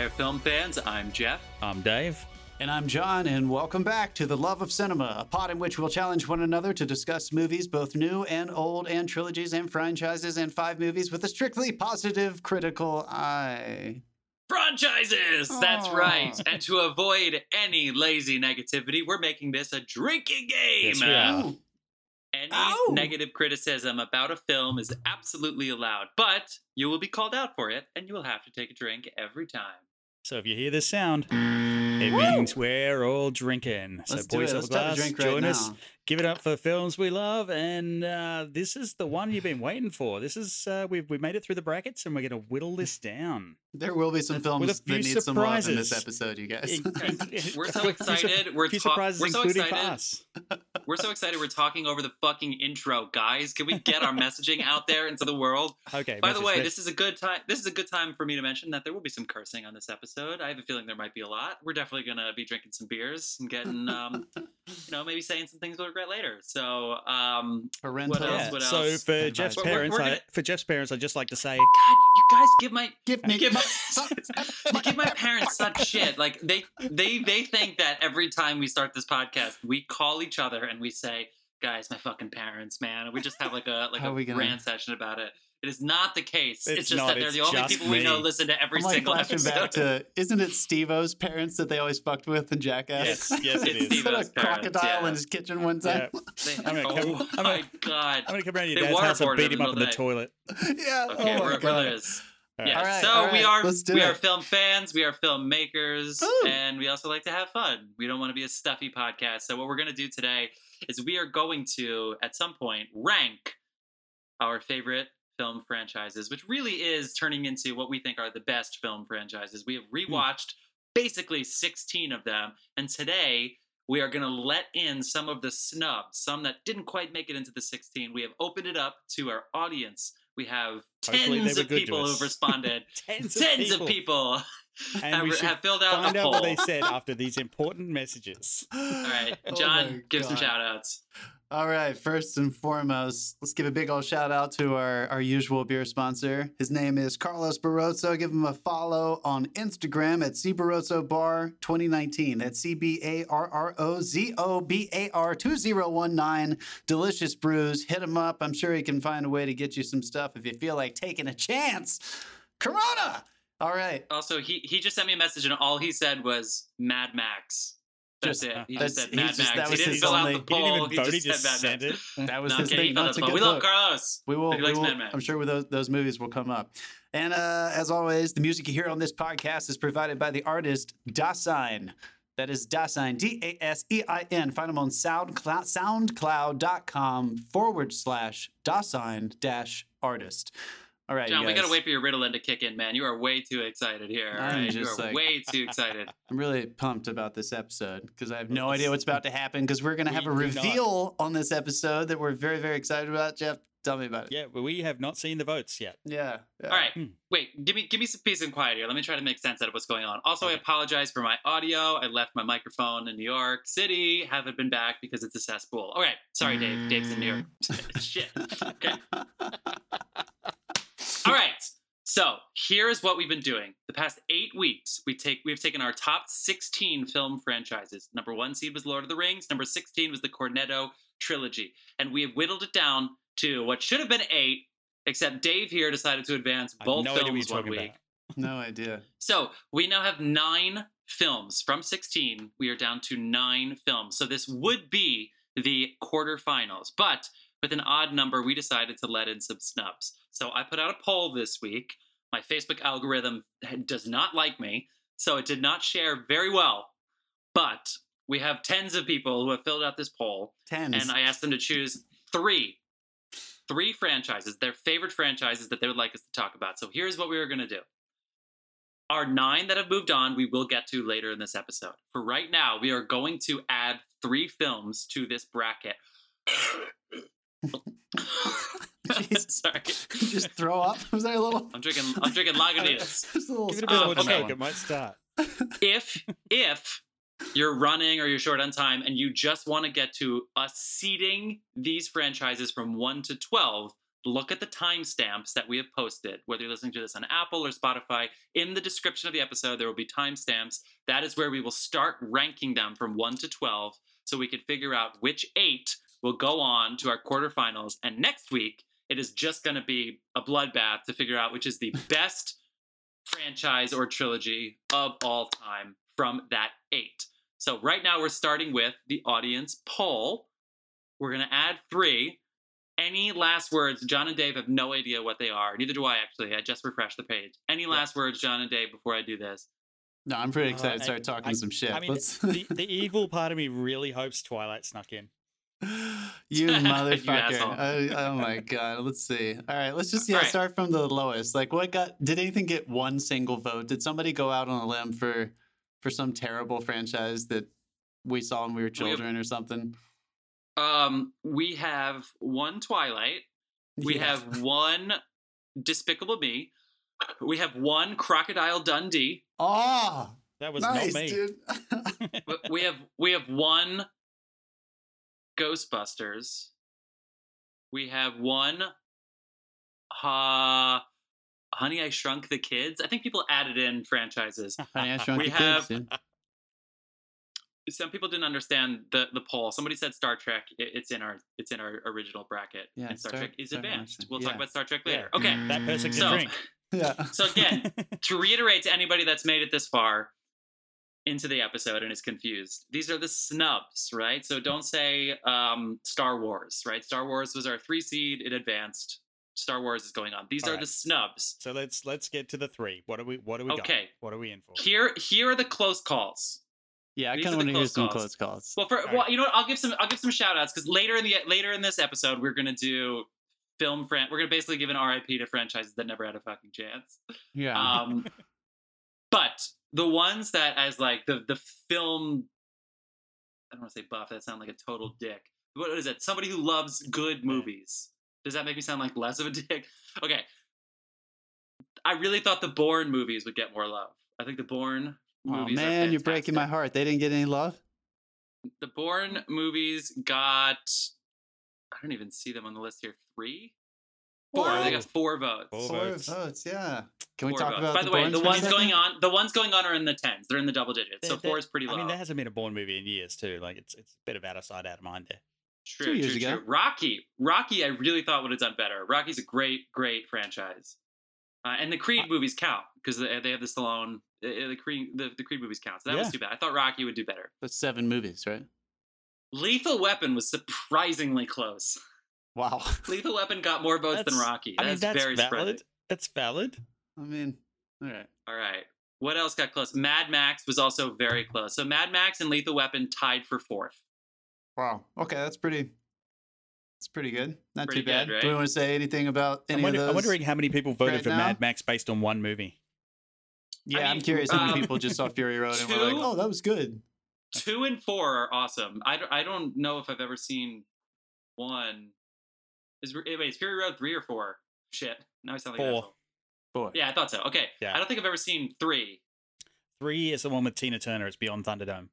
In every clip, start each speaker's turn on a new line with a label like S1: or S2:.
S1: Hey there, film fans. I'm Jeff.
S2: I'm Dave.
S3: And I'm John, and welcome back to The Love of Cinema, a pod in which we'll challenge one another to discuss movies, both new and old, and trilogies and franchises, and five movies with a strictly positive, critical eye.
S1: Franchises! That's right. And to avoid any lazy negativity, we're making this a drinking game.
S2: Yes, we
S1: Any
S3: Ow.
S1: negative criticism about a film is absolutely allowed, but you will be called out for it, and you will have to take a drink every time.
S2: So if you hear this sound, it means we're all drinking. So
S3: Let's do
S2: boys
S3: it.
S2: of
S3: Let's have a
S2: glass,
S3: drink right
S2: join
S3: now.
S2: us. Give it up for films we love, and uh, this is the one you've been waiting for. This is uh, we've we made it through the brackets, and we're going to whittle this down.
S3: There will be some
S2: With
S3: films that
S2: few
S3: need some love in this episode, you guys.
S1: We're so
S2: A few sur-
S1: excited. We're ta-
S2: surprises,
S1: we're so
S2: including for
S1: excited.
S2: us.
S1: We're so excited. We're talking over the fucking intro, guys. Can we get our messaging out there into the world?
S2: Okay.
S1: By the way,
S2: message.
S1: this is a good time. This is a good time for me to mention that there will be some cursing on this episode. I have a feeling there might be a lot. We're definitely gonna be drinking some beers and getting, um, you know, maybe saying some things we'll regret later. So, um,
S3: Parental.
S1: What else?
S2: yeah.
S1: What
S2: so
S1: else?
S2: for
S3: Advice.
S2: Jeff's
S1: We're- we're-
S2: parents,
S1: we're gonna-
S2: for Jeff's parents, I'd just like to say,
S1: God, you guys give my
S3: Give me.
S1: you give my, you give my parents such shit. Like they they they think that every time we start this podcast, we call each other and we say, "Guys, my fucking parents, man." And we just have like a like
S3: How
S1: a
S3: are we gonna-
S1: rand session about it. It is not the case. It's,
S2: It's
S1: just
S2: not,
S1: that they're the only
S2: just
S1: people we know listen to every
S3: I'm like
S1: single
S3: flashing
S1: episode.
S3: back to, isn't it Steve-O's parents that they always fucked with in Jackass?
S2: yes, yes, it
S1: It's
S2: is.
S1: Steve-
S3: Put a
S1: Steve-O's parents,
S3: crocodile
S1: yeah.
S3: in his kitchen one time.
S1: They-
S2: I'm gonna
S1: oh
S2: come- I'm
S1: my
S2: gonna-
S1: god.
S2: I'm gonna come around to your
S1: They
S2: dad's house and beat him up in the
S1: night.
S2: toilet.
S3: yeah.
S1: Okay,
S3: oh my
S1: we're
S3: God.
S1: brothers.
S2: All
S1: Yeah.
S2: right.
S3: All right,
S1: so
S3: all
S1: we are
S3: let's do
S1: we
S3: it.
S1: are film fans, we are filmmakers,
S3: Ooh.
S1: and we also like to have fun. We don't want to be a stuffy podcast. So what we're gonna do today is we are going to at some point rank our favorite film franchises, which really is turning into what we think are the best film franchises. We have
S3: Hmm.
S1: rewatched basically 16 of them, and today we are going to let in some of the snubs, some that didn't quite make it into the 16. We have opened it up to our audience. We have tens of people who've responded.
S2: Tens,
S1: tens
S2: of
S1: of
S2: people.
S1: people
S2: And
S1: have,
S2: we should
S1: have filled out
S2: find
S1: a
S2: out
S1: poll.
S2: what they said after these important messages.
S1: All right,
S3: Oh
S1: John,
S3: my
S1: give some
S3: God.
S1: shout outs.
S3: All right, first and foremost, let's give a big old shout out to our, our usual beer sponsor. His name is Carlos Barrozo. Give him a follow on Instagram at C Barrozo Bar 2019. That's C B A R R O Z O B A R 2019. Delicious brews. Hit him up. I'm sure he can find a way to get you some stuff if you feel like taking a chance. Corona! All right.
S1: Also, he, he just sent me a message, and all he said was Mad Max. That's
S3: Just-
S1: it. He just said
S3: he's
S1: Mad
S3: just-
S1: Max.
S3: that
S1: He
S3: was
S1: didn't fill
S3: only-
S1: out the
S2: He didn't even vote, he
S1: just
S2: just
S1: said
S2: sent
S1: Mad
S2: it.
S3: That was
S1: No,
S3: his
S1: okay, he
S3: thing.
S1: filled
S3: No,
S1: out
S3: it's a
S1: the poll.
S3: good
S1: We love
S3: book.
S1: Carlos.
S3: We will.
S1: He
S3: we will-
S1: Mad Max.
S3: I'm sure with those, those movies will come up. And uh, as always, the music you hear on this podcast is provided by the artist Dasein. That is Dasein, D A S E I N. Find them on SoundCloud, soundcloud.com forward slash Dasein dash artist. All right,
S1: John, we gotta wait for your Ritalin to kick in, man. You are way too excited here. all
S3: I'm
S1: right? You
S3: just
S1: are
S3: like-
S1: way too excited.
S3: I'm really pumped about this episode because I have no idea what's about to happen because we're going to have a
S2: We do not.
S3: reveal on this episode that we're very, very excited about. Jeff, tell me about it.
S2: Yeah, but we have not seen the votes yet.
S3: Yeah. yeah.
S1: All right,
S2: Hmm.
S1: wait. Give me give me some peace and quiet here. Let me try to make sense out of what's going on. Also, I apologize for my audio. I left my microphone in New York City. Haven't been back because it's a cesspool. All right, sorry, Dave. Dave's in New York. Shit. Okay. All right. So here's what we've been doing. The past eight weeks, we take we've taken our top 16 film franchises. Number one seed was Lord of the Rings. Number 16 was the Cornetto trilogy, and we have whittled it down to what should have been eight. Except Dave here decided to advance both
S2: no idea
S1: films one week.
S2: about.
S3: No idea.
S1: So we now have nine films from 16. We are down to nine films. So this would be the quarterfinals. But with an odd number, we decided to let in some snubs. So I put out a poll this week. My Facebook algorithm does not like me, so it did not share very well. But we have tens of people who have filled out this poll,
S3: Tens.
S1: and I asked them to choose three. Three franchises, their favorite franchises that they would like us to talk about. So here's what we were going to do. Our nine that have moved on, we will get to later in this episode. For right now, we are going to add three films to this bracket.
S3: Jesus.
S1: Sorry.
S3: just throw up? Was there a little?
S1: I'm drinking. I'm drinking Lagunitas.
S3: Just a little
S2: Give it a bit
S1: Uh,
S2: more
S1: okay.
S2: it might start.
S1: if if you're running or you're short on time and you just want to get to us seeding these franchises from 1 to 12 look at the timestamps that we have posted, whether you're listening to this on Apple or Spotify. In the description of the episode, there will be timestamps. That is where we will start ranking them from 1 to 12 so we can figure out which eight will go on to our quarterfinals. And next week, it is just going to be a bloodbath to figure out which is the best franchise or trilogy of all time from that eight. So right now we're starting with the audience poll. We're going to add three. Any last words? John and Dave have no idea what they are. Neither do I, actually. I just refreshed the page. Any last words, John and Dave, before I do this?
S3: No, I'm pretty
S2: Uh,
S3: excited to
S2: I-
S3: start talking
S2: I-
S3: some shit.
S2: I mean, the, the evil part of me really hopes Twilight snuck in.
S3: you motherfucker.
S1: asshole.
S3: I- oh my god. Let's see. All right, let's just yeah,
S1: All right.
S3: start from the lowest. Like what got did anything get one single vote? Did somebody go out on a limb for for some terrible franchise that we saw when we were
S1: We have-
S3: children or something?
S1: Um, we have one Twilight. We
S3: Yeah.
S1: have one Despicable Me. We have one Crocodile Dundee.
S3: Oh,
S2: That was
S3: nice,
S2: not me.
S3: dude.
S1: We have we have one Ghostbusters. We have one uh Honey I Shrunk the Kids. I think people added in franchises.
S3: Honey, I Shrunk
S1: We
S3: the Kids,
S1: have-
S3: dude.
S1: Some people didn't understand the the poll. Somebody said Star Trek. It- It's in our it's in our original bracket.
S3: Yeah,
S1: and Star,
S3: Star-
S1: Trek is
S3: Star
S1: advanced.
S3: Trek,
S1: We'll
S3: yeah.
S1: talk about Star Trek
S2: Yeah.
S1: later. Okay.
S2: That person can
S1: So-
S2: drink.
S3: Yeah.
S1: So again, to reiterate to anybody that's made it this far into the episode and is confused, these are the snubs, right? So don't say um, Star Wars, right? Star Wars was our three seed, it advanced. Star Wars is going on. These
S2: All
S1: are
S2: right.
S1: the snubs.
S2: So let's let's get to the three. What are we what are we got?
S1: Okay.
S2: What are we in for?
S1: Here, here are the close calls.
S3: Yeah, I
S1: These
S3: kind
S1: are
S3: of
S1: the
S3: want to hear
S1: close
S3: some
S1: calls.
S3: close calls.
S1: Well, for
S2: All
S1: well,
S2: right.
S1: you know what? I'll give some I'll give some shout outs because later in the later in this episode we're gonna do film fran we're gonna basically give an RIP to franchises that never had a fucking chance.
S3: Yeah.
S1: Um, but the ones that as like the the film, I don't want to say buff. That sound like a total dick. What is it? Somebody who loves good movies. Does that make me sound like less of a dick? Okay. I really thought the Bourne movies would get more love. I think the Bourne
S3: oh
S1: movies. are
S3: man, you're breaking my heart. They didn't get any love.
S1: The Bourne movies got. I don't even see them on the list here. Three, four. They got four votes.
S2: Four
S3: Four
S2: votes.
S3: votes. Yeah. Can we talk about
S1: By the, way, the ones going on, the ones going on are in the tens. They're in the double digits. So
S2: There- there-
S1: four is pretty low.
S2: I mean, there hasn't been a Bourne movie in years too. Like it's it's a bit of out of sight, out of mind there.
S1: True,
S3: Two years
S1: true,
S3: ago.
S1: true. Rocky, Rocky, I really thought would have done better. Rocky's a great, great franchise, uh, and the Creed movies count because they, they have the Stallone. Uh, the Creed, the, the Creed movies count. So that was too bad. I thought Rocky would do better.
S3: That's seven movies, right?
S1: Lethal Weapon was surprisingly close.
S3: Wow.
S1: Lethal Weapon got more votes than
S2: That's-
S1: Rocky.
S2: I mean,
S1: That's,
S2: that's
S1: very
S2: valid.
S1: surprising.
S2: That's valid.
S3: I mean, all right.
S1: All right. What else got close? Mad Max was also very close. So Mad Max and Lethal Weapon tied for fourth.
S3: Wow. Okay, that's pretty. That's pretty good. Not
S1: Pretty
S3: too bad.
S1: good,
S3: Do we want to say anything about any
S2: I'm, wonder-
S3: of
S2: I'm wondering how many people voted
S3: right
S2: for
S3: now?
S2: Mad Max based on one movie.
S3: Yeah,
S1: I
S3: I'm
S1: mean,
S3: curious how many
S1: um,
S3: people just saw Fury Road and were like, "Oh, that was good."
S1: Two and four are awesome. I don't, I don't know if I've ever seen one. Is wait, is Fury Road three or four? Shit. Now I sound like an
S2: Four.
S1: Asshole.
S3: Boy.
S1: Yeah, I thought so. Okay.
S2: Yeah.
S1: I don't think I've ever seen three.
S2: Three is the one with Tina Turner. It's Beyond Thunderdome.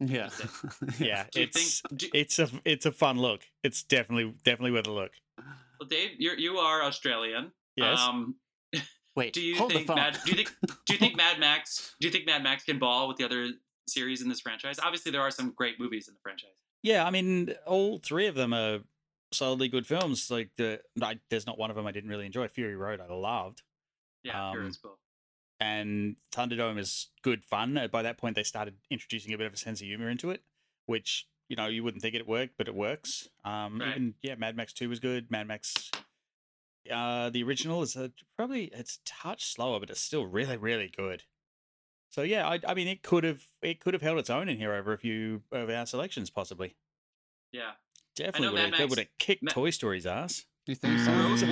S3: Yeah.
S2: Yeah, it's
S1: think? Do,
S2: it's a it's a fun look. It's definitely definitely worth a look.
S1: well, Dave, you're you are Australian.
S2: Yes.
S1: Um,
S3: Wait.
S1: do you
S3: hold
S1: think
S3: the phone.
S1: Mad? Do you think? Do you think Mad Max? Do you think Mad Max can ball with the other series in this franchise? Obviously, there are some great movies in the franchise.
S2: Yeah, I mean, all three of them are solidly good films. Like the, I, there's not one of them I didn't really enjoy. Fury Road, I loved,
S1: Yeah,
S2: Um,
S1: Fury is
S2: and Thunderdome is good fun. Uh, By that point, they started introducing a bit of a sense of humor into it, which you know you wouldn't think it worked, but it works. Um,
S1: Right.
S2: even yeah, Mad Max Two was good. Mad Max, uh, the original is a, probably it's a touch slower, but it's still really really good. So yeah, I, I mean, it could have it could have held its own in here over a few of our selections, possibly.
S1: Yeah.
S2: Definitely would have,
S1: Max-
S2: would have kicked
S1: Ma-
S2: Toy Story's ass.
S3: You think so?
S1: Road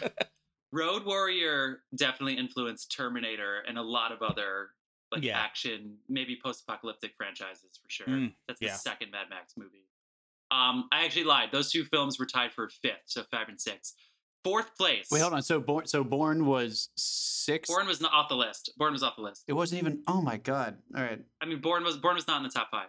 S1: War- Road Warrior definitely influenced Terminator and a lot of other like
S2: Yeah.
S1: action, maybe post-apocalyptic franchises for sure.
S2: Mm,
S1: That's the
S2: yeah.
S1: second Mad Max movie. Um, I actually lied. Those two films were tied for fifth, so five and six. Fourth place.
S3: Wait, hold on. So Bourne, so Bourne was six.
S1: Bourne was not off the list. Bourne was off the list.
S3: It wasn't even. Oh my god! All right.
S1: I mean, Bourne was Bourne was not in the top five.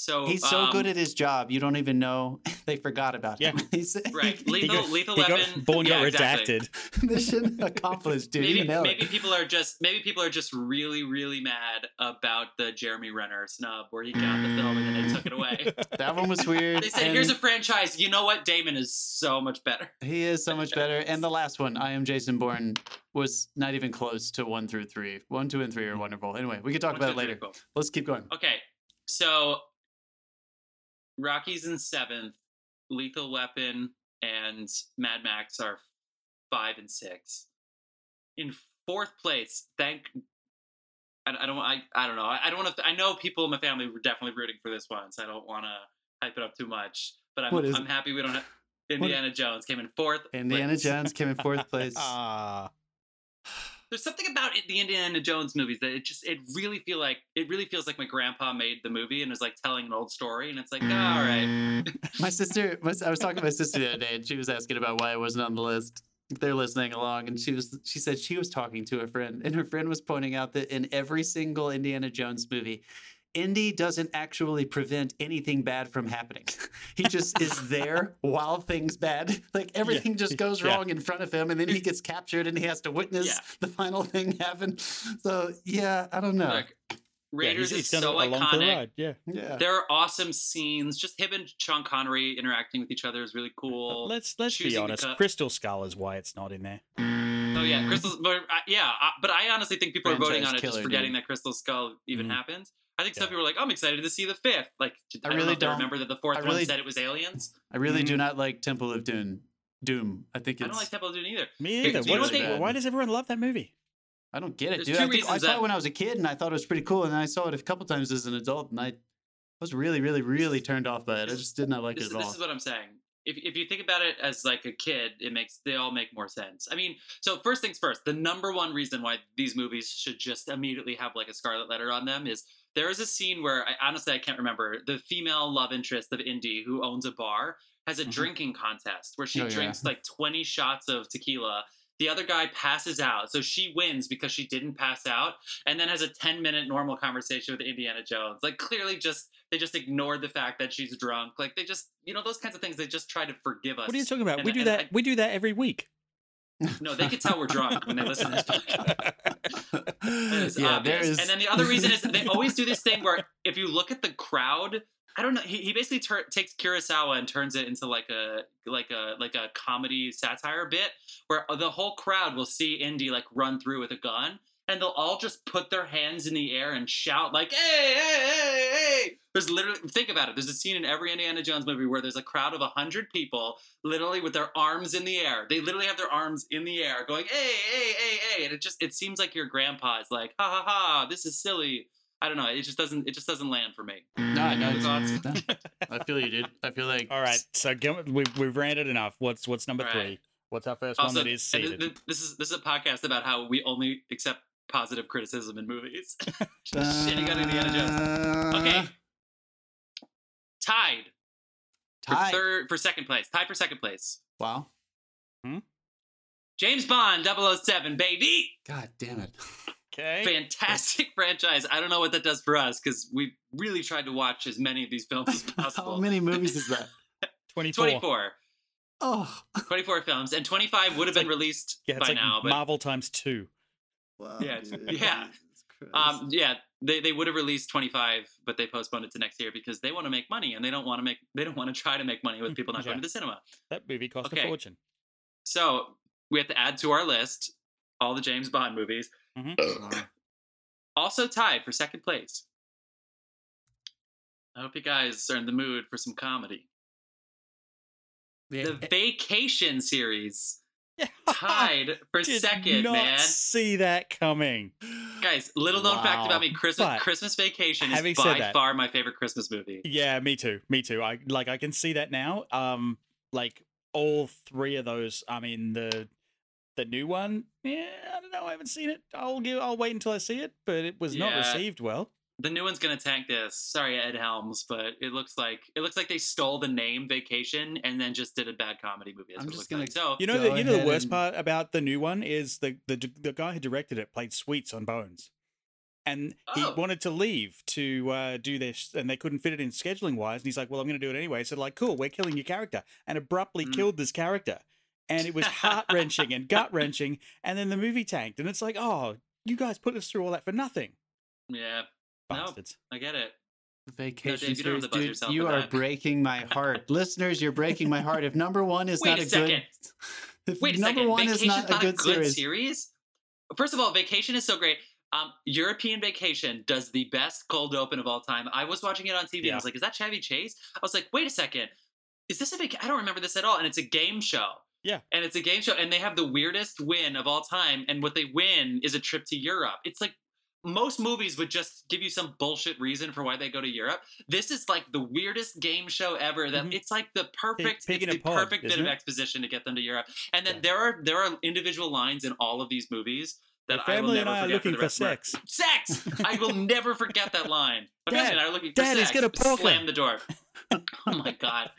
S1: So
S3: He's so good
S1: um,
S3: at his job, you don't even know they forgot about him.
S2: Yeah.
S3: He's,
S1: right.
S3: he-
S1: Lethal,
S2: got-
S1: lethal
S2: he
S1: weapon.
S2: got, Bourne
S1: yeah,
S2: got
S1: exactly.
S2: redacted.
S3: mission accomplished, dude.
S1: Maybe,
S3: you
S1: maybe people are just maybe people are just really really mad about the Jeremy Renner snub where he got the film and then they took it away.
S3: That one was weird.
S1: They said,
S3: and
S1: "Here's a franchise. You know what? Damon is so much better."
S3: he is so much better. And the last one, I am Jason Bourne, was not even close to one through three. One, two, and three are wonderful. Anyway, we could talk
S1: One,
S3: about
S1: two,
S3: it
S1: three,
S3: later.
S1: cool.
S3: Let's keep going.
S1: Okay, so Rocky's in seventh, Lethal Weapon and Mad Max are five and six. In fourth place, thank. I, I don't. I, I don't know. I, I don't want to. I know people in my family were definitely rooting for this one, so I don't want to hype it up too much. But I'm, I'm happy we don't have. Indiana Jones came in fourth.
S3: Indiana
S1: place.
S3: Jones came in fourth place.
S2: Ah,
S1: There's something about it, the Indiana Jones movies that it just it really feel like it really feels like my grandpa made the movie and was like telling an old story and it's like oh, all right mm.
S3: my sister, my, I was talking to my sister the other day, and she was asking about why I wasn't on the list. They're listening along, and she was. She said she was talking to a friend, and her friend was pointing out that in every single Indiana Jones movie, Indy doesn't actually prevent anything bad from happening. he just is there while things bad, like everything just goes
S2: yeah.
S3: wrong in front of him, and then he gets captured, and he has to witness
S1: Yeah.
S3: the final thing happen. So yeah, I don't know.
S1: Like, Raiders
S2: yeah, he's,
S1: is so
S2: gone the
S1: iconic.
S2: Yeah.
S3: yeah.
S1: There are awesome scenes. Just him and Sean Connery interacting with each other is really cool.
S2: Let's let's be
S1: choosing the
S2: honest. Crystal Skull is why it's not in there.
S1: Oh yeah, Crystal. But uh, yeah, uh, but I honestly think people are voting on it
S3: killer,
S1: just forgetting
S3: dude.
S1: that Crystal Skull even
S2: Mhm.
S1: happened. I think some
S2: Yeah.
S1: people are like, "I'm excited to see the fifth. Like, I,
S3: I
S1: don't
S3: really
S1: know if
S3: don't-
S1: remember that the fourth
S3: I
S1: one said it was aliens.
S3: I really do
S2: Mhm.
S3: not like Temple of Doom. Doom. I think it's, I
S1: don't like Temple of Doom either.
S2: Me
S1: Hey,
S2: either.
S1: do
S2: What
S1: what
S2: is-
S3: they-
S2: why does everyone love that movie?
S3: I don't get it,
S1: There's
S3: dude.
S1: two
S3: I, think, I saw
S1: that-
S3: it when I was a kid, and I thought it was pretty cool. And then I saw it a couple times as an adult, and I was really, really, really turned off by it. I just did not like
S1: this,
S3: it at all.
S1: this is what I'm saying. If, if you think about it as like a kid, it makes they all make more sense. I mean, so first things first, the number one reason why these movies should just immediately have like a scarlet letter on them is there is a scene where I honestly I can't remember the female love interest of Indy who owns a bar has a
S3: Mhm.
S1: drinking contest where she
S3: Oh, yeah.
S1: drinks like 20 shots of tequila. The other guy passes out, so she wins because she didn't pass out, and then has a 10 minute normal conversation with Indiana Jones. Like clearly, just they just ignored the fact that she's drunk. Like they just, you know, those kinds of things. They just try to forgive us.
S2: What are you talking about?
S1: And-
S2: we do
S1: and
S2: that.
S1: I-
S2: we do that every week.
S1: no, they could tell we're drunk when they listen to this podcast.
S3: Yeah, uh, there
S1: obvious.
S3: is.
S1: And then the other reason is they always do this thing where if you look at the crowd, I don't know. He, he basically tur- takes Kurosawa and turns it into like a like a like a comedy satire bit where the whole crowd will see Indy like run through with a gun. And they'll all just put their hands in the air and shout like, "Hey, hey, hey, hey!" There's literally think about it. There's a scene in every Indiana Jones movie where there's a crowd of a hundred people, literally with their arms in the air. They literally have their arms in the air, going, "Hey, hey, hey, hey!" And it just it seems like your grandpa is like, "Ha ha ha! This is silly." I don't know. It just doesn't. It just doesn't land for me.
S3: Mm, no, no,
S1: Any thoughts?
S3: it's- no. I feel you, dude. I feel like.
S2: All right. So go- we've we've ranted enough. What's what's number
S1: Right.
S2: three? What's our first oh,
S1: one
S2: that is
S1: and
S2: seated?
S1: th- th- this is this is a podcast about how we only accept positive criticism in movies. Just shitting on Indiana Jones. Okay, tied for
S3: Tied.
S1: third for second place. Tied for second place.
S3: Wow. Hmm?
S1: James Bond 007, baby.
S3: God damn it.
S2: Okay.
S1: Fantastic franchise. I don't know what that does for us because we really tried to watch as many of these films as possible.
S3: How many movies is that?
S2: 24.
S1: 24.
S3: Oh.
S1: 24 films. And 25 would have been released
S2: Yeah, it's
S1: by
S2: like
S1: now. But
S2: Marvel times two.
S3: Wow,
S1: Yeah,
S3: dude.
S1: yeah. Um, yeah, they, they would have released 25, but they postponed it to next year because they want to make money and they don't want to make they don't want to try to make money with people not
S2: Yeah.
S1: going to the cinema.
S2: That movie cost
S1: Okay.
S2: a fortune.
S1: So we have to add to our list all the James Bond movies.
S2: Mhm.
S1: Also tied for second place. I hope you guys are in the mood for some comedy.
S3: Yeah,
S1: The Vacation series
S2: Yeah.
S1: Tied for
S2: Did
S1: second,
S2: not
S1: man.
S2: see that coming.
S1: Guys, little known fact about me: Christmas
S2: But,
S1: Christmas Vacation is by
S2: that-
S1: far my favorite Christmas movie.
S2: Yeah, me too. Me too. I like I can see that now. Um like all three of those, I mean the the new one, yeah, I don't know, I haven't seen it. I'll give I'll wait until I see it, but it was not received well.
S1: The new one's gonna tank this. Sorry, Ed Helms, but it looks like it looks like they stole the name Vacation and then just did a bad comedy movie. That's
S3: I'm just gonna-
S1: like. So
S2: You know the you know the worst
S3: and-
S2: part about the new one is the the the guy who directed it played Sweets on Bones. and
S1: Oh.
S2: he wanted to leave to uh, do this, and they couldn't fit it in scheduling wise. And he's like, "Well, I'm going to do it anyway." So like, cool, we're killing your character, and abruptly
S1: Mm.
S2: killed this character, and it was heart wrenching and gut wrenching. And then the movie tanked, and it's like, oh, you guys put us through all that for nothing,
S1: Yeah, No. I get it.
S3: Vacation
S1: Dave, you
S3: series, dude. You are
S1: that.
S3: breaking my heart, listeners. You're breaking my heart. If number one is
S1: Wait
S3: not
S1: a
S3: a, good,
S1: second.
S3: if
S1: Wait a
S3: number
S1: second.
S3: one is
S1: Vacation's
S3: not a good, series,
S1: series. First of all, Vacation is so great. Um, European Vacation does the best cold open of all time. I was watching it on TV. and I was like, "Is that Chevy Chase?" I was like, "Wait a second, is this a vac? I don't remember this at all." And it's a game show.
S2: Yeah.
S1: And it's a game show, and they have the weirdest win of all time. And what they win is a trip to Europe. It's like most movies would just give you some bullshit reason for why they go to Europe. This is like the weirdest game show ever. That
S2: Mhm.
S1: it's like the perfect, it's the
S2: pod,
S1: perfect bit
S2: isn't
S1: of exposition to get them to Europe. And then
S2: Yeah.
S1: there are there are individual lines in all of these movies that I
S2: family
S1: never
S2: and I are looking for
S1: my-
S2: sex.
S1: Sex! I will never forget that line. My
S2: Dad,
S1: and I are looking for
S2: Dad,
S1: sex.
S2: gonna poke
S1: Slam the door. oh my god!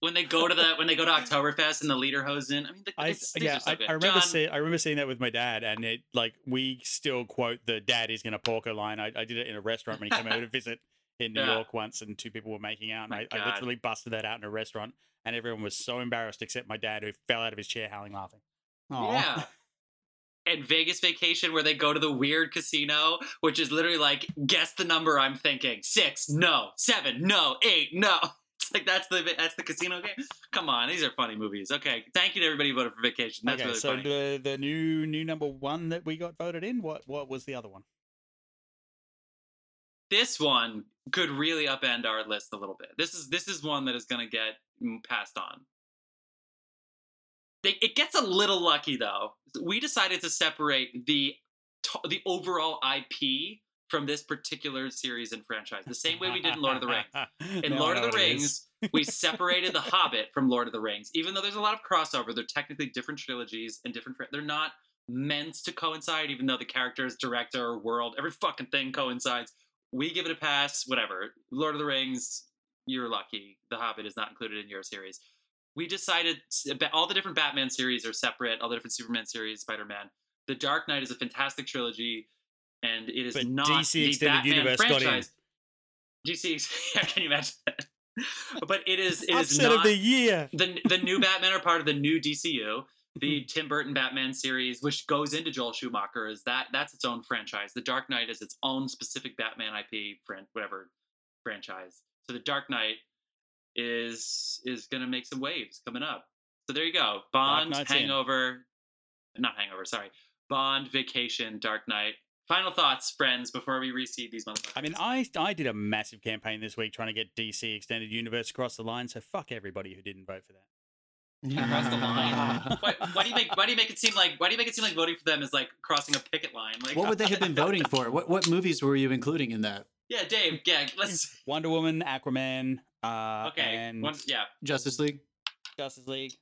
S1: When they go to the when they go to Oktoberfest and the leader hose in. I mean, the,
S2: I, yeah,
S1: so
S2: I. I remember seeing I remember seeing that with my dad, and it like we still quote the "dad is going to pork a" line. I, I did it in a restaurant when he came over to visit in New
S1: Yeah.
S2: York once, and two people were making out, and I, I literally busted that out in a restaurant, and everyone was so embarrassed except my dad, who fell out of his chair howling laughing.
S3: Aw.
S1: Yeah. And Vegas Vacation, where they go to the weird casino, which is literally like, guess the number I'm thinking. Six, no. Seven, no. Eight, no. It's like that's the that's the casino game. Come on, these are funny movies. Okay, thank you to everybody who voted for Vacation. That's
S2: okay,
S1: really
S2: so
S1: funny.
S2: the the new new number one that we got voted in, what what was the other one?
S1: this one could really upend our list a little bit. This is this is one that is going to get passed on. They, it gets a little lucky though. We decided to separate the the overall IP from this particular series and franchise, the same way we did in Lord of the Rings. In Lord of the
S2: what it is.
S1: Rings, we separated The Hobbit from Lord of the Rings. Even though there's a lot of crossover, they're technically different trilogies and different. fr- They're not meant to coincide, even though the characters, director, world, every fucking thing coincides. We give it a pass. Whatever. Lord of the Rings, you're lucky. The Hobbit is not included in your series. We decided all the different Batman series are separate. All the different Superman series, Spider Man. The Dark Knight is a fantastic trilogy, and it is
S2: But
S1: not
S2: DC
S1: the
S2: Extended
S1: Batman
S2: Universe
S1: franchise. DC, yeah, can you imagine that? But it is it is not
S2: of the year.
S1: the the new Batman are part of the new DCU. The hmm. Tim Burton Batman series, which goes into Joel Schumacher, is that that's its own franchise. The Dark Knight is its own specific Batman IP, whatever franchise. So the Dark Knight is is gonna make some waves coming up. So there you go. Bond,
S2: Knight's in.
S1: Hangover, not Hangover. Sorry, Bond, Vacation, Dark Knight. Final thoughts, friends, before we reseed these motherfuckers.
S2: I mean, I I did a massive campaign this week trying to get DC Extended Universe across the line. So fuck everybody who didn't vote for that.
S1: across the line. why, why do you make why do you make it seem like why do you make it seem like voting for them is like crossing a picket line? Like
S3: What would they have been voting for? What what movies were you including in that?
S1: Yeah, Dave. Yeah, let's.
S2: Wonder Woman, Aquaman, uh,
S1: Okay.
S2: and
S1: One, yeah.
S3: Justice League.
S2: Justice League.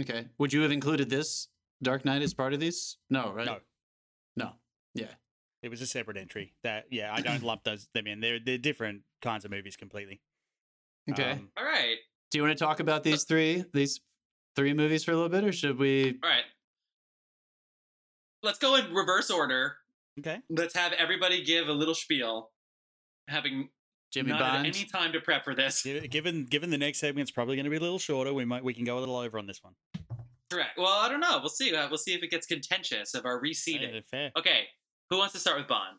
S3: Okay. Would you have included this Dark Knight as part of these? No, right?
S2: No,
S3: No. Yeah.
S2: it was a separate entry. That yeah, I don't lump those them in. They're they're different kinds of movies completely.
S3: Okay.
S2: Um,
S1: All right.
S3: Do you want to talk about these three these three movies for a little bit, or should we?
S1: All right. Let's go in reverse order.
S2: okay.
S1: Let's have everybody give a little spiel, having
S3: Jimmy
S1: not
S3: Bond.
S1: any time to prep for this.
S2: Given given given the next segment's probably going to be a little shorter, we might we can go a little over on this one.
S1: Correct. Well, I don't know. We'll see. Uh, we'll see if it gets contentious of our reseeding.
S2: Yeah, fair.
S1: Okay. Who wants to start with Bond?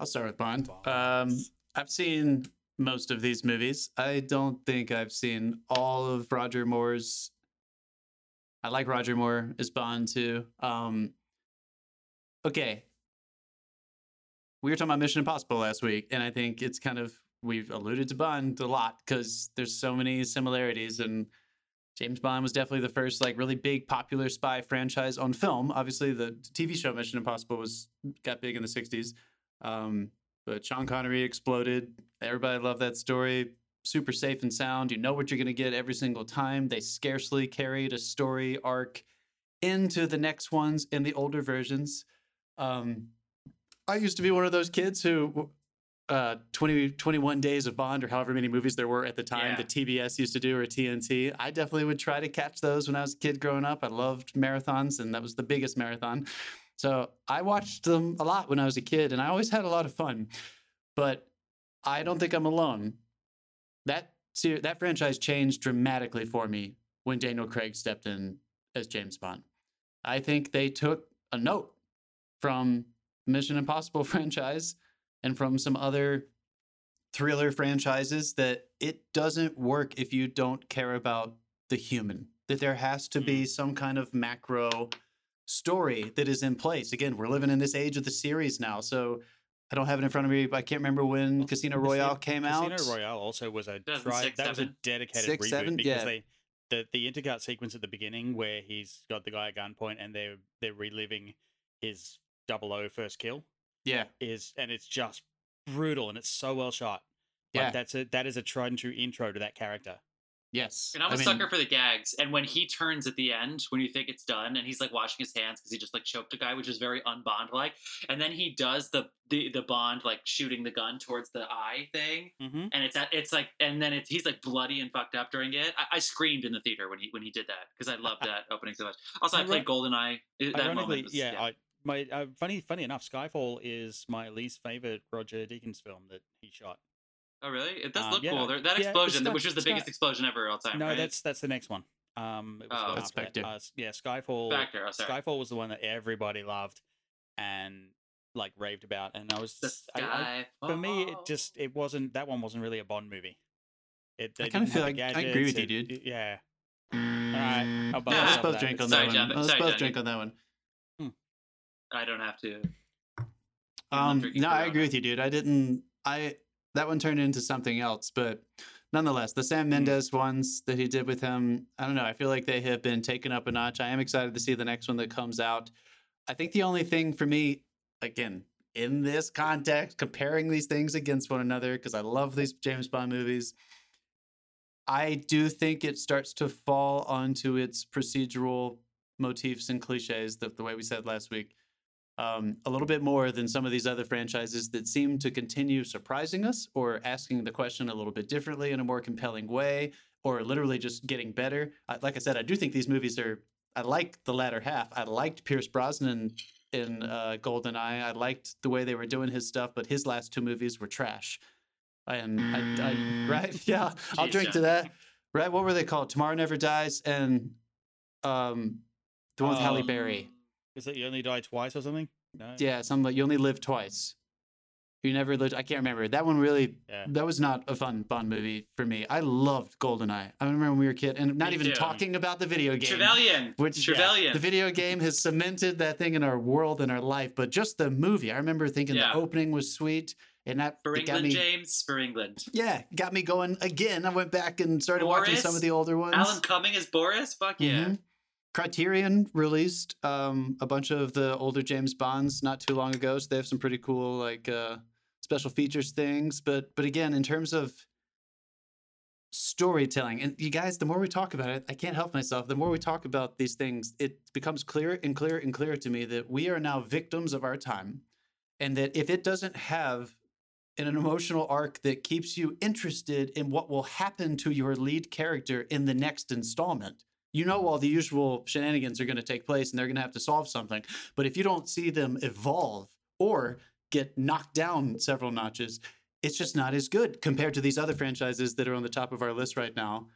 S3: I'll start with Bond. Um, I've seen most of these movies. I don't think I've seen all of Roger Moore's. I like Roger Moore as Bond too. Um, okay. We were talking about Mission Impossible last week, and I think it's kind of we've alluded to Bond a lot because there's so many similarities and James Bond was definitely the first like really big popular spy franchise on film. Obviously, the TV show Mission Impossible was got big in the '60s, um, but Sean Connery exploded. Everybody loved that story. Super safe and sound. You know what you're going to get every single time. They scarcely carried a story arc into the next ones in the older versions. Um, I used to be one of those kids who uh 20 21 days of bond or however many movies there were at the time
S1: Yeah.
S3: that tbs used to do or tnt i definitely would try to catch those when i was a kid growing up i loved marathons and that was the biggest marathon So I watched them a lot when I was a kid, and I always had a lot of fun. But I don't think I'm alone. That ser- that franchise changed dramatically for me when Daniel Craig stepped in as James Bond. I think they took a note from Mission Impossible franchise and from some other thriller franchises that it doesn't work if you don't care about the human. That there has to be mm. some kind of macro story that is in place. Again, we're living in this age of the series now, so I don't have it in front of me. But I can't remember when
S2: Well,
S3: Casino
S2: Casino-
S3: Royale came out.
S2: Casino Royale also was a
S1: 2006,
S2: try, that was a dedicated
S3: Six,
S2: reboot
S3: seven?
S2: because
S3: Yeah.
S2: they the the intercut sequence at the beginning where he's got the guy at gunpoint and they're they're reliving his double O first kill
S3: Yeah,
S2: is and it's just brutal and it's so well shot. Like,
S3: yeah,
S2: that's a that is a tried and true intro to that character.
S3: yes.
S1: And I'm
S3: a
S1: a sucker for the gags. And when he turns at the end, when you think it's done, and he's like washing his hands because he just like choked a guy, which is very unbond like. And then he does the, the the Bond like shooting the gun towards the eye thing,
S2: Mm-hmm.
S1: and it's at, it's like, and then it's he's like bloody and fucked up during it. I, I screamed in the theater when he when he did that because I loved that opening so much. Also, I
S2: Iron-
S1: played GoldenEye. That
S2: Ironically,
S1: moment was,
S2: yeah, I, my uh, funny funny enough, Skyfall is my least favorite Roger Deakins film that he shot.
S1: oh really? It does
S2: Um,
S1: look
S2: yeah,
S1: cool. There, that
S2: yeah, it's
S1: explosion, which was the
S2: it's not-
S1: biggest explosion ever all time.
S2: no,
S1: right?
S2: that's that's the next one. Um, it was
S1: Oh.
S2: the one
S3: That's
S2: that.
S3: Spectre.
S2: Uh, yeah, Skyfall.
S1: Spectre, oh.
S2: Skyfall was the one that everybody loved and like raved about, and I was just, I, I, for me, it just it wasn't that one wasn't really a Bond movie. It,
S3: I kinda feel
S2: have the
S3: like- I agree with you, dude.
S2: it- yeah. All right, I'll buy
S1: Yeah,
S3: Let's
S2: myself
S3: both
S2: that.
S3: drink on that
S1: Jeff.
S3: one. Let's
S1: Sorry,
S3: both drink on that one.
S1: I don't have to.
S3: Um, no, I agree with you, dude. I didn't. I that one turned into something else, but nonetheless, the Sam Mendes ones that he did with him, I don't know. I feel like they have been taken up a notch. I am excited to see the next one that comes out. I think the only thing for me, again, in this context, comparing these things against one another, because I love these James Bond movies. I do think it starts to fall onto its procedural motifs and cliches, the, the way we said last week um, a little bit more than some of these other franchises that seem to continue surprising us or asking the question a little bit differently in a more compelling way or literally just getting better. I, like I said, I do think these movies are, I like the latter half. I liked Pierce Brosnan in uh, GoldenEye. I liked the way they were doing his stuff, but his last two movies were trash. And I, I right? Yeah, I'll
S1: Jeez,
S3: drink to that. Right? What were they called? Tomorrow Never Dies and um, the one with Halle
S2: Um,
S3: Berry.
S2: Is it you only die twice or something? No.
S3: Yeah, something like you only live twice. You never lived. I can't remember. That one really.
S2: Yeah.
S3: That was not a fun Bond movie for me. I loved Goldeneye. I remember when we were a kid, and not
S1: Me
S3: even
S1: too.
S3: talking about the video game.
S1: Trevelyan.
S3: Which
S1: Trevelyan.
S3: the video game has cemented that thing in our world and our life. But just the movie, I remember thinking
S1: Yeah.
S3: the opening was sweet, and that
S1: for
S3: it got
S1: England,
S3: me.
S1: James. For England.
S3: Yeah, got me going again. I went back and started watching some of the older ones.
S1: Alan Cumming as Boris. Fuck yeah.
S3: Mhm. Criterion released um, a bunch of the older James Bonds not too long ago, so they have some pretty cool like uh, special features things. But but again, in terms of storytelling, and you guys, the more we talk about it, I can't help myself. The more we talk about these things, it becomes clearer and clearer and clearer to me that we are now victims of our time, and that if it doesn't have an emotional arc that keeps you interested in what will happen to your lead character in the next installment you know all the usual shenanigans are going to take place and they're going to have to solve something. But if you don't see them evolve or get knocked down several notches, it's just not as good compared to these other franchises that are on the top of our list right now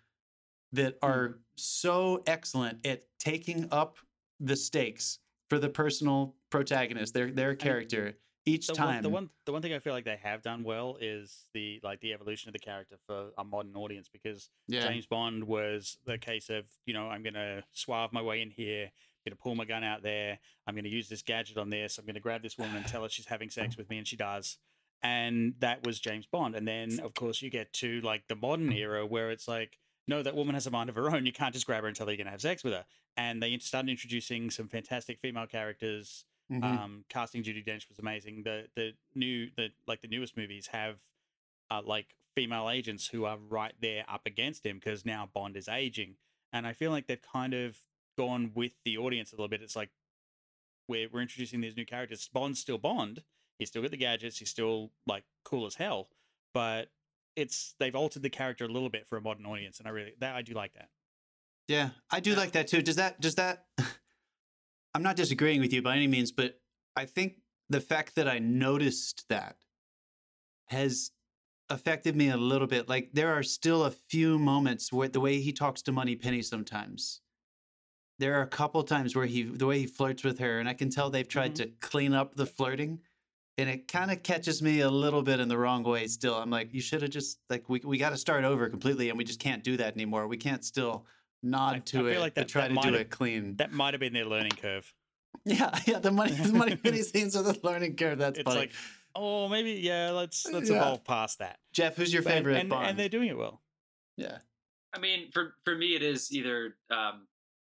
S3: that hmm. are so excellent at taking up the stakes for the personal protagonist, their their character each
S2: the
S3: time.
S2: One, the one the one thing I feel like they have done well is the like the evolution of the character for a modern audience because
S3: yeah.
S2: James Bond was the case of you know I'm gonna swerve my way in here, I'm gonna pull my gun out there, I'm gonna use this gadget on this, I'm gonna grab this woman and tell her she's having sex with me, and she does. And that was James Bond. And then of course you get to like the modern era where it's like, no, that woman has a mind of her own. You can't just grab her and tell her you're gonna have sex with her. And they started introducing some fantastic female characters
S3: Mhm.
S2: um, casting Judi Dench was amazing. The the new the like the newest movies have uh, like female agents who are right there up against him because now Bond is aging, and I feel like they've kind of gone with the audience a little bit. It's like we're we're introducing these new characters. Bond's still Bond. He's still got the gadgets. He's still like cool as hell, but it's they've altered the character a little bit for a modern audience, and I really that I do like that.
S3: Yeah, I do like that too. Does that does that I'm not disagreeing with you by any means, but I think the fact that I noticed that has affected me a little bit. Like there are still a few moments where the way he talks to Moneypenny sometimes. There are a couple times where he the way he flirts with her, and I can tell they've tried
S2: Mhm.
S3: to clean up the flirting. And it kind of catches me a little bit in the wrong way still. I'm like, you should have just like we we got to start over completely and we just can't do that anymore. We can't still nod
S2: I
S3: to
S2: feel
S3: it
S2: like
S3: but
S2: that-
S3: try
S2: that
S3: to
S2: might
S3: do
S2: have-
S3: it clean.
S2: That might have been their learning curve.
S3: Yeah, yeah, the money, the Moneypenny scenes are the learning curve. That's
S2: It's
S3: funny.
S2: like, oh, maybe yeah. Let's let's
S3: Yeah.
S2: evolve past that.
S3: Jeff, who's your favorite
S2: and,
S3: Bond?
S2: and they're doing it well.
S3: yeah,
S1: I mean, for for me, it is either um,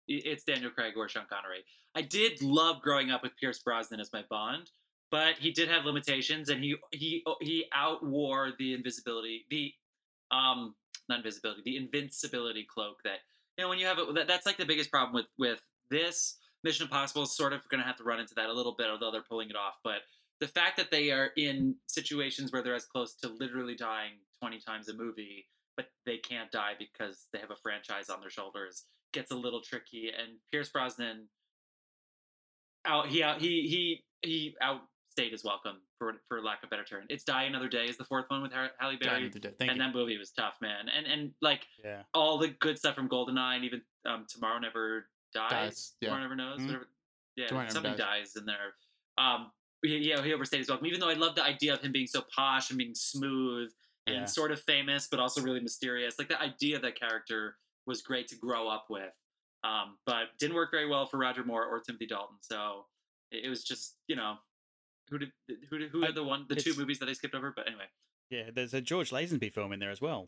S1: it's Daniel Craig or Sean Connery. I did love growing up with Pierce Brosnan as my Bond, but he did have limitations, and he he he outwore the invisibility, the um, not invisibility, the invincibility cloak that you know when you have it. That, that's like the biggest problem with with this Mission Impossible. is Sort of going to have to run into that a little bit, although they're pulling it off, but. The fact that they are in situations where they're as close to literally dying 20 times a movie but they can't die because they have a franchise on their shoulders gets a little tricky and Pierce Brosnan out he out he he he outstayed his welcome for for lack of a better term. It's Die Another Day is the fourth one with Halle Berry.
S3: Another Day. Thank
S1: and
S3: you.
S1: that movie was tough, man. And and like
S2: Yeah.
S1: all the good stuff from Goldeneye and even um, Tomorrow Never Dies.
S3: Dies, yeah.
S1: Tomorrow Never Knows.
S2: Mhm.
S1: Whatever. Yeah,
S3: Tomorrow
S1: something
S3: Dies.
S1: dies in there. Um, yeah, he overstayed his welcome. Even though I love the idea of him being so posh and being smooth and
S2: Yeah.
S1: sort of famous, but also really mysterious. Like the idea of that character was great to grow up with. Um, but didn't work very well for Roger Moore or Timothy Dalton. So it was just you know who did who did, who
S2: I-
S1: had the one the two movies that I skipped over. But anyway,
S2: Yeah, there's a George Lazenby film in there as well.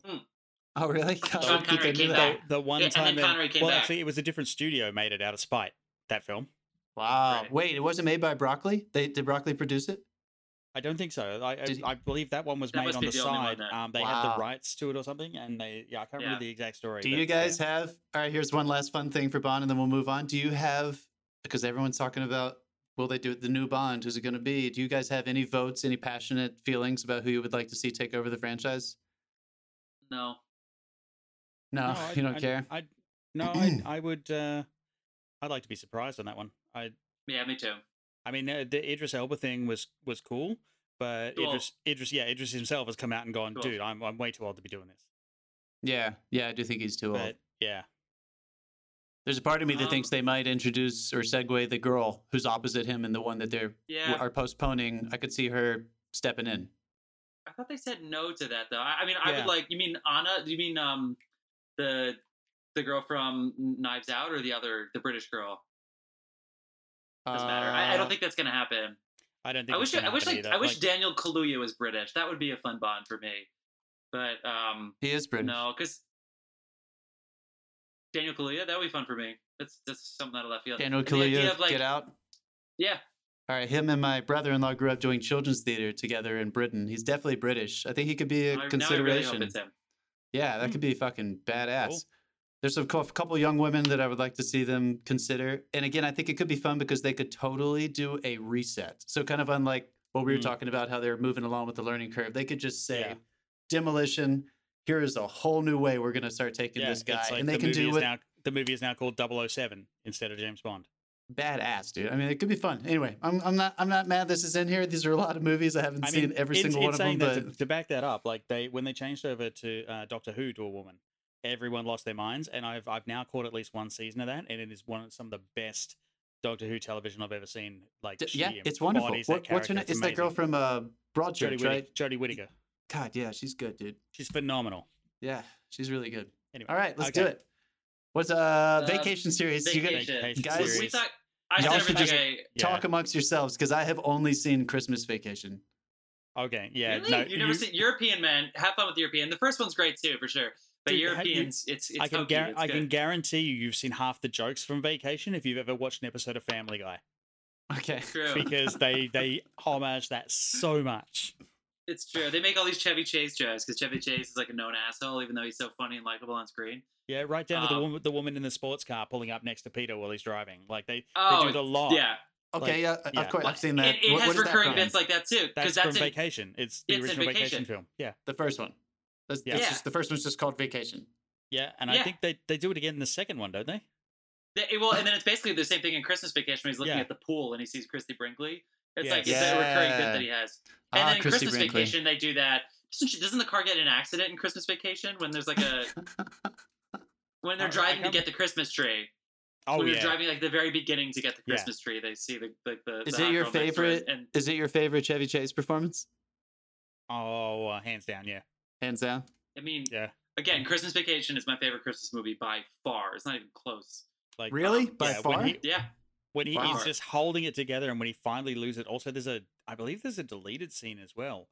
S3: Oh, really? God,
S1: Sean
S3: I don't think I
S1: Connery
S3: knew
S1: came
S3: that.
S1: back.
S2: The, the one
S1: Yeah, and
S2: time
S1: then came
S2: well,
S1: back.
S2: actually, it was a different studio made it out of spite. That film.
S3: Wow.
S1: Right.
S3: Wait, it wasn't made by Broccoli. They did Broccoli produce it?
S2: I don't think so. I I,
S3: he-
S2: I believe that one was
S1: That
S2: made on the
S1: the
S2: side. Um, they had the rights to it or something, and they yeah, I can't
S1: Yeah.
S2: remember the exact story.
S3: Do
S2: but,
S3: you guys
S2: yeah.
S3: have? All right, here's one last fun thing for Bond, and then we'll move on. Do you have? Because everyone's talking about will they do it? the new Bond? Who's it going to be? Do you guys have any votes, any passionate feelings about who you would like to see take over the franchise?
S1: no.
S3: No,
S2: I-
S3: you don't
S2: I-
S3: care.
S2: I no, I I would. Uh, I'd like to be surprised on that one. I
S1: Yeah, me too.
S2: I mean, uh, the Idris Elba thing was was cool, but
S1: Cool.
S2: Idris Idris yeah Idris himself has come out and gone,
S1: Cool.
S2: dude, I'm I'm way too old to be doing this.
S3: Yeah, yeah, I do think he's too old.
S2: Yeah,
S3: There's a part of me that
S1: Um,
S3: thinks they might introduce or segue the girl who's opposite him and the one that they're
S1: Yeah,
S3: are postponing. I could see her stepping in.
S1: I thought they said no to that though. I, I mean, I
S2: Yeah.
S1: would like. You mean Anna? Do you mean um the the girl from Knives Out or the other the British girl? Doesn't matter. I, I
S3: Uh,
S1: don't think that's gonna happen.
S2: I don't think.
S1: I wish
S2: it's gonna
S1: I wish like
S2: either.
S1: I wish
S2: Like,
S1: Daniel Kaluuya was British. That would be a fun bond for me. But um
S3: he is British.
S1: no, because Daniel Kaluuya that would be fun for me. That's that's something out of left field.
S3: Daniel
S1: And the idea
S3: Kaluuya,
S1: like-
S3: get out.
S1: Yeah,
S3: All right, him and my brother-in-law grew up doing children's theater together in Britain. He's definitely British. I think he could be a
S1: now I really
S3: consideration.
S1: it's him.
S3: Yeah, that could be fucking badass.
S2: Cool.
S3: There's a couple young women that I would like to see them consider. And again, I think it could be fun because they could totally do a reset. So kind of unlike what we were
S2: Mm.
S3: talking about, how they're moving along with the learning curve. They could just say,
S2: Yeah.
S3: demolition. Here is a whole new way we're going to start taking
S2: yeah,
S3: this guy,
S2: like
S3: and they
S2: the
S3: can do it
S2: now the movie is now called 007 instead of James Bond.
S3: badass, dude. I mean, it could be fun. Anyway, I'm, I'm not I'm not mad this is in here. These are a lot of movies I haven't
S2: I
S3: seen
S2: mean,
S3: every
S2: in-
S3: single
S2: in
S3: one of them, but
S2: to, to back that up, like they when they changed over to uh, Doctor Who to a woman, everyone lost their minds, and I've I've now caught at least one season of that, and it is one of some of the best Doctor Who television I've ever seen. Like,
S3: D- yeah, it's wonderful.
S2: embodies
S3: What,
S2: that
S3: what's her name? It's that girl from uh,
S2: Jodie
S3: Broadchurch,
S2: Whittaker,
S3: right?
S2: Jodie Whittaker.
S3: God, yeah, she's good, dude.
S2: She's phenomenal.
S3: Yeah, she's really good.
S2: Anyway,
S3: All right, let's
S2: okay.
S3: do it. What's uh,
S1: Uh,
S3: vacation series? You got
S1: Vacation.
S2: Vacation
S3: Guys-
S2: series.
S1: we thought I
S3: Y'all should just
S1: I,
S2: Yeah.
S3: talk amongst yourselves because I have only seen Christmas Vacation.
S2: Okay, yeah,
S1: really?
S2: no,
S1: You've never
S2: you-
S1: seen European men. Have fun with European. The first one's great too, for sure. But
S2: Dude, have you-
S1: Europeans, it's it's
S2: I can
S1: hokey,
S2: guar-
S1: it's
S2: I can
S1: good.
S2: guarantee you you've seen half the jokes from Vacation if you've ever watched an episode of Family Guy
S3: Okay.
S1: True.
S2: because they they homage that so much.
S1: It's true. They make all these Chevy Chase jokes because Chevy Chase is like a known asshole, even though he's so funny and likable on screen.
S2: Yeah, right down to the
S1: Um,
S2: woman, the woman in the sports car pulling up next to Peter while he's driving. Like they,
S1: Oh,
S2: they do the lot.
S1: Yeah,
S3: Okay, yeah,
S2: yeah.
S3: of course.
S1: Well,
S3: I've seen that.
S1: It, it
S3: What-
S1: has
S3: what is that
S1: recurring bits like that too,
S2: that's,
S1: because that's,
S2: from
S1: in,
S2: Vacation. It's the
S1: it's in
S2: original vacation.
S1: Vacation.
S2: film. Yeah,
S3: The first one. That's,
S2: Yeah.
S3: that's
S1: Yeah.
S3: just, the first one's just called Vacation.
S2: yeah, and I think they they do it again in the second one, don't they?
S1: The- well, and then it's basically the same thing in Christmas Vacation when he's looking
S2: Yeah.
S1: at the pool and he sees Christy Brinkley. It's
S2: Yes.
S1: like it's a recurring bit that he has. And
S3: Ah,
S1: then in
S3: Christy
S1: Christmas
S3: Brinkley.
S1: Vacation, they do that. Doesn't, she, doesn't the car get in an accident in Christmas Vacation when there's like a when they're
S2: I- I
S1: driving to get the Christmas tree?
S2: Oh
S1: when
S2: yeah.
S1: they're driving like the very beginning to get the
S2: Yeah.
S1: Christmas tree, they see the the. the
S3: Is
S1: the
S3: it your
S1: girl next to it,
S3: favorite?
S1: And
S3: Is it your favorite Chevy Chase performance?
S2: Oh, uh, hands down, yeah.
S3: Hands down.
S1: I mean,
S2: Yeah.
S1: again, Christmas Vacation is my favorite Christmas movie by far. It's not even close.
S2: Like
S3: Really?
S1: um,
S3: By
S2: yeah,
S3: far?
S2: he
S1: Yeah,
S2: when he, he's just holding it together, and when he finally loses it, also there's a I believe there's a deleted scene as well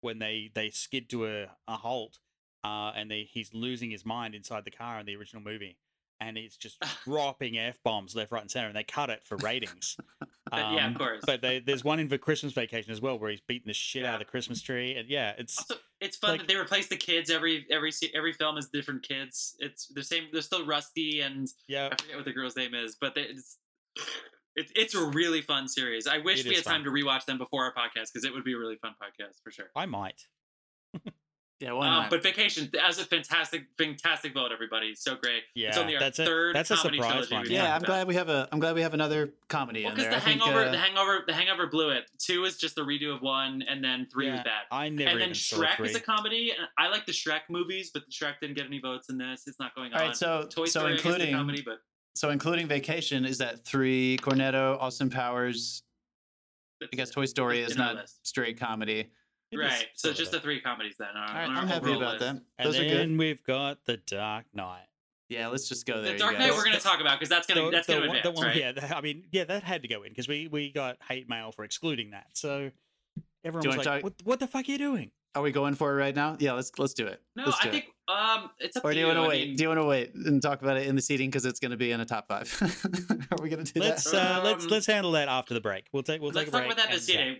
S2: when they they skid to a, a halt, uh, and they he's losing his mind inside the car in the original movie, and it's just dropping f bombs left, right, and center, and they cut it for ratings.
S1: But yeah,
S2: Um,
S1: of course.
S2: But they, there's one in the Christmas Vacation as well where he's beating the shit out of the Christmas tree, and yeah, it's
S1: Also, it's fun
S2: like-
S1: that they replace the kids every every every film is different kids. It's the same. They're still Rusty and
S2: yeah,
S1: I forget what the girl's name is, but they, it's it's it's a really fun series. I wish
S2: It
S1: we
S2: is
S1: had time to rewatch them before our podcast because it would be a really fun podcast for sure.
S2: I might.
S3: Yeah, why
S1: Um,
S3: not?
S1: but Vacation as a fantastic fantastic vote, everybody. So great.
S2: Yeah,
S1: it's only our
S2: that's a
S1: third
S2: that's a
S1: comedy
S2: surprise
S1: trilogy
S2: one.
S1: we've
S3: yeah,
S1: done.
S3: I'm glad we have a. I'm glad we have another comedy
S1: Well,
S3: in
S1: because
S3: there.
S1: the
S3: I think,
S1: Hangover,
S3: uh,
S1: the Hangover, the Hangover blew it. Two is just the redo of one, and then three was
S2: Yeah,
S1: bad.
S2: I never
S1: and then
S2: even saw
S1: Shrek
S2: three.
S1: is a comedy. and I like the Shrek movies, but the Shrek didn't get any votes in this. It's not going on.
S3: All right, so
S1: Toy
S3: so
S1: Story I guess, is a
S3: including
S1: comedy, but
S3: so including Vacation is that three Cornetto, Austin Powers. I guess Toy Story is not
S1: list.
S3: straight comedy.
S1: Right. So just the three comedies then.
S3: All right, I'm happy about
S1: list.
S3: that.
S2: And
S3: Those are
S2: then
S3: good.
S2: we've got the Dark Knight.
S3: Yeah, let's just go there.
S1: The Dark
S3: guys.
S1: Knight we're going to talk about because that's going to that's going to
S2: one-
S1: advance,
S2: the one-
S1: right?
S2: Yeah, that- I mean, yeah, that had to go in because we we got hate mail for excluding that. So everyone was like,
S3: talk-
S2: what, "What the fuck are you doing?"
S3: Are we going for it right now? Yeah, let's let's do it.
S1: No,
S3: let's do
S1: I
S3: it.
S1: think um, it's up
S3: Or do you
S1: you.
S3: want to
S1: I
S3: wait?
S1: mean,
S3: do you want to wait and talk about it in the seating because it's going to be in a top five? Are we going to do
S2: Let's
S3: that?
S2: uh, let's
S1: Um,
S2: let's handle that after the break. We'll take we'll
S1: let's
S2: take a
S1: talk
S2: break.
S1: about that
S2: and,
S1: this
S2: uh,
S1: evening.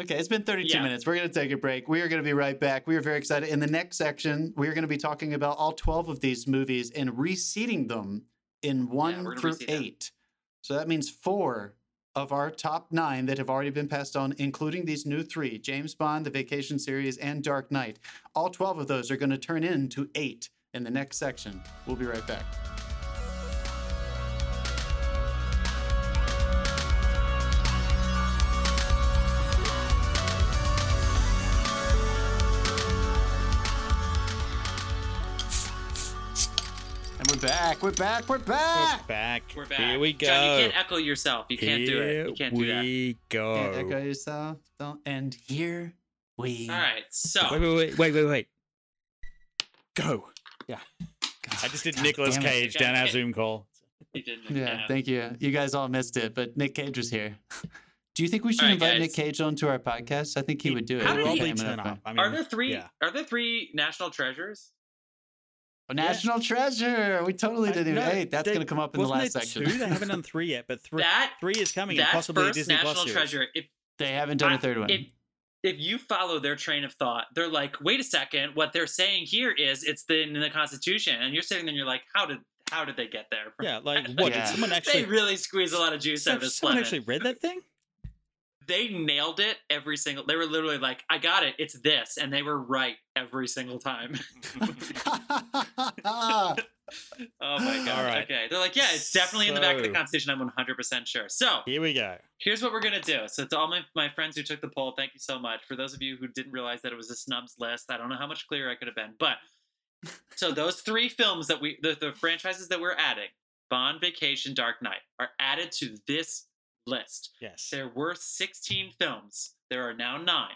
S3: Okay, it's been 32
S1: Yeah.
S3: minutes. We're going to take a break. We are going to be right back. We are very excited. In the next section, we are going to be talking about all 12 of these movies and reseating them in one
S1: we're
S3: through
S1: reseat them.
S3: eight. So that means four of our top nine that have already been passed on, including these new three James Bond, the Vacation series, and Dark Knight. All 12 of those are going to turn into eight in the next section. We'll be right back. Back. We're back. We're back.
S2: We're back.
S1: We're back.
S2: Here we go.
S1: John, you can't echo yourself. You can't do it. You can't do that.
S2: Here we go.
S3: Can't echo yourself. Don't. And here we.
S1: All right. So
S2: Wait, wait, wait, wait, wait, wait. Go.
S3: God,
S2: I just did
S3: God
S2: Nicolas. Cage down our Zoom call.
S1: you didn't.
S3: Yeah, thank you. You guys all missed it, but Nick Cage was here. Do you think we should
S1: All right,
S3: invite
S1: guys.
S3: Nick Cage onto our podcast? I think he, would do it.
S1: How
S3: if
S1: did he-
S3: came
S2: Probably
S3: enough
S2: turn
S3: time.
S2: up. I mean,
S1: Are there three?
S2: Yeah.
S1: Are there three national treasures?
S3: National Treasure. We totally didn't even.
S2: no,
S3: Hey, that's going to come up in the last
S2: there
S3: section.
S2: two? They haven't done three yet, but three
S1: That
S2: three is coming, and
S1: that
S2: possibly a
S1: first
S2: Disney
S1: national
S2: Plus
S1: treasure. If
S3: they haven't done
S1: I-
S3: a third one.
S1: If, if you follow their train of thought, they're like, wait a second, what they're saying here is it's the, in the Constitution, and you're sitting there and you're like, how did how did they get there?
S2: Yeah, like what?
S3: Yeah.
S2: Did someone actually?
S1: they really squeeze a lot of juice out of this
S2: someone
S1: lemon.
S2: actually read that thing?
S1: They nailed it every single. They were literally like, I got it, it's this, and they were right every single time. oh my god!
S2: Right.
S1: Okay, they're like, yeah, it's definitely in the back of the
S2: So-
S1: Constitution. I'm 100 percent sure. So
S2: Here we go.
S1: here's what we're gonna do. So to all my, my friends who took the poll, thank you so much. For those of you who didn't realize that it was a snubs list, I don't know how much clearer I could have been. But so those three films that we the, the franchises that we're adding, Bond, Vacation, Dark Knight, are added to this list.
S2: Yes.
S1: There were 16 films. There are now nine.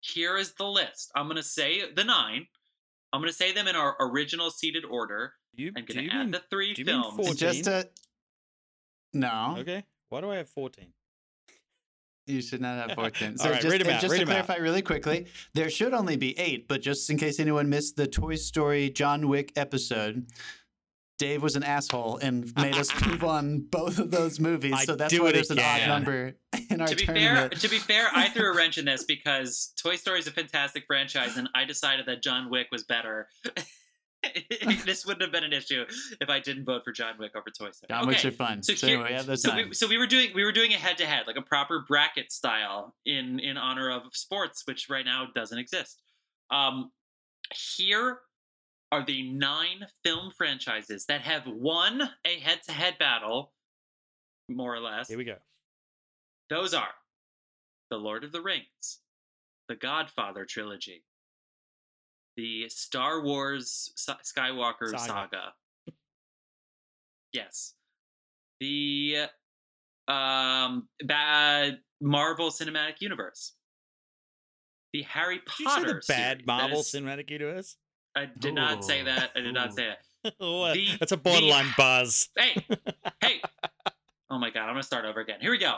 S1: Here is the list. I'm gonna say the nine. I'm gonna say them in our original seated order.
S2: You,
S1: I'm gonna add
S2: mean,
S1: the three
S2: do you
S1: films.
S2: four-
S3: Just
S2: 14?
S3: a. No,
S2: okay. Why do I have fourteen?
S3: you should not have 14.
S2: All
S3: So
S2: right,
S3: just,
S2: read 'em
S3: and
S2: out,
S3: just
S2: read
S3: to
S2: 'em out.
S3: clarify really quickly, there should only be eight, but just in case anyone missed the Toy Story John Wick episode, Dave was an asshole and made us move on both of those movies.
S2: I
S3: so that's
S2: do
S3: why
S2: it
S3: there's an odd number in our
S1: to be fair, to be fair, I threw a wrench in this because Toy Story is a fantastic franchise, and I decided that John Wick was better. this wouldn't have been an issue if I didn't vote for John Wick over Toy Story.
S3: John
S1: okay.
S3: Wicks are fun.
S1: So
S3: So,
S1: here-
S3: anyway, we have those
S1: so we, so we were doing we were doing a head to head like a proper bracket style in in honor of sports which right now doesn't exist um here are the nine film franchises that have won a head-to-head battle, more or less.
S2: Here we go.
S1: Those are The Lord of the Rings, The Godfather trilogy, the Star Wars Skywalker
S2: Saga.
S1: saga. Yes. The um bad Marvel Cinematic Universe. The Harry
S2: Did you say
S1: Potter
S2: the bad. Marvel
S1: is-
S2: cinematic universe?
S1: I did not say that. I did not say that.
S2: What?
S1: The-
S2: That's a
S1: the-
S2: borderline buzz.
S1: Hey, hey. Oh my god, I'm gonna start over again. Here we go.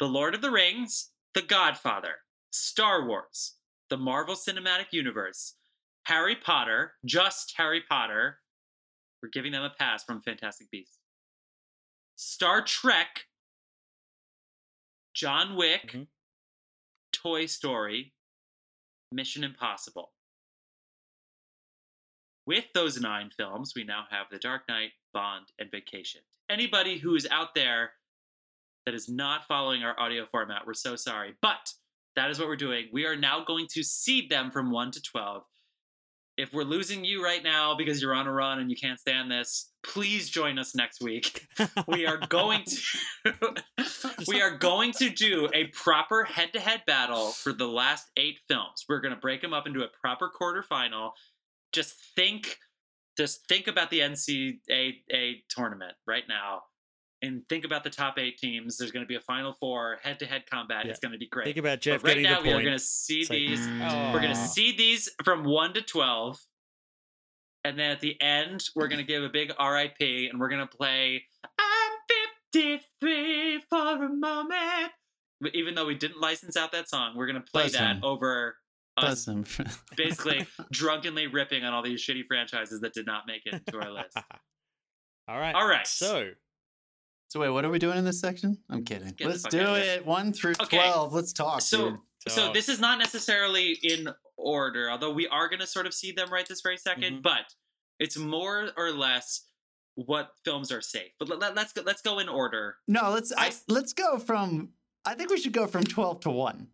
S1: The Lord of the Rings, The Godfather, Star Wars, the Marvel Cinematic Universe, Harry Potter, just Harry Potter. We're giving them a pass from Fantastic Beasts. Star Trek, John Wick,
S2: Mhm.
S1: Toy Story, Mission Impossible. With those nine films, we now have The Dark Knight, Bond, and Vacation. Anybody who is out there that is not following our audio format, we're so sorry. But that is what we're doing. We are now going to seed them from 1 to 12. If we're losing you right now because you're on a run and you can't stand this, please join us next week. We are going to we are going to do a proper head-to-head battle for the last 8 films. We're going to break them up into a proper quarterfinal. Just think just think about the NCAA tournament right now and think about the top 8 teams. There's going to be a final 4 head-to-head combat.
S2: Yeah.
S1: It's going to be great.
S2: Think about Jeff
S1: but right now
S2: the
S1: we are going to see
S2: It's like,
S1: these
S3: Mm.
S1: we're going to see these from 1 to 12. And then at the end, we're going to give a big RIP and we're going to play I'm 53 for a moment. But even though we didn't license out that song, we're going to play
S3: Bless
S1: that over us
S3: Bless
S1: basically drunkenly ripping on all these shitty franchises that did not make it into our list.
S2: All right.
S1: All right.
S2: So
S3: So wait, what are we doing in this section? I'm kidding.
S1: Get
S3: Let's do
S1: out of here.
S3: it. One through
S1: Okay.
S3: twelve. Let's talk.
S1: So,
S3: dude.
S1: so
S2: talk.
S1: this is not necessarily in order, although we are going to sort of see them right this very 2nd
S2: Mhm.
S1: But it's more or less what films are safe. But let, let, let's go. Let's go in order.
S3: no, let's I,
S1: I-
S3: let's go from. I think we should go from twelve to one.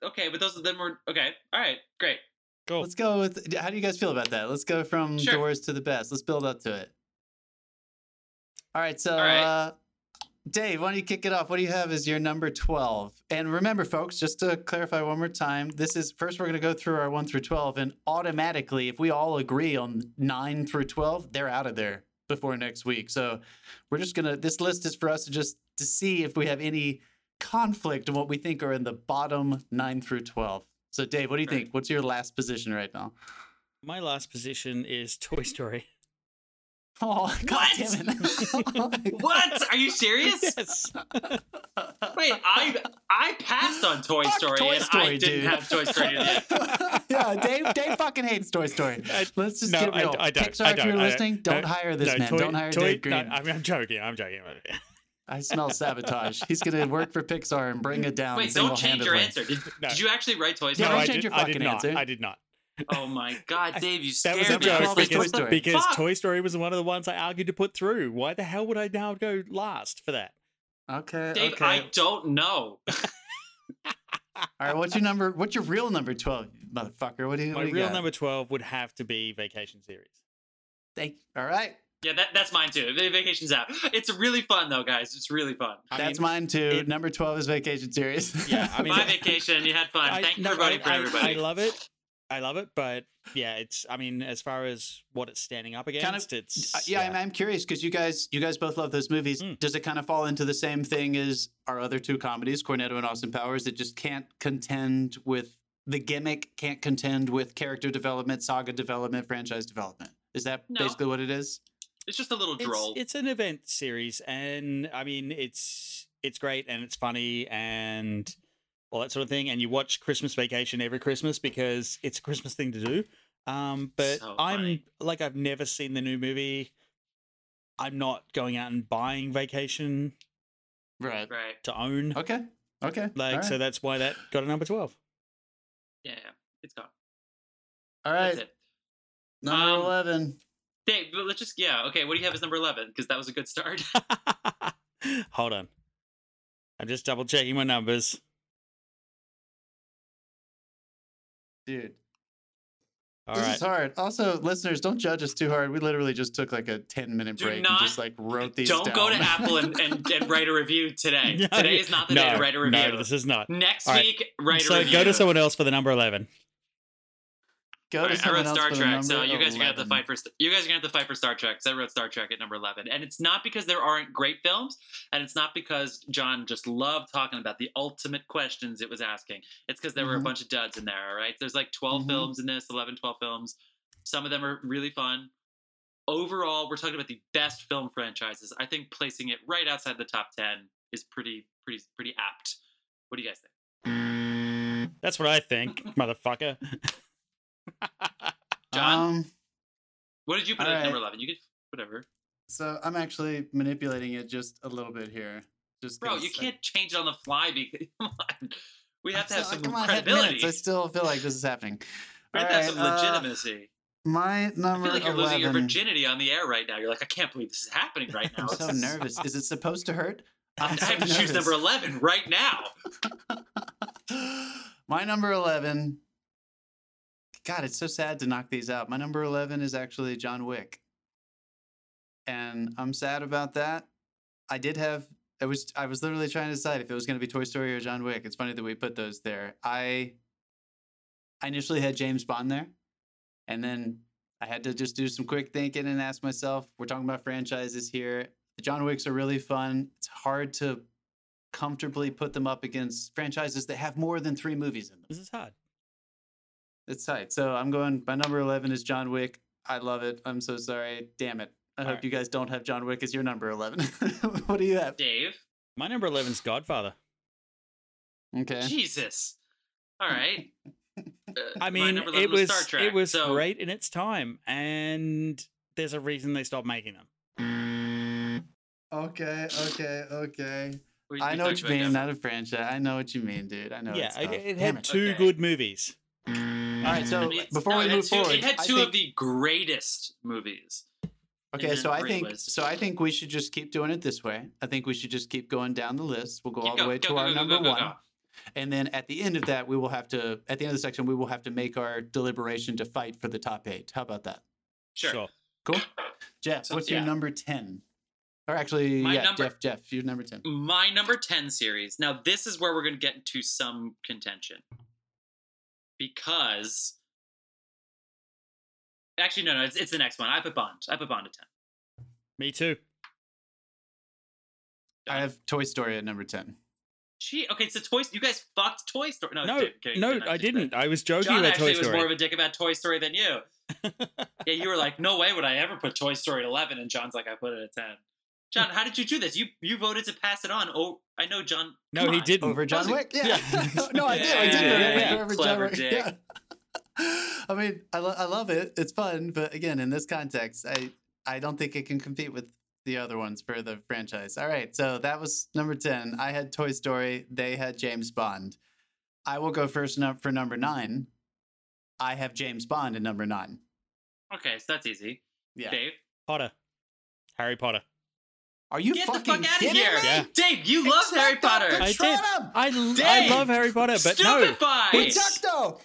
S1: But okay, but those of them were okay. All right, great.
S2: cool.
S3: Let's go with. How do you guys feel about that? Let's go from
S1: Sure.
S3: doors to the best. Let's build up to it. All right, so
S1: All right.
S3: Uh, Dave, why don't you kick it off? What do you have as your number twelve? And remember, folks, just to clarify one more time, this is first we're going to go through our one through twelve, and automatically, if we all agree on nine through twelve, they're out of there before next week. So we're just gonna. This list is for us to just to see if we have any conflict in what we think are in the bottom nine through twelve. So, Dave, what do you
S1: Right.
S3: think? What's your last position right now?
S2: My last position is Toy Story.
S3: Oh, God
S1: What?
S3: damn it.
S1: What? Are you serious?
S2: yes.
S1: Wait, I I passed on Toy
S3: Fuck
S1: Story
S3: Toy
S1: and I
S3: Story,
S1: didn't have Toy Story yet.
S3: yeah, Dave, Dave fucking hates Toy Story. Let's just
S2: no,
S3: get
S2: I-
S3: real.
S2: I don't,
S3: Pixar,
S2: I
S3: if you're
S2: don't, I-
S3: listening, don't hire this
S2: no,
S3: man.
S2: Toy-
S3: don't hire
S2: Toy-
S3: Dave Green.
S2: No, I mean, I'm joking. I'm joking.
S3: I smell sabotage. He's going to work for Pixar and bring it down
S1: Wait, don't change your
S3: single-handedly.
S1: answer. Did,
S2: No.
S1: did you actually write Toy
S3: Yeah,
S1: Story?
S2: no,
S3: don't
S2: I
S3: change
S2: did,
S3: your
S2: I did not.
S3: answer.
S2: I did not.
S1: Oh my God, Dave, you scared That
S2: was a
S3: Number
S1: me.
S2: joke
S3: 12 Toy
S2: because,
S3: Story.
S2: because
S1: Fuck.
S2: Toy Story was one of the ones I argued to put through. Why the hell would I now go last for that?
S3: Okay,
S1: Dave,
S3: okay.
S1: I don't know.
S3: All right, what's your number? What's your real number 12, motherfucker? What do you, mean?
S2: My
S3: what do you
S2: real
S3: got?
S2: number 12 would have to be Vacation Series.
S3: Thank All right.
S1: Yeah, that, that's mine too. The Vacation's out. It's really fun though, guys. It's really fun.
S2: I
S3: That's
S2: mean,
S3: mine too.
S2: it-
S3: number 12 is Vacation Series.
S2: Yeah, I mean-
S1: My vacation, you had fun.
S2: I-
S1: Thank
S2: no,
S1: for voting
S2: I,
S1: for
S2: I-
S1: everybody.
S2: I love it. I love it, but yeah, it's. I mean, as far as what it's standing up against,
S3: Kind of-
S2: it's.
S3: Uh, yeah, I'm, I'm curious because you guys, you guys both love those movies.
S2: Mm.
S3: Does it kind of fall into the same thing as our other two comedies, Cornetto and Austin Powers? It just can't contend with the gimmick, can't contend with character development, saga development, franchise development. Is that
S1: No.
S3: basically what it is?
S1: It's just a little droll.
S2: it's an event series, and I mean, it's it's great and it's funny and all that sort of thing. And you watch Christmas Vacation every Christmas because it's a Christmas thing to do. Um, but
S1: So
S2: I'm like, I've never seen the new movie. I'm not going out and buying Vacation
S3: Right.
S1: right.
S2: to own.
S3: Okay. Okay.
S2: Like,
S3: All right.
S2: so that's why that got a number twelve.
S1: Yeah, yeah. It's gone.
S3: All right.
S1: That's it.
S3: Number
S1: Um,
S3: 11.
S1: Dave, but let's just yeah. Okay, what do you have as number eleven? Because that was a good start.
S2: Hold on. I'm just double checking my numbers.
S3: Dude.
S2: All
S3: this
S2: right.
S3: is hard. Also, listeners, don't judge us too hard. We literally just took like a 10 minute
S1: Do
S3: break and
S1: not-
S3: just like wrote these
S1: Don't
S3: down.
S1: go to Apple and, and, and write a review today.
S2: No,
S1: Today is not the
S2: no,
S1: day to write a review.
S2: No, this is not.
S1: Next
S2: All right.
S1: week, write a review.
S2: so
S1: review.
S2: go to someone else for the number 11.
S3: Go
S1: All
S3: to
S1: right, I wrote Star Trek, so you guys are gonna have to fight for. You guys are gonna have to fight for Star Trek. Because I wrote Star Trek at number eleven, and it's not because there aren't great films, and it's not because John just loved talking about the ultimate questions it was asking. It's because there were a
S3: Mhm.
S1: bunch of duds in there. All right, there's like 12
S3: Mhm.
S1: films in this, 11, 12 films. Some of them are really fun. Overall, we're talking about the best film franchises. I think placing it right outside the top ten is pretty, pretty, pretty apt. What do you guys think?
S2: That's what I think, motherfucker.
S1: John?
S3: Um,
S1: What did you put at
S3: right.
S1: number eleven? You could whatever.
S3: so I'm actually manipulating it just a little bit here. Just
S1: Bro, you
S3: I-
S1: can't change it on the fly because come on. We have to have
S3: So,
S1: some
S3: I
S1: credibility.
S3: minutes. I still feel like this is happening.
S1: We have to have some
S3: uh,
S1: legitimacy.
S3: My
S1: I
S3: number
S1: feel like you're
S3: 11.
S1: losing your virginity on the air right now. You're like, I can't believe this is happening right now.
S3: I'm so nervous. Is it supposed to hurt?
S1: I
S3: I'm so
S1: have to choose number eleven right now.
S3: My number 11. God, it's so sad to knock these out. My number 11 is actually John Wick. And I'm sad about that. I did have I was I was literally trying to decide if it was going to be Toy Story or John Wick. It's funny that we put those there. I I initially had James Bond there. And then I had to just do some quick thinking and ask myself, we're talking about franchises here. The John Wicks are really fun. It's hard to comfortably put them up against franchises that have more than three movies in them.
S2: This is hard.
S3: It's tight. So I'm going. My number eleven is John Wick. I love it. I'm so sorry. Damn it. I hope
S2: Alright.
S3: you guys don't have John Wick as your number eleven. what do you have?
S1: Dave.
S2: My number 11 is Godfather.
S3: Okay.
S1: Jesus. All right. Uh,
S2: I mean, it
S1: 11
S2: was
S1: Star Trek.
S2: it was
S1: so,
S2: great in its time, and there's a reason they stopped making them.
S3: Okay. Okay. Okay. I know what you mean.
S1: that.
S3: Not a franchise. I know what you mean, dude. I know.
S2: yeah,
S3: it's
S2: it, it
S3: Damn
S2: had two
S1: Okay.
S2: good movies. Mm.
S3: All right. So
S1: I mean,
S3: before
S1: no,
S3: we move
S1: two,
S3: forward,
S1: it had two
S3: think-
S1: of the greatest movies.
S3: Okay, so I think
S1: list.
S3: so. I think we should just keep doing it this way. I think we should just keep going down the list. We'll go
S1: Keep
S3: all
S1: go-
S3: the way
S1: go,
S3: to
S1: go,
S3: our
S1: go, go,
S3: number
S1: go, go,
S3: one,
S1: go.
S3: and then at the end of that, we will have to. At the end of the section, we will have to make our deliberation to fight for the top eight. How about that?
S1: Sure.
S3: Cool. Jeff,
S1: So,
S3: what's your number ten? Or actually,
S1: My
S3: yeah,
S1: number-
S3: Jeff. Jeff, you're number ten.
S1: My number 10 series. Now, this is where we're going to get into some contention. Because. Actually, no, no, it's, it's the next one. I put Bond. I put Bond at 10.
S2: Me too.
S3: I have Toy Story at number ten.
S1: Gee, okay, so Toy You guys fucked Toy Story. No,
S2: No,
S1: kidding,
S2: no,
S1: didn't
S2: I didn't.
S1: but
S2: I was joking
S1: John
S2: about
S1: actually
S2: Toy
S1: was more of a dick about Toy Story than you. Yeah, you were like, no way would I ever put Toy Story at 11. And John's like, I put it at 10. John, how did you do this? You you voted to pass it on. Oh, I know, John.
S2: no,
S1: come
S2: he
S1: on.
S2: didn't.
S3: Over John
S1: Was
S3: Wick? Yeah.
S2: Yeah.
S3: no, I did. I did.
S1: Yeah,
S3: vote
S2: yeah, yeah.
S3: over John Wick.
S1: dick.
S3: Yeah. I mean, I, lo- I love it. It's fun, but again, in this context, I I don't think it can compete with the other ones for the franchise. All right, so that was number ten. I had Toy Story. They had James Bond. I will go first num- for number nine. I have James Bond in number nine.
S1: Okay, so that's easy.
S3: Yeah.
S1: Dave,
S2: Potter. Harry Potter.
S3: Are you
S1: get the
S3: fucking
S1: fuck out of
S3: kidding
S1: here.
S3: me?
S2: Yeah.
S1: Dave, you love Harry Potter.
S2: I did.
S3: Patronum!
S2: I, l- I
S1: Dave!
S2: love Harry Potter, but no.
S1: Stupefy.
S3: Exacto.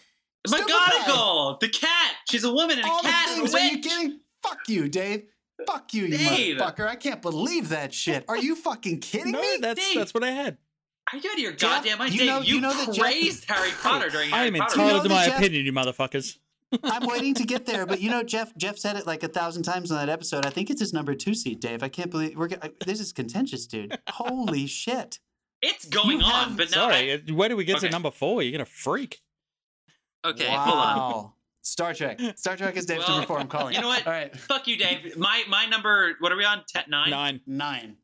S1: McGonagall, the cat. She's a woman and a
S3: All the
S1: cat and a
S3: things. Are you kidding? Fuck you, Dave. Fuck you, you
S1: Dave.
S3: motherfucker. I can't believe that shit. Are you fucking kidding
S2: No,
S3: me?
S2: that's
S1: Dave.
S2: that's what I had.
S1: Are you out of your
S3: Jeff,
S1: goddamn mind?
S3: you
S1: Dave,
S3: know-
S1: you,
S3: you know that Jeff-
S1: praised Harry Potter during
S2: I
S1: Harry
S2: am
S1: Potter.
S3: You know
S2: entitled to my
S3: Jeff-
S2: opinion, you motherfuckers.
S3: I'm waiting to get there, but you know, Jeff. Jeff said it like a thousand times on that episode. I think it's his number two seat, Dave. I can't believe we're. get- This is contentious, dude. Holy shit!
S1: It's going
S3: You
S1: on,
S3: have-
S1: but now
S2: Sorry,
S1: I-
S2: where do we get
S1: Okay.
S2: to number four? You're gonna freak.
S1: okay,
S3: wow.
S1: hold on.
S3: Star Trek. Star Trek is Dave's
S1: Well,
S3: number four. I'm calling.
S1: you know what?
S3: All right.
S1: Fuck you, Dave. My my number. What are we on? Te- nine.
S2: Nine.
S3: Nine.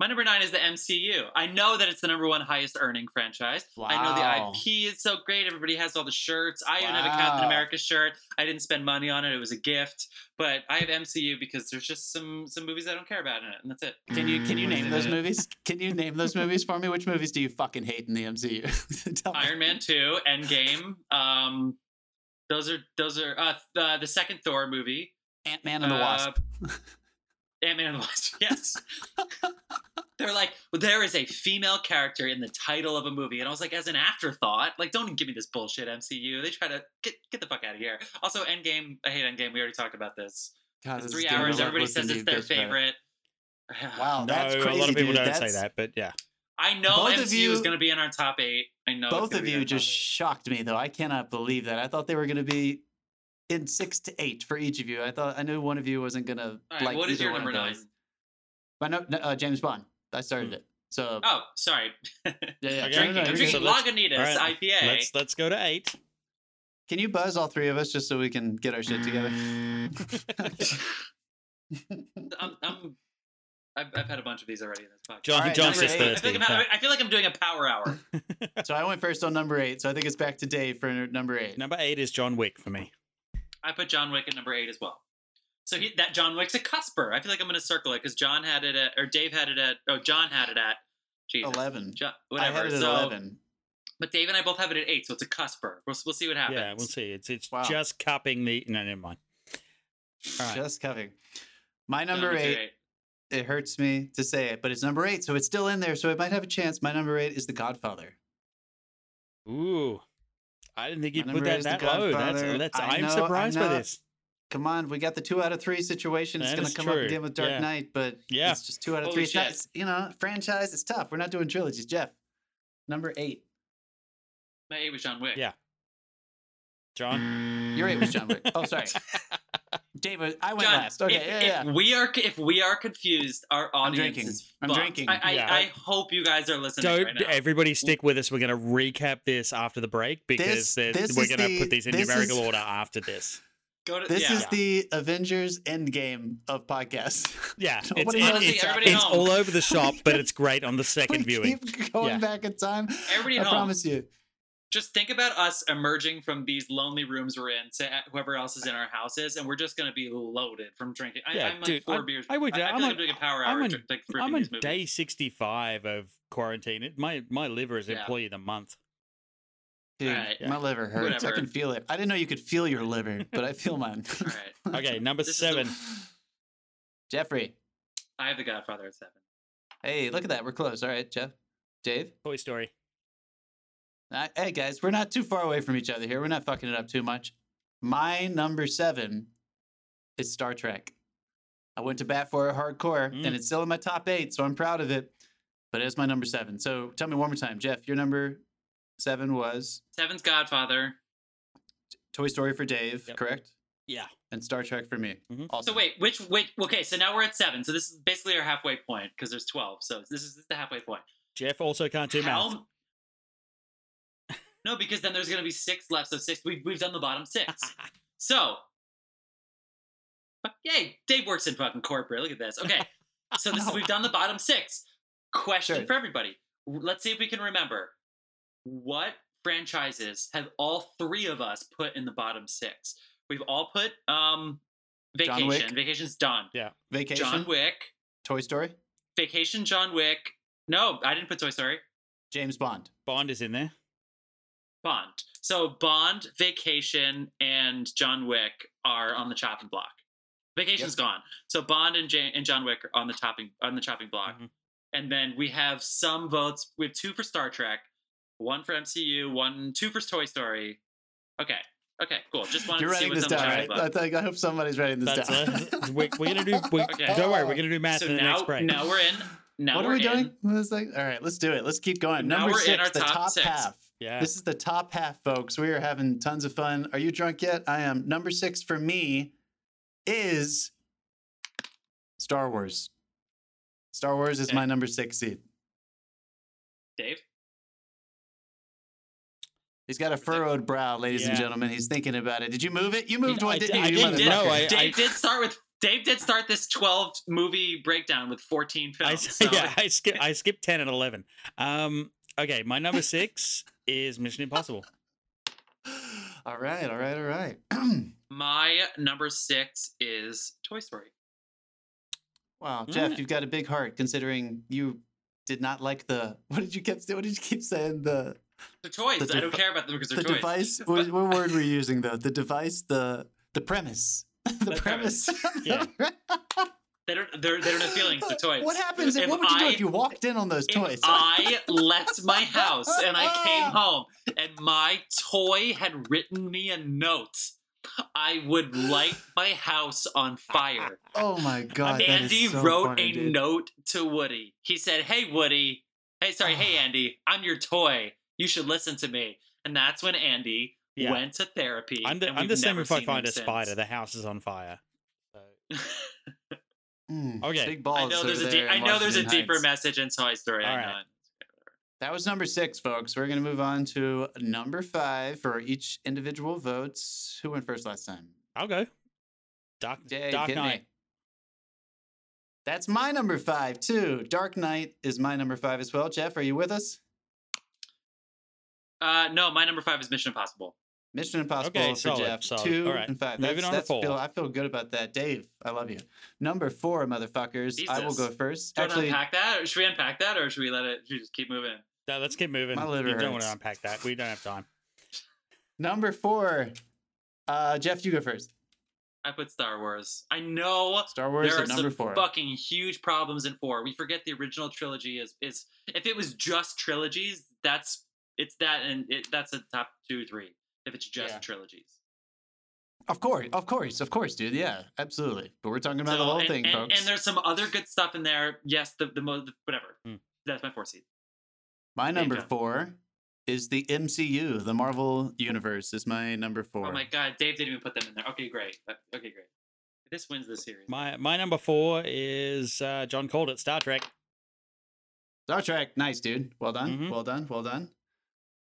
S1: My number nine is the MCU. I know that it's the number one highest earning franchise. Wow. I know the IP is so great. Everybody has all the shirts. I even have a Captain America shirt. I didn't spend money on it. It was a gift. But I have MCU because there's just some some movies I don't care about in it, and that's it.
S3: Can you can you name those
S1: Mm.
S3: movies? Can you name those movies for me? Which movies do you fucking hate in the MCU? Tell me.
S1: Iron Man two, Endgame. Um, those are those are uh the the second Thor movie.
S3: Ant Man and the Wasp.
S1: Uh, Ant Man and the Wasp. Yes. They're like, well, there is a female character in the title of a movie, and I was like, as an afterthought, like, don't give me this bullshit, MCU. They try to get get the fuck out of here. Also, Endgame. I hate Endgame. We already talked about this.
S3: God, this
S1: three
S3: is getting a
S1: hours. Everybody says it's their
S3: bitch about
S1: favorite.
S3: Wow, that's
S2: no,
S3: crazy.
S2: a lot of people
S3: dude.
S2: don't
S3: That's-
S2: say that, but yeah.
S1: I know
S3: Both of
S1: MCU is going to be in our top eight. I know.
S3: Both of you just
S1: eight.
S3: shocked me, though. I cannot believe that. I thought they were going to be in six to eight for each of you. I thought I knew one of you wasn't going to
S1: All right,
S3: like
S1: what is your number nine?
S3: those. But no, no uh, James Bond. I started
S2: Hmm.
S3: it. So
S1: Oh, sorry.
S3: yeah, yeah.
S2: Okay.
S1: I'm
S3: No, no,
S1: drinking, I'm drinking
S3: good.
S2: let's-
S1: Lagunitas
S2: all right,
S1: IPA.
S2: Let's let's go to eight.
S3: Can you buzz all three of us just so we can get our shit together?
S1: I'm, I'm, I've, I've had a bunch of these already in this podcast.
S2: John
S3: All right,
S2: John's
S3: number
S2: just
S3: eight.
S1: I feel, like I'm, I feel like I'm doing a power hour.
S3: so I went first on number eight. So I think it's back to Dave for number eight.
S2: Number eight is John Wick for me.
S1: I put John Wick at number eight as well. So he, that John Wick's a cusper. I feel like I'm going to circle it because John had it at, or Dave had it at, oh, John had it at, Jesus.
S3: Eleven.
S1: John,
S3: I
S1: whatever.
S3: had it at
S1: so,
S3: eleven.
S1: But Dave and I both have it at eight, so it's a cusper. We'll, we'll see what happens.
S2: Yeah, we'll see. It's it's
S3: Wow.
S2: just cupping the. No, never mind. All right.
S3: Just covering. My
S1: So
S3: number
S1: two,
S3: eight. It hurts me to say it, but it's number eight, so it's still in there. So it might have a chance. My number eight is The Godfather.
S2: Ooh, I didn't think you'd put
S3: number
S2: that
S3: is
S2: that low. That's,
S3: uh,
S2: that's
S3: I
S2: I'm
S3: know,
S2: surprised by this.
S3: Come on, we got the two out of three situation. It's going to come up again with Dark
S2: Yeah.
S3: Knight, but
S2: Yeah.
S3: it's just two out of
S1: Holy
S3: three. It's not, it's- you know, franchise. It's tough. We're not doing trilogies. Jeff, number eight.
S1: My eight was John Wick.
S2: Yeah. John.
S3: Your eight was John Wick. Oh, sorry, David. I went
S1: John,
S3: last. Okay,
S1: if,
S3: yeah,
S1: if
S3: yeah.
S1: we are if we are confused, our audience
S3: drinking.
S1: is
S3: I'm drinking.
S1: I, I,
S2: Yeah.
S1: I hope you guys are listening
S2: Don't
S1: right now.
S2: everybody stick with us. We're going to recap this after the break because
S3: This- this
S2: we're going to
S3: the-
S2: put these in
S3: this
S2: numerical
S3: is-
S2: order after this.
S1: Go to
S3: This
S1: yeah.
S3: is the Avengers Endgame of podcasts.
S2: Yeah, it's, it-
S3: knows
S2: it's,
S1: everybody
S2: it's all over the shop, but it's great on the
S3: we
S2: second viewing.
S3: keep going
S2: Yeah.
S3: back in time.
S1: Everybody
S3: I
S1: home.
S3: promise you.
S1: Just think about us emerging from these lonely rooms we're in to whoever else is in our houses, and we're just going to be loaded from drinking. I,
S2: Yeah,
S1: I'm like
S2: dude,
S1: four
S2: I-
S1: beers.
S2: I would-
S1: I, I feel
S2: I'm
S1: like
S2: on-
S1: doing a power
S2: I'm
S1: hour,
S2: on-
S1: dr- like
S2: I'm on day 65 of quarantine. It, my my liver is
S1: Yeah.
S2: employee of the month.
S3: Dude,
S1: Alright.
S3: my liver hurts. I can feel it. I didn't know you could feel your liver, but I feel mine.
S1: All right,
S2: Okay, number
S1: This is the-
S2: seven.
S3: Jeffrey.
S1: I have The Godfather at seven.
S3: Hey, look at that. We're close. All right, Jeff. Dave.
S2: Toy Story.
S3: Uh, hey, guys, we're not too far away from each other here. We're not fucking it up too much. My number seven is Star Trek. I went to bat for it hardcore,
S2: Mm.
S3: and it's still in my top eight, so I'm proud of it. But it's my number seven. So tell me one more time, Jeff. Your number seven was
S1: Seven's Godfather.
S3: Toy Story for Dave,
S2: Yep.
S3: correct?
S2: Yeah.
S3: And Star Trek for me.
S2: Mhm.
S3: Also,
S1: So wait, which wait? Okay, so now we're at seven. So this is basically our halfway point because there's twelve. So this is the halfway point.
S2: Jeff also can't do math.
S1: How- no, because then there's gonna be six left. So six. We've we've done the bottom six. So, fuck, yay! Dave works in fucking corporate. Look at this. Okay, so this is we've done the bottom six. Question
S3: Sure.
S1: for everybody. Let's see if we can remember what franchises have all three of us put in the bottom six. We've all put um
S3: John Wick.
S1: vacation. Vacation's done. Yeah.
S3: Vacation,
S1: John Wick.
S3: Toy Story,
S1: Vacation. John Wick. No, I didn't put Toy Story.
S3: James Bond.
S2: Bond is in there.
S1: Bond. So Bond, Vacation, and John Wick are on the chopping block. Vacation's gone. So Bond and, Jan- and John Wick are on the chopping on the chopping block.
S2: Mhm.
S1: And then we have some votes. We have two for Star Trek, one for MCU, one two for Toy Story. Okay. Okay, cool. Just wanted
S3: You're
S1: to see
S3: writing
S1: what's
S3: this
S1: on the
S3: down,
S1: chopping
S3: right?
S1: block.
S3: I, think, I hope somebody's writing this
S2: That's
S3: down.
S2: we, we're gonna do. We,
S1: Okay.
S2: Don't worry, we're gonna do math
S1: So
S2: in the
S1: now,
S2: next break.
S1: now we're in. Now
S3: what are
S1: we're
S3: we doing?
S1: in.
S3: What is that? All right, let's do it. Let's keep going.
S1: Now
S3: Number
S1: we're in
S3: six,
S1: our
S3: the
S1: top
S3: top
S1: six.
S3: half.
S2: Yeah.
S3: This is the top half, folks. We are having tons of fun. Are you drunk yet? I am. Number six for me is Star Wars. Star Wars is
S1: Okay.
S3: my number six seed.
S1: Dave?
S3: He's got a furrowed brow, ladies and gentlemen. He's thinking about it. Did you move it? You moved
S2: I
S3: one,
S2: d-
S3: didn't you?
S2: I
S3: you
S2: didn't.
S3: motherfucker?
S2: No, I-
S1: Dave did start with Dave did start this 12 movie breakdown with 14
S2: I,
S1: films. so-
S2: yeah, I skip I skipped ten and eleven. Um, okay, my number six is Mission Impossible.
S3: all right, all right, all right.
S1: My number six is Toy Story.
S3: wow, Jeff,
S2: Mm.
S3: you've got a big heart considering you did not like the. What did you keep? What did you keep saying? The
S1: They're toys.
S3: The
S1: I don't care about them because they're
S3: the
S1: toys.
S3: device. What, what word were you using though? The device. The the premise. the,
S1: The
S3: premise.
S1: premise.
S2: Yeah.
S1: They don't. They're they don't have feelings. They're toys.
S3: What happens? If,
S1: If
S3: what would you do
S1: I-
S3: if you walked in on those
S1: If
S3: toys?
S1: I left my house and I came home and my toy had written me a note, I would light my house on fire.
S3: oh my god! that is
S1: Andy
S3: so
S1: wrote
S3: funny,
S1: a
S3: dude.
S1: note to Woody. He said, "Hey Woody, hey sorry, hey Andy, I'm your toy. You should listen to me." And that's when Andy
S2: Yeah.
S1: went to therapy.
S2: I'm the,
S1: and
S2: I'm the same if I find
S1: him
S2: a spider. The house is on fire. So.
S3: Mm,
S2: Okay.
S3: Big balls.
S1: I know there's a
S3: there
S1: deep, I know there's a deeper
S3: Heights.
S1: message in Toy Story. I
S2: All
S1: know.
S2: right.
S3: That was number six, folks. We're gonna move on to number five for each individual votes. Who went first last time?
S2: I'll go. Dark
S3: Dave,
S2: Dark
S3: hit me.
S2: Knight.
S3: That's my number five too. Dark Knight is my number five as well. Jeff, are you with us?
S1: Uh, no, my number five is Mission Impossible.
S3: Mission Impossible
S2: Okay,
S3: for
S2: solid,
S3: Jeff.
S2: solid.
S3: Two
S2: All right.
S3: and five.
S2: Moving
S3: That's,
S2: on
S3: that's
S2: four.
S3: Feel, I feel good about that. Dave, I love you. Number four, motherfuckers. I will go first.
S1: Do you want
S3: Actually,
S1: unpack that? Or should we unpack that, or should we let it? Should we just keep moving?
S2: No, let's keep moving.
S3: My liver
S2: you don't want to unpack that. We don't have time.
S3: number four. Uh, Jeff, you go first.
S1: I put Star Wars. I know
S3: Star Wars
S1: there are
S3: at number
S1: some
S3: four.
S1: fucking huge problems in four. We forget the original trilogy is is if it was just trilogies, that's it's that and it, that's a top two three. If it's just
S3: Yeah.
S1: trilogies,
S3: Of course, of course, of course, dude. Yeah, absolutely. But we're talking about the whole
S1: and,
S3: thing,
S1: and,
S3: folks.
S1: and there's some other good stuff in there. Yes, the the mo- whatever.
S2: Hmm.
S1: That's my four seed.
S3: my number
S1: go.
S3: four is the MCU, the Marvel Universe, is my number four.
S1: Oh my god, Dave didn't even put them in there. Okay, great. Uh, Okay, great. This wins the series.
S2: My my number four is uh, John called it Star Trek.
S3: Star Trek, nice, dude. Well done,
S2: Mhm.
S3: well done, well done.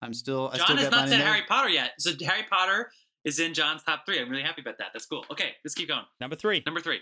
S3: I'm still. I still
S1: John has not said. Harry Potter yet. So Harry Potter is in John's top three. I'm really happy about that. That's cool. Okay, let's keep going.
S2: Number three,
S1: Number three.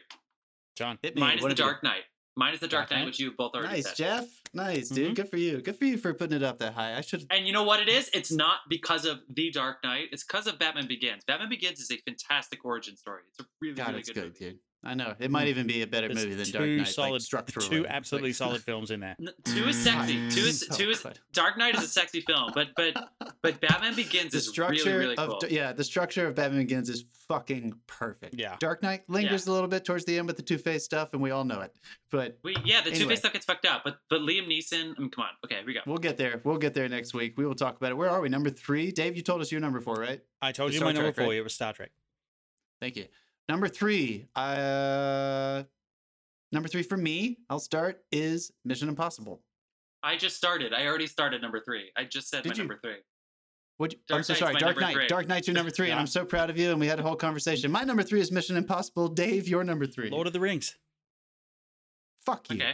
S2: John.
S3: Hit me.
S1: Mine is
S3: What
S1: the
S3: have you-
S1: Dark Knight. Mine is the Dark,
S2: Dark
S1: Knight,
S2: Knight?
S1: which you both already
S3: Nice,
S1: said.
S3: Jeff. Nice, dude.
S2: Mhm.
S3: Good for you. Good for you for putting it up that high. I should.
S1: And you know what it is? It's not because of the Dark Knight. It's because of Batman Begins. Batman Begins is a fantastic origin story. It's a really,
S3: God,
S1: really
S3: it's
S1: good,
S3: good,
S1: movie.
S3: dude. I know it might
S2: Mm.
S3: even be a better
S2: There's
S3: movie than Dark Knight.
S2: solid,
S3: like, structurally.
S2: two absolutely
S3: Like-
S2: solid films in there.
S1: N- Two is sexy. Two is
S3: so
S1: two is
S3: good.
S1: Dark Knight is a sexy film, but but but Batman Begins
S3: the
S1: is
S3: structure
S1: really really
S3: of
S1: cool.
S3: yeah, the structure of Batman Begins is fucking perfect.
S2: Yeah.
S3: Dark Knight lingers a little bit towards the end with the Two Face stuff, and we all know it. But
S1: We yeah, the Two Face stuff gets fucked up, but but Liam Neeson. I mean, come on. Okay, here we go.
S3: we'll get there. We'll get there next week. We will talk about it. Where are we? Number three. Dave, you told us you're number four, right?
S2: I told
S3: It's
S2: you
S3: Star
S2: my number
S3: Trek,
S2: four.
S3: right?
S2: It was Star Trek.
S3: Thank you. Number three. Uh, number three for me. I'll start is Mission Impossible.
S1: I just started. I already started number three. I just said
S3: Did
S1: my
S3: you?
S1: number three.
S3: Would you,
S1: Dark
S3: I'm so
S1: Knight's
S3: sorry. Dark
S1: number
S3: Knight.
S1: three.
S3: Dark Knight's your number three, and I'm so proud of you. And we had a whole conversation. My number three is Mission Impossible. Dave, your number three.
S2: Lord of the Rings.
S3: Fuck you.
S1: Okay.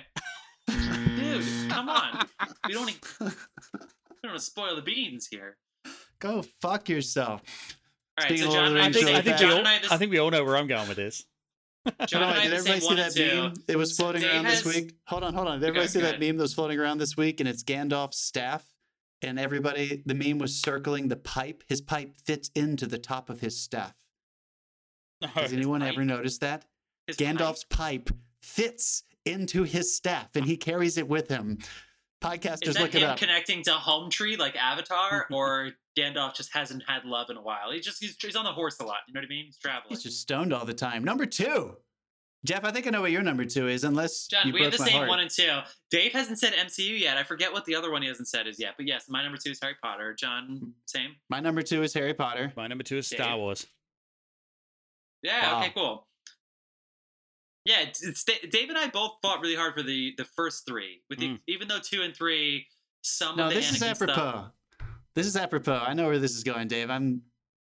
S1: Dude, come on. We don't we don't want to spoil the beans here.
S3: Go fuck yourself.
S1: All right, so John,
S3: Lord of the
S1: I
S2: I think,
S3: really
S2: I, think we
S1: John
S2: all,
S1: and I, this,
S2: I think we all know where I'm going with this.
S1: John and
S3: on,
S1: I
S3: did everybody see that
S1: and two.
S3: meme? It was floating
S1: Dave
S3: around this week. Hold on, hold on. Did everybody
S1: Okay,
S3: see that
S1: ahead.
S3: meme that was floating around this week? And it's Gandalf's staff. And everybody, the meme was circling the pipe. His pipe fits into the top of his staff. Has anyone
S1: pipe?
S3: ever noticed that?
S1: His pipe.
S3: Gandalf's pipe fits into his staff and he carries it with him. Podcasters,
S1: Is that
S3: look it
S1: him
S3: up.
S1: connecting to Home Tree like Avatar, or Gandalf just hasn't had love in a while? He just he's, he's on the horse a lot. You know what I mean? He's traveling.
S3: He's just stoned all the time. Number two. Jeff, I think I know what your number two is, unless
S1: John,
S3: you
S1: we have the same
S3: heart.
S1: one and two. Dave hasn't said MCU yet. I forget what the other one he hasn't said is yet. But yes, my number two is Harry Potter. John, hmm. same.
S3: My number two is Harry Potter.
S2: My number two is Star Wars.
S1: Yeah.
S3: Wow.
S1: Okay. Cool. Yeah, it's, it's, Dave and I both fought really hard for the the first three. With the,
S2: Mm.
S1: even though two and three, some
S3: No,
S1: of the
S3: this is apropos.
S1: stuff.
S3: This is apropos. I know where this is going, Dave. I'm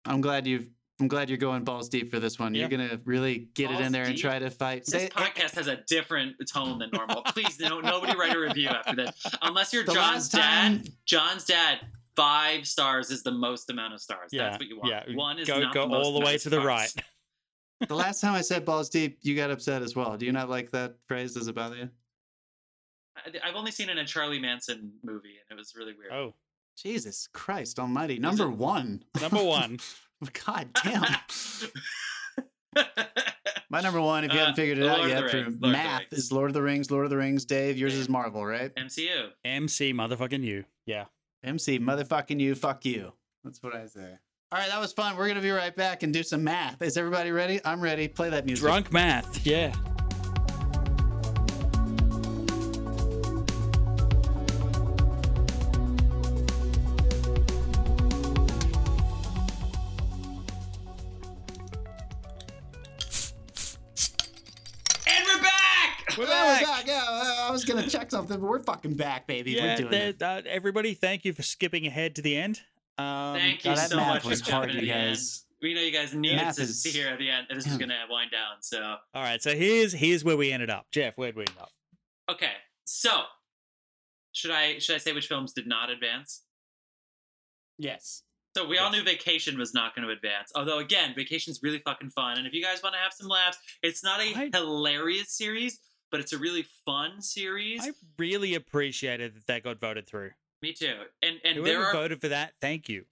S3: I'm glad you've I'm glad you're going balls deep for this one. You're gonna really get it in there and try to fight.
S1: This podcast has a different tone than normal. Please, no, nobody write a review after this, unless you're John's dad.
S3: time
S1: John's dad. Five stars is the most amount of stars.
S2: Yeah,
S1: That's what you want.
S2: yeah.
S1: One is
S2: Go
S1: not
S2: go
S1: the
S2: all the way to the
S1: stars.
S2: right.
S3: the last time I said balls deep, you got upset as well. Do you not like that phrase? Does it bother you?
S1: I- I've only seen it in a Charlie Manson movie, and it was really weird.
S2: Oh,
S3: Jesus Christ Almighty! Number
S1: it-
S3: one.
S2: number one.
S3: God damn. My number one, if you
S1: Uh,
S3: haven't figured it
S1: Lord
S3: out yet,
S1: the
S3: for
S1: Rings, Lord
S3: math is Lord of the Rings. Lord of the Rings. Dave, yours is Marvel, right?
S1: MCU.
S2: MC motherfucking you. Yeah.
S3: MC, motherfucking you, fuck you. That's what I say. All right, that was fun. We're going to be right back and do some math. Is everybody ready? I'm ready. Play that music.
S2: Drunk math. Yeah.
S3: Uh, I was gonna check something, but we're fucking back, baby.
S2: Yeah,
S3: we're doing it.
S2: Uh, everybody, thank you for skipping ahead to the end. Um,
S1: Thank you so much for
S3: was hard,
S1: jumping
S3: you
S1: end.
S3: guys.
S1: We know you guys needed
S3: Math
S1: to
S3: is-
S1: see here at the end that this
S3: is
S1: going to wind down. So,
S2: All right, so here's here's where we ended up. Jeff, where'd we end up?
S1: okay. So, should I should I say which films did not advance?
S3: Yes.
S1: So we all knew Vacation was not going to advance. Although again, Vacation's really fucking fun, and if you guys want to have some laughs, it's not a
S2: I-
S1: hilarious series, but it's a really fun series.
S2: I really appreciated that that got voted through.
S1: Me too. And and
S2: Whoever
S1: there are
S2: voted for that, thank you.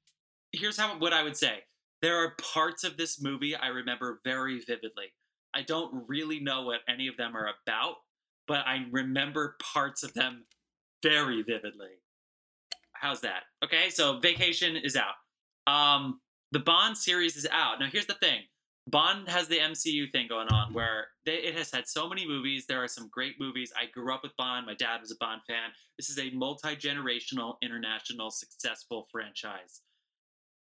S1: here's how what I would say. There are parts of this movie I remember very vividly. I don't really know what any of them are about, but I remember parts of them very vividly. How's that? Okay, so Vacation is out. Um, the Bond series is out. Now here's the thing. Bond has the MCU thing going on where they, it has had so many movies. There are some great movies. I grew up with Bond. My dad was a Bond fan. This is a multi generational, international, successful franchise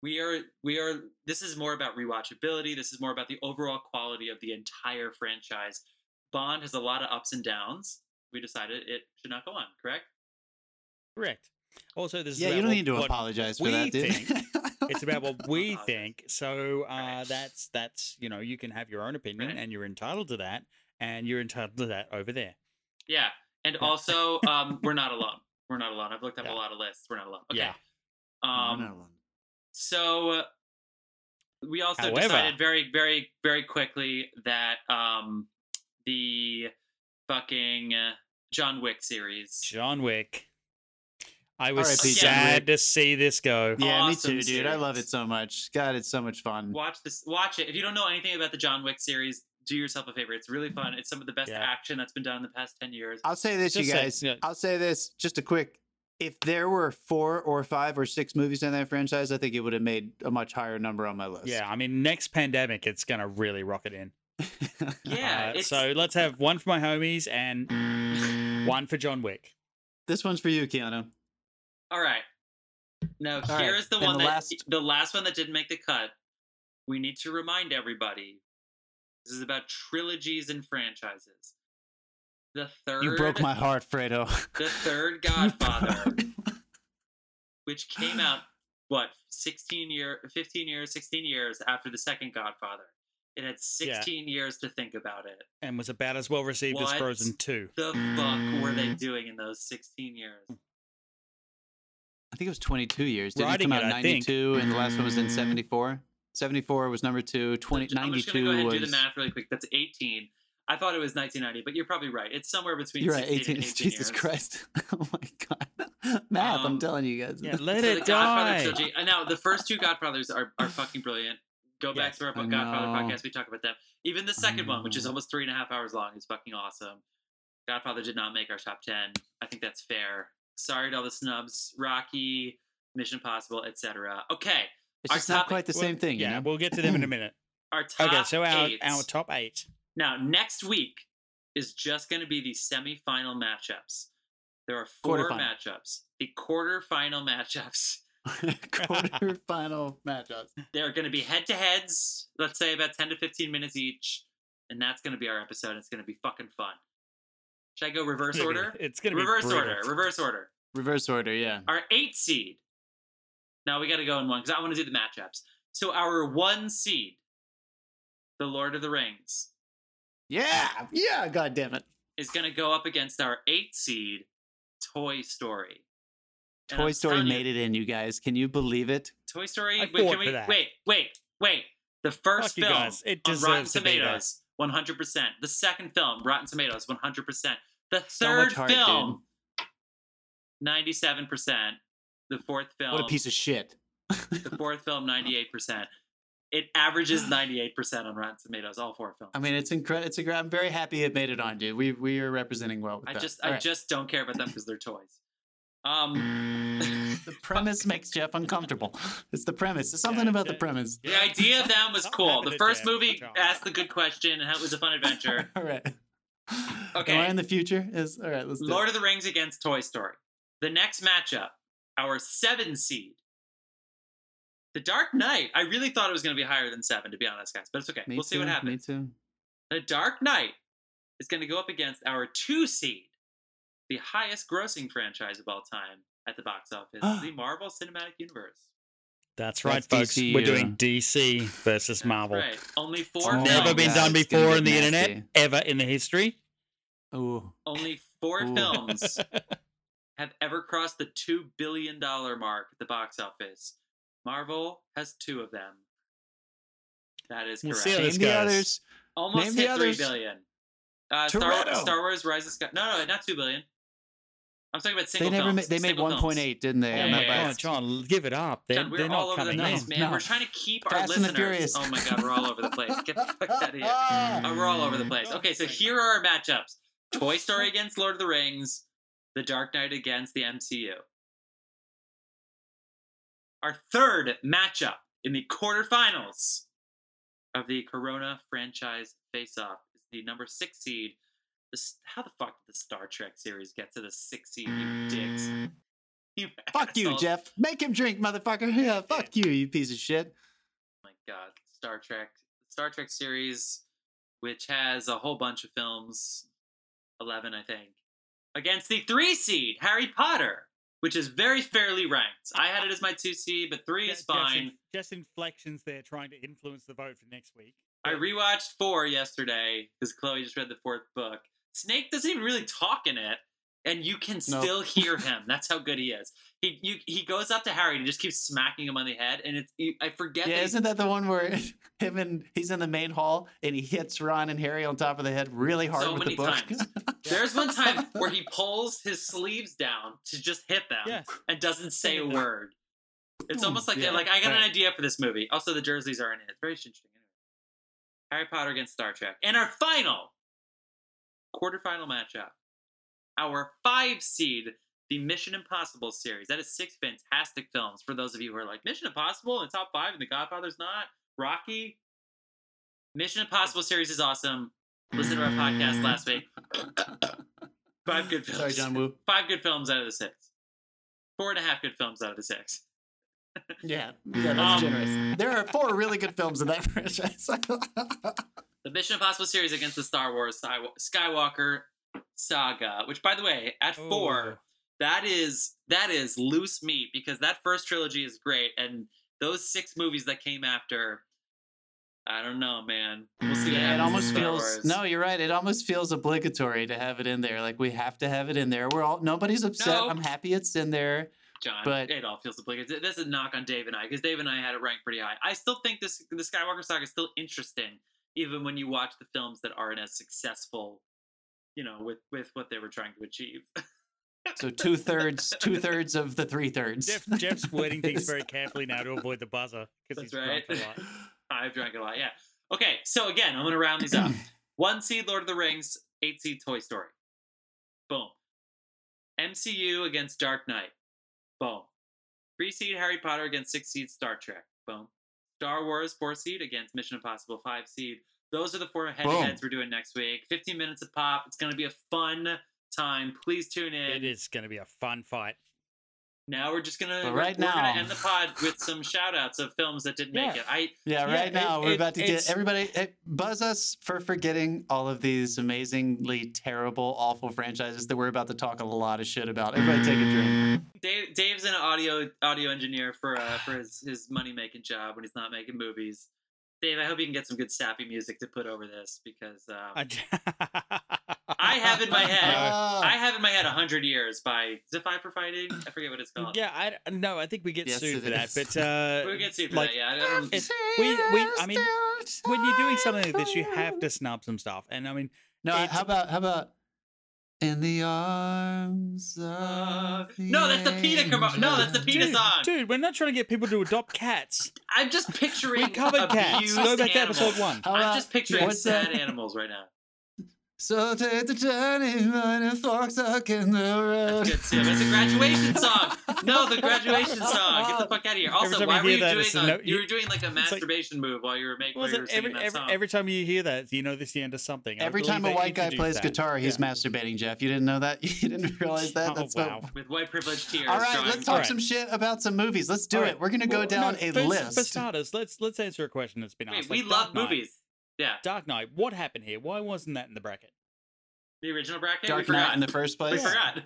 S1: we are we are this is more about rewatchability this is more about the overall quality of the entire franchise bond has a lot of ups and downs we decided it should not go on correct
S2: Correct. Also, this is
S3: Yeah, you don't need to apologize for that, dude.
S2: It's about what we think. So uh, that's that's you know you can have your own opinion
S1: Right.
S2: and you're entitled to that, and you're entitled to that over there.
S1: yeah and
S2: Yeah.
S1: also um we're not alone we're not alone i've looked up
S2: Yeah.
S1: a lot of lists we're not alone okay
S2: Yeah.
S1: Um
S3: no, no.
S1: so we also
S2: However-
S1: decided very very very quickly that um the fucking john wick series
S2: John Wick. I was
S3: R.I.P.
S1: John
S2: sad
S3: Wick.
S2: to see this go.
S3: Yeah, me too, dude. I love it so much. God, it's so much fun.
S1: watch this watch it if you don't know anything about the john wick series do yourself a favor it's really fun it's some of the best
S2: Yeah.
S1: action that's been done in the past 10 years
S3: I'll say this, you
S2: Just say-
S3: guys.
S2: yeah.
S3: I'll say this, just a quick. If there were four or five or six movies in that franchise, I think it would have made a much higher number on my list.
S2: Yeah, I mean, next pandemic, it's gonna really rock it in.
S1: yeah
S2: Uh, so let's have one for my homies and one for John Wick.
S3: this one's for you, Keanu.
S1: All right. Now
S3: All right,
S1: here's the one
S3: the
S1: that
S3: last-
S1: the last one that didn't make the cut. We need to remind everybody this is about trilogies and franchises. The third
S3: You broke my heart, Fredo.
S1: the third godfather which came out what 16 year 15 years 16 years after the second godfather. It had 16 years to think about it.
S2: And was about as well received as Frozen 2.
S1: the fuck were they doing in those 16 years
S3: think it was 22 years. Didn't
S2: Writing
S3: it come out in 92 and the last one was in mm. 74? 74 was number two. 20,
S1: I'm just
S3: 92
S1: gonna go ahead
S3: was.
S1: and do the math really quick. That's 18. I thought it was 1990, but you're probably right. It's somewhere between
S3: You're right, 18.
S1: and 18
S3: Jesus
S1: years.
S3: Christ. Oh my God. Math, I'm
S1: Um,
S3: telling you guys.
S2: Yeah, let
S1: So
S2: it die.
S1: trilogy. And now the first two Godfathers are, are fucking brilliant. Go back
S2: Yes,
S1: to our
S3: I
S1: Godfather
S3: know.
S1: podcast. We talk about them. Even the second one, which is
S3: mm.
S1: almost three and a half hours long, is fucking awesome. Godfather did not make our top 10. I think that's fair. Sorry to all the snubs. Rocky, Mission Impossible, etc. Okay,
S3: it's
S1: our
S3: just not quite the
S2: Well,
S3: same thing,
S2: Yeah,
S3: you know?
S2: we'll get to them in a minute.
S1: our top
S2: Okay, so our,
S1: eight.
S2: our top eight.
S1: Now, next week is just going to be the semifinal matchups. There are four
S3: Quarterfinal.
S1: matchups. The quarterfinal matchups.
S3: Quarterfinal matchups.
S1: They're going to be head to heads, let's say about 10 to 15 minutes each. And that's going to be our episode. It's going to be fucking fun. Should I go reverse
S2: It's
S1: order?
S2: It's gonna be
S1: Reverse
S2: brutal.
S1: order. Reverse order.
S3: Reverse order, yeah.
S1: Our eight seed. Now we got to go in one because I want to do the matchups. So our one seed, The Lord of the Rings,
S3: Yeah, yeah, god damn it.
S1: is going to go up against our eight seed, Toy Story. And
S3: Toy
S1: I'm
S3: Story
S1: telling you,
S3: made it in, you guys. Can you believe it?
S1: Toy Story.
S2: I
S1: wait, can we, wait, wait, wait. The first
S2: Fuck
S1: film
S2: guys. It
S1: on Rotten
S2: deserves to be there.
S1: Tomatoes, one hundred percent. The second film, Rotten Tomatoes, one hundred percent. The third
S3: much heart, dude.
S1: film, ninety-seven percent. The fourth film,
S3: What a piece of shit.
S1: the fourth film, ninety-eight percent. It averages ninety-eight percent on Rotten Tomatoes. All four films.
S3: I mean, it's incredible. It's a. I'm very happy it made it on, dude. We we are representing well. With
S1: I
S3: that.
S1: just,
S3: All
S1: I
S3: right.
S1: just don't care about them because they're toys. Um,
S3: the premise makes Jeff uncomfortable. It's the premise. It's something
S2: Yeah,
S3: about the premise.
S1: the idea of them was cool. The first movie asked the good question, and it was a fun adventure.
S3: all right.
S1: Okay.
S3: Am I in the future? Is all right. Let's do
S1: Lord
S3: it.
S1: of the Rings against Toy Story. The next matchup, our seven seed. The Dark Knight. I really thought it was going to be higher than seven, to be honest, guys, but it's okay.
S3: Me
S1: we'll see what happens.
S3: Me too.
S1: The Dark Knight is going to go up against our two seed, the highest grossing franchise of all time at the box office, the Marvel Cinematic Universe.
S2: That's right,
S3: That's
S2: folks. We're
S3: DCU.
S2: doing DC versus
S1: That's
S2: Marvel.
S1: Right. Only four
S3: Oh,
S2: Never been
S3: God,
S2: done before in the internet, ever in the history.
S3: Ooh.
S1: Only four
S3: Ooh.
S1: films have ever crossed the two billion dollar mark at the box office. Marvel has two of them. That is
S2: We'll
S1: correct.
S2: see
S3: Name the others.
S1: Almost
S3: Name
S1: hit three
S3: others.
S1: billion. Uh, Star, Star Wars: Rise of Sky. No, no, not two billion. I'm talking about
S3: They
S1: single
S3: never
S1: films.
S3: made. They made
S1: single
S3: one
S1: films.
S3: point didn't they?
S1: Yeah,
S3: on
S1: yeah, yeah.
S3: last-
S2: John, John, give it up. They're,
S1: John, we're
S2: they're
S1: all
S2: not
S1: over the place,
S2: in.
S1: man.
S3: No.
S1: We're trying to keep our
S3: Fast and the
S1: listeners.
S3: Furious.
S1: Oh my god, we're all over the place. Get the fuck out of here. Uh, we're all over the place. Okay, so here are our matchups: Toy Story against Lord of the Rings, The Dark Knight against the MCU. Our third matchup in the quarterfinals of the Corona franchise face-off is the number six seed. This, how the fuck did the Star Trek series get to the six seed? You dicks. Mm. You
S3: Fuck you. Jeff. Make him drink, motherfucker. Yeah, fuck you, you piece of shit.
S1: Oh my god star trek star trek series which has a whole bunch of films 11 i think against the three seed harry potter which is very fairly ranked i had it as my two seed but three is
S2: Just-
S1: fine
S2: Just, inflections there trying to influence the vote for next week.
S1: i rewatched four yesterday because chloe just read the fourth book snake doesn't even really talk in it and you can
S3: Nope.
S1: still hear him that's how good he is he you, he goes up to harry and just keeps smacking him on the head and it's you, i forget
S3: Yeah,
S1: that he-
S3: isn't that the one where him and he's in the main hall and he hits Ron and Harry on top of the head really hard
S1: So
S3: with
S1: many
S3: the book?
S1: times. There's one time where he pulls his sleeves down to just hit them
S2: Yes.
S1: and doesn't say a word. It's almost like
S3: Yeah,
S1: like I got an idea for this movie. Also, the jerseys are in it. It's very interesting. Harry Potter against Star Trek, and our final quarterfinal matchup, our five seed, the Mission Impossible series. That is six fantastic films. For those of you who are like Mission Impossible in the top five, and The Godfather's not. Rocky. Mission Impossible series is awesome. Listen to our podcast last week. Five good films.
S3: Sorry, John Woo.
S1: Five good films out of the six. Four and a half good films out of the six.
S3: Yeah, yeah, that's
S1: Um,
S3: generous. There are four really good films in that franchise.
S1: The Mission Impossible series against the Star Wars Skywalker saga, which, by the way, at four, that is that is loose meat because that first trilogy is great, and those six movies that came after, I don't know, man. We'll see. What
S3: yeah, it almost
S1: Star
S3: feels
S1: Wars.
S3: no, you're right. It almost feels obligatory to have it in there. Like we have to have it in there. We're all nobody's upset.
S1: No.
S3: I'm happy it's in there.
S1: John,
S3: But-
S1: it all feels obligatory. This is a knock on Dave and I because Dave and I had it ranked pretty high. I still think this the Skywalker saga is still interesting, even when you watch the films that aren't as successful, you know, with with what they were trying to achieve.
S3: So two thirds, two thirds of the three thirds.
S2: Jeff, Jeff's wording things very carefully now to avoid the buzzer because he's
S1: That's
S2: drunk
S1: right.
S2: a lot.
S1: I've drank a lot, yeah. Okay, so again, I'm gonna round these up. One seed Lord of the Rings, eight seed Toy Story. Boom. MCU against Dark Knight. Boom. Three seed Harry Potter against six seed Star Trek. Boom. Star Wars four seed against Mission Impossible five seed. Those are the four head
S3: Boom.
S1: heads we're doing next week. 15 minutes of pop. It's gonna be a fun time. Please tune in.
S2: It is going to be a fun fight.
S1: Now we're just gonna
S3: But
S1: we're,
S3: right
S1: we're gonna
S3: now-
S1: end the pod with some shout outs of films that didn't make
S2: Yeah.
S1: it. I
S3: Yeah,
S2: Yeah,
S3: right now
S2: it-
S3: we're
S2: it-
S3: about to get everybody eh, buzz us for forgetting all of these amazingly terrible, awful franchises that we're about to talk a lot of shit about. Everybody take a drink.
S1: Dave, Dave's an audio audio engineer for uh, for his, his money making job when he's not making movies. Dave, I hope you can get some good sappy music to put over this because um,
S2: I,
S1: I have in my head-
S3: Ah.
S1: I have in my head "hundred years" by is it Five for Fighting? I forget what it's called.
S2: yeah, I no, I think we get
S3: Yes,
S2: sued
S3: it
S2: for that.
S3: is.
S2: But uh,
S1: we get sued for
S2: like,
S1: that. Yeah, I don't,
S2: we- we- I mean, when you're doing something like this, you have to snub some stuff. And I mean,
S3: No, how about how about in the arms of the
S1: No, that's the PETA commer- no, that's the PETA
S2: dude,
S1: song.
S2: dude, we're not trying to get people to adopt cats.
S1: I'm just picturing
S2: We covered cats.
S1: abused
S2: Go back to episode one.
S3: How
S1: I'm
S3: about-
S1: just picturing sad
S3: that?
S1: animals right now.
S3: So take the journey, line and fox stuck in the road.
S1: That's good too. It's a graduation song. No, the graduation song. Get the fuck out of here. Also, why
S2: you
S1: were you
S2: that,
S1: doing?
S2: it's a
S1: A,
S2: no-
S1: you
S2: you-
S1: were doing like a
S2: like-
S1: masturbation move while you were making.
S2: Was
S1: while you
S2: it
S1: were singing
S2: every
S1: that
S2: every,
S1: song.
S2: every time you hear that, you know this is the end of something. I
S3: Every time a white guy plays
S2: that.
S3: guitar, he's
S2: Yeah.
S3: masturbating. Jeff, you didn't know that? You didn't realize that?
S2: Oh,
S3: That's
S2: wow.
S3: what-
S1: with white privilege tears.
S3: All right,
S1: drawing-
S3: let's talk
S2: Alright.
S3: some shit about some movies. Let's do
S2: All
S3: it.
S2: right.
S3: We're gonna go
S2: Well,
S3: down
S2: no,
S3: a
S2: for,
S3: list.
S2: For starters, let's let's answer a question that's been
S1: Wait,
S2: asked.
S1: we love movies. Yeah.
S2: Dark Knight. What happened here? Why wasn't that in the bracket?
S1: The original bracket.
S3: Dark
S1: we
S3: Knight
S1: forgot.
S3: in the first place.
S1: we
S3: place.
S1: forgot.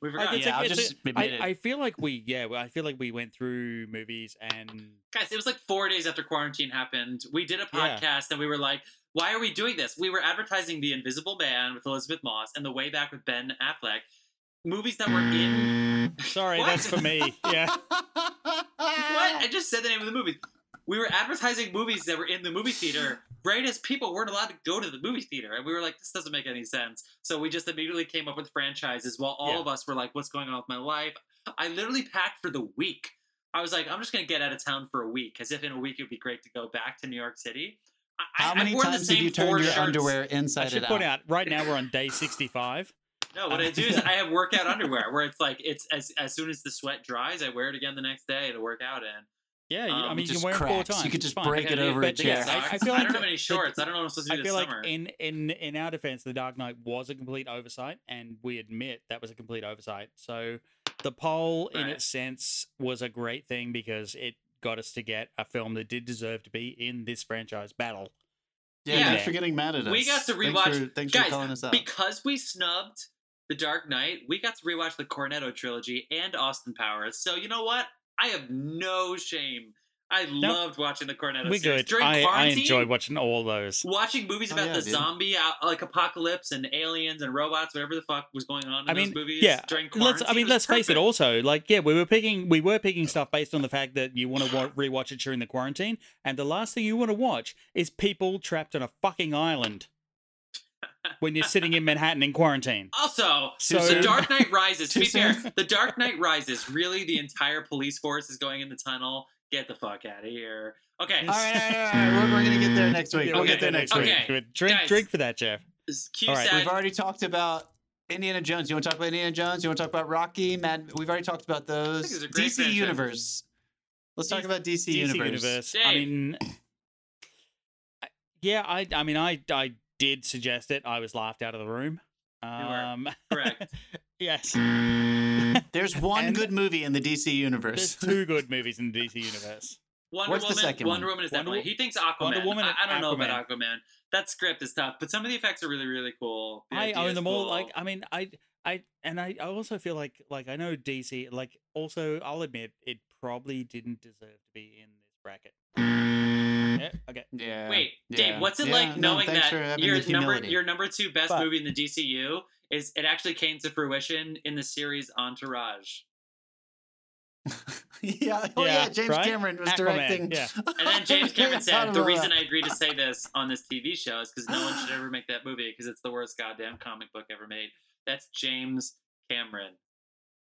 S1: We forgot.
S2: it's
S3: Yeah,
S2: a-
S3: I'll
S2: it's a-
S3: just admit
S2: I,
S3: it.
S2: I feel like we, yeah, I feel like we went through movies and
S1: Guys, it was like four days after quarantine happened. We did a
S2: Yeah.
S1: podcast and we were like, why are we doing this? We were advertising The Invisible Man with Elisabeth Moss and The Way Back with Ben Affleck. Movies that were in.
S2: sorry,
S1: What?
S2: that's for me. Yeah,
S1: What? I just said the name of the movie. We were advertising movies that were in the movie theater right as people weren't allowed to go to the movie theater. And we were like, this doesn't make any sense. So we just immediately came up with franchises while all
S2: Yeah.
S1: of us were like, what's going on with my life? I literally packed for the week. I was like, I'm just going to get out of town for a week, as if in a week it would be great to go back to New York City. I,
S3: How many
S1: I've worn
S3: times have you turned your
S1: shirts.
S3: underwear
S2: I
S3: inside
S2: should
S3: it
S2: point
S3: out?
S2: out right now we're on day sixty-five.
S1: No, what I do is I have workout underwear where it's like it's as as soon as the sweat dries, I wear it again the next day to work out in.
S2: Yeah, you, I
S1: Um,
S2: mean you can wear it four
S3: cracks. You could just break it over
S1: do
S3: a chair.
S1: socks.
S2: I- I feel
S1: I
S2: like
S1: don't have any shorts. I don't know what I'm supposed to do
S2: I
S1: feel
S2: like
S1: summer.
S2: in in in our defense, The Dark Knight was a complete oversight, and we admit that was a complete oversight. So the poll, in its sense, was a great thing because it got us to get a film that did deserve to be in this franchise battle.
S3: Yeah,
S1: Yeah.
S3: thanks for getting mad at us.
S1: We got to
S3: Thanks
S1: rewatch-
S3: for, thanks
S1: Guys,
S3: for calling us out.
S1: because we snubbed The Dark Knight, we got to rewatch the Cornetto trilogy and Austin Powers. So you know what? I have no shame. I loved watching the Cornetto
S2: we
S1: series
S2: good.
S1: during
S2: I, I
S1: quarantine.
S2: enjoyed watching all those.
S1: watching movies
S3: Oh,
S1: about
S3: yeah,
S1: the
S3: dude.
S1: zombie uh, like apocalypse and aliens and robots, whatever the fuck was going on in
S2: I
S1: those movies
S2: yeah.
S1: during quarantine.
S2: Let's. I mean, let's face it. Also, like, yeah, we were picking, we were picking stuff based on the fact that you want to wa- rewatch it during the quarantine, and the last thing you want to watch is people trapped on a fucking island when you're sitting in Manhattan in quarantine.
S1: Also,
S2: So-
S1: The Dark Knight Rises. to be fair. The Dark Knight Rises. Really, the entire police force is going in the tunnel. Get the fuck out of here. Okay,
S3: all right, all right, all right. We're, we're gonna get there next week.
S2: Yeah,
S3: we'll
S1: okay,
S3: get there next
S1: okay.
S3: week.
S2: Good. Drink,
S1: Guys.
S2: drink for that, Jeff. All right,
S3: We've already talked about Indiana Jones. You want to talk about Indiana Jones? You want to talk about Rocky? Mad? We've already talked about those.
S1: those are great
S3: DC
S1: franchises.
S3: Universe. Let's talk about DC,
S2: DC
S3: Universe.
S2: Universe. I mean, yeah, I, I mean, I, I did suggest it. I was laughed out of the room. Um,
S1: Correct.
S2: yes.
S3: There's one
S2: And-
S3: good movie in the DC
S2: There's
S3: Universe.
S2: two good movies in the DC universe.
S1: Wonder
S3: What's the
S1: Woman.
S3: second
S1: Wonder
S3: one?
S1: Woman is
S2: Wonder
S1: definitely.
S2: Wo-
S1: He thinks Aquaman.
S2: Wonder Woman
S1: I, I don't know about Aquaman. That script is tough, but some of the effects are really, really cool. The
S2: I
S1: idea
S2: own
S1: is
S2: them all. Like, I mean, I, I, and I, I also feel like, like I know DC. Like, also, I'll admit, it probably didn't deserve to be in this bracket. Yeah. Okay.
S3: yeah.
S1: Wait,
S3: yeah.
S1: Dave, what's it
S3: Yeah,
S1: like knowing
S3: thanks for
S1: that your number your number two best
S2: But-
S1: movie in the DCU is it actually came to fruition in the series Entourage?
S3: yeah, oh yeah,
S2: Yeah,
S3: James
S2: right?
S3: Cameron was
S2: Aquaman,
S3: directing.
S2: yeah.
S1: And then James Cameron
S3: I
S1: said the reason
S3: that.
S1: I agreed to say this on this TV show is because no one should ever make that movie because it's the worst goddamn comic book ever made. That's James Cameron.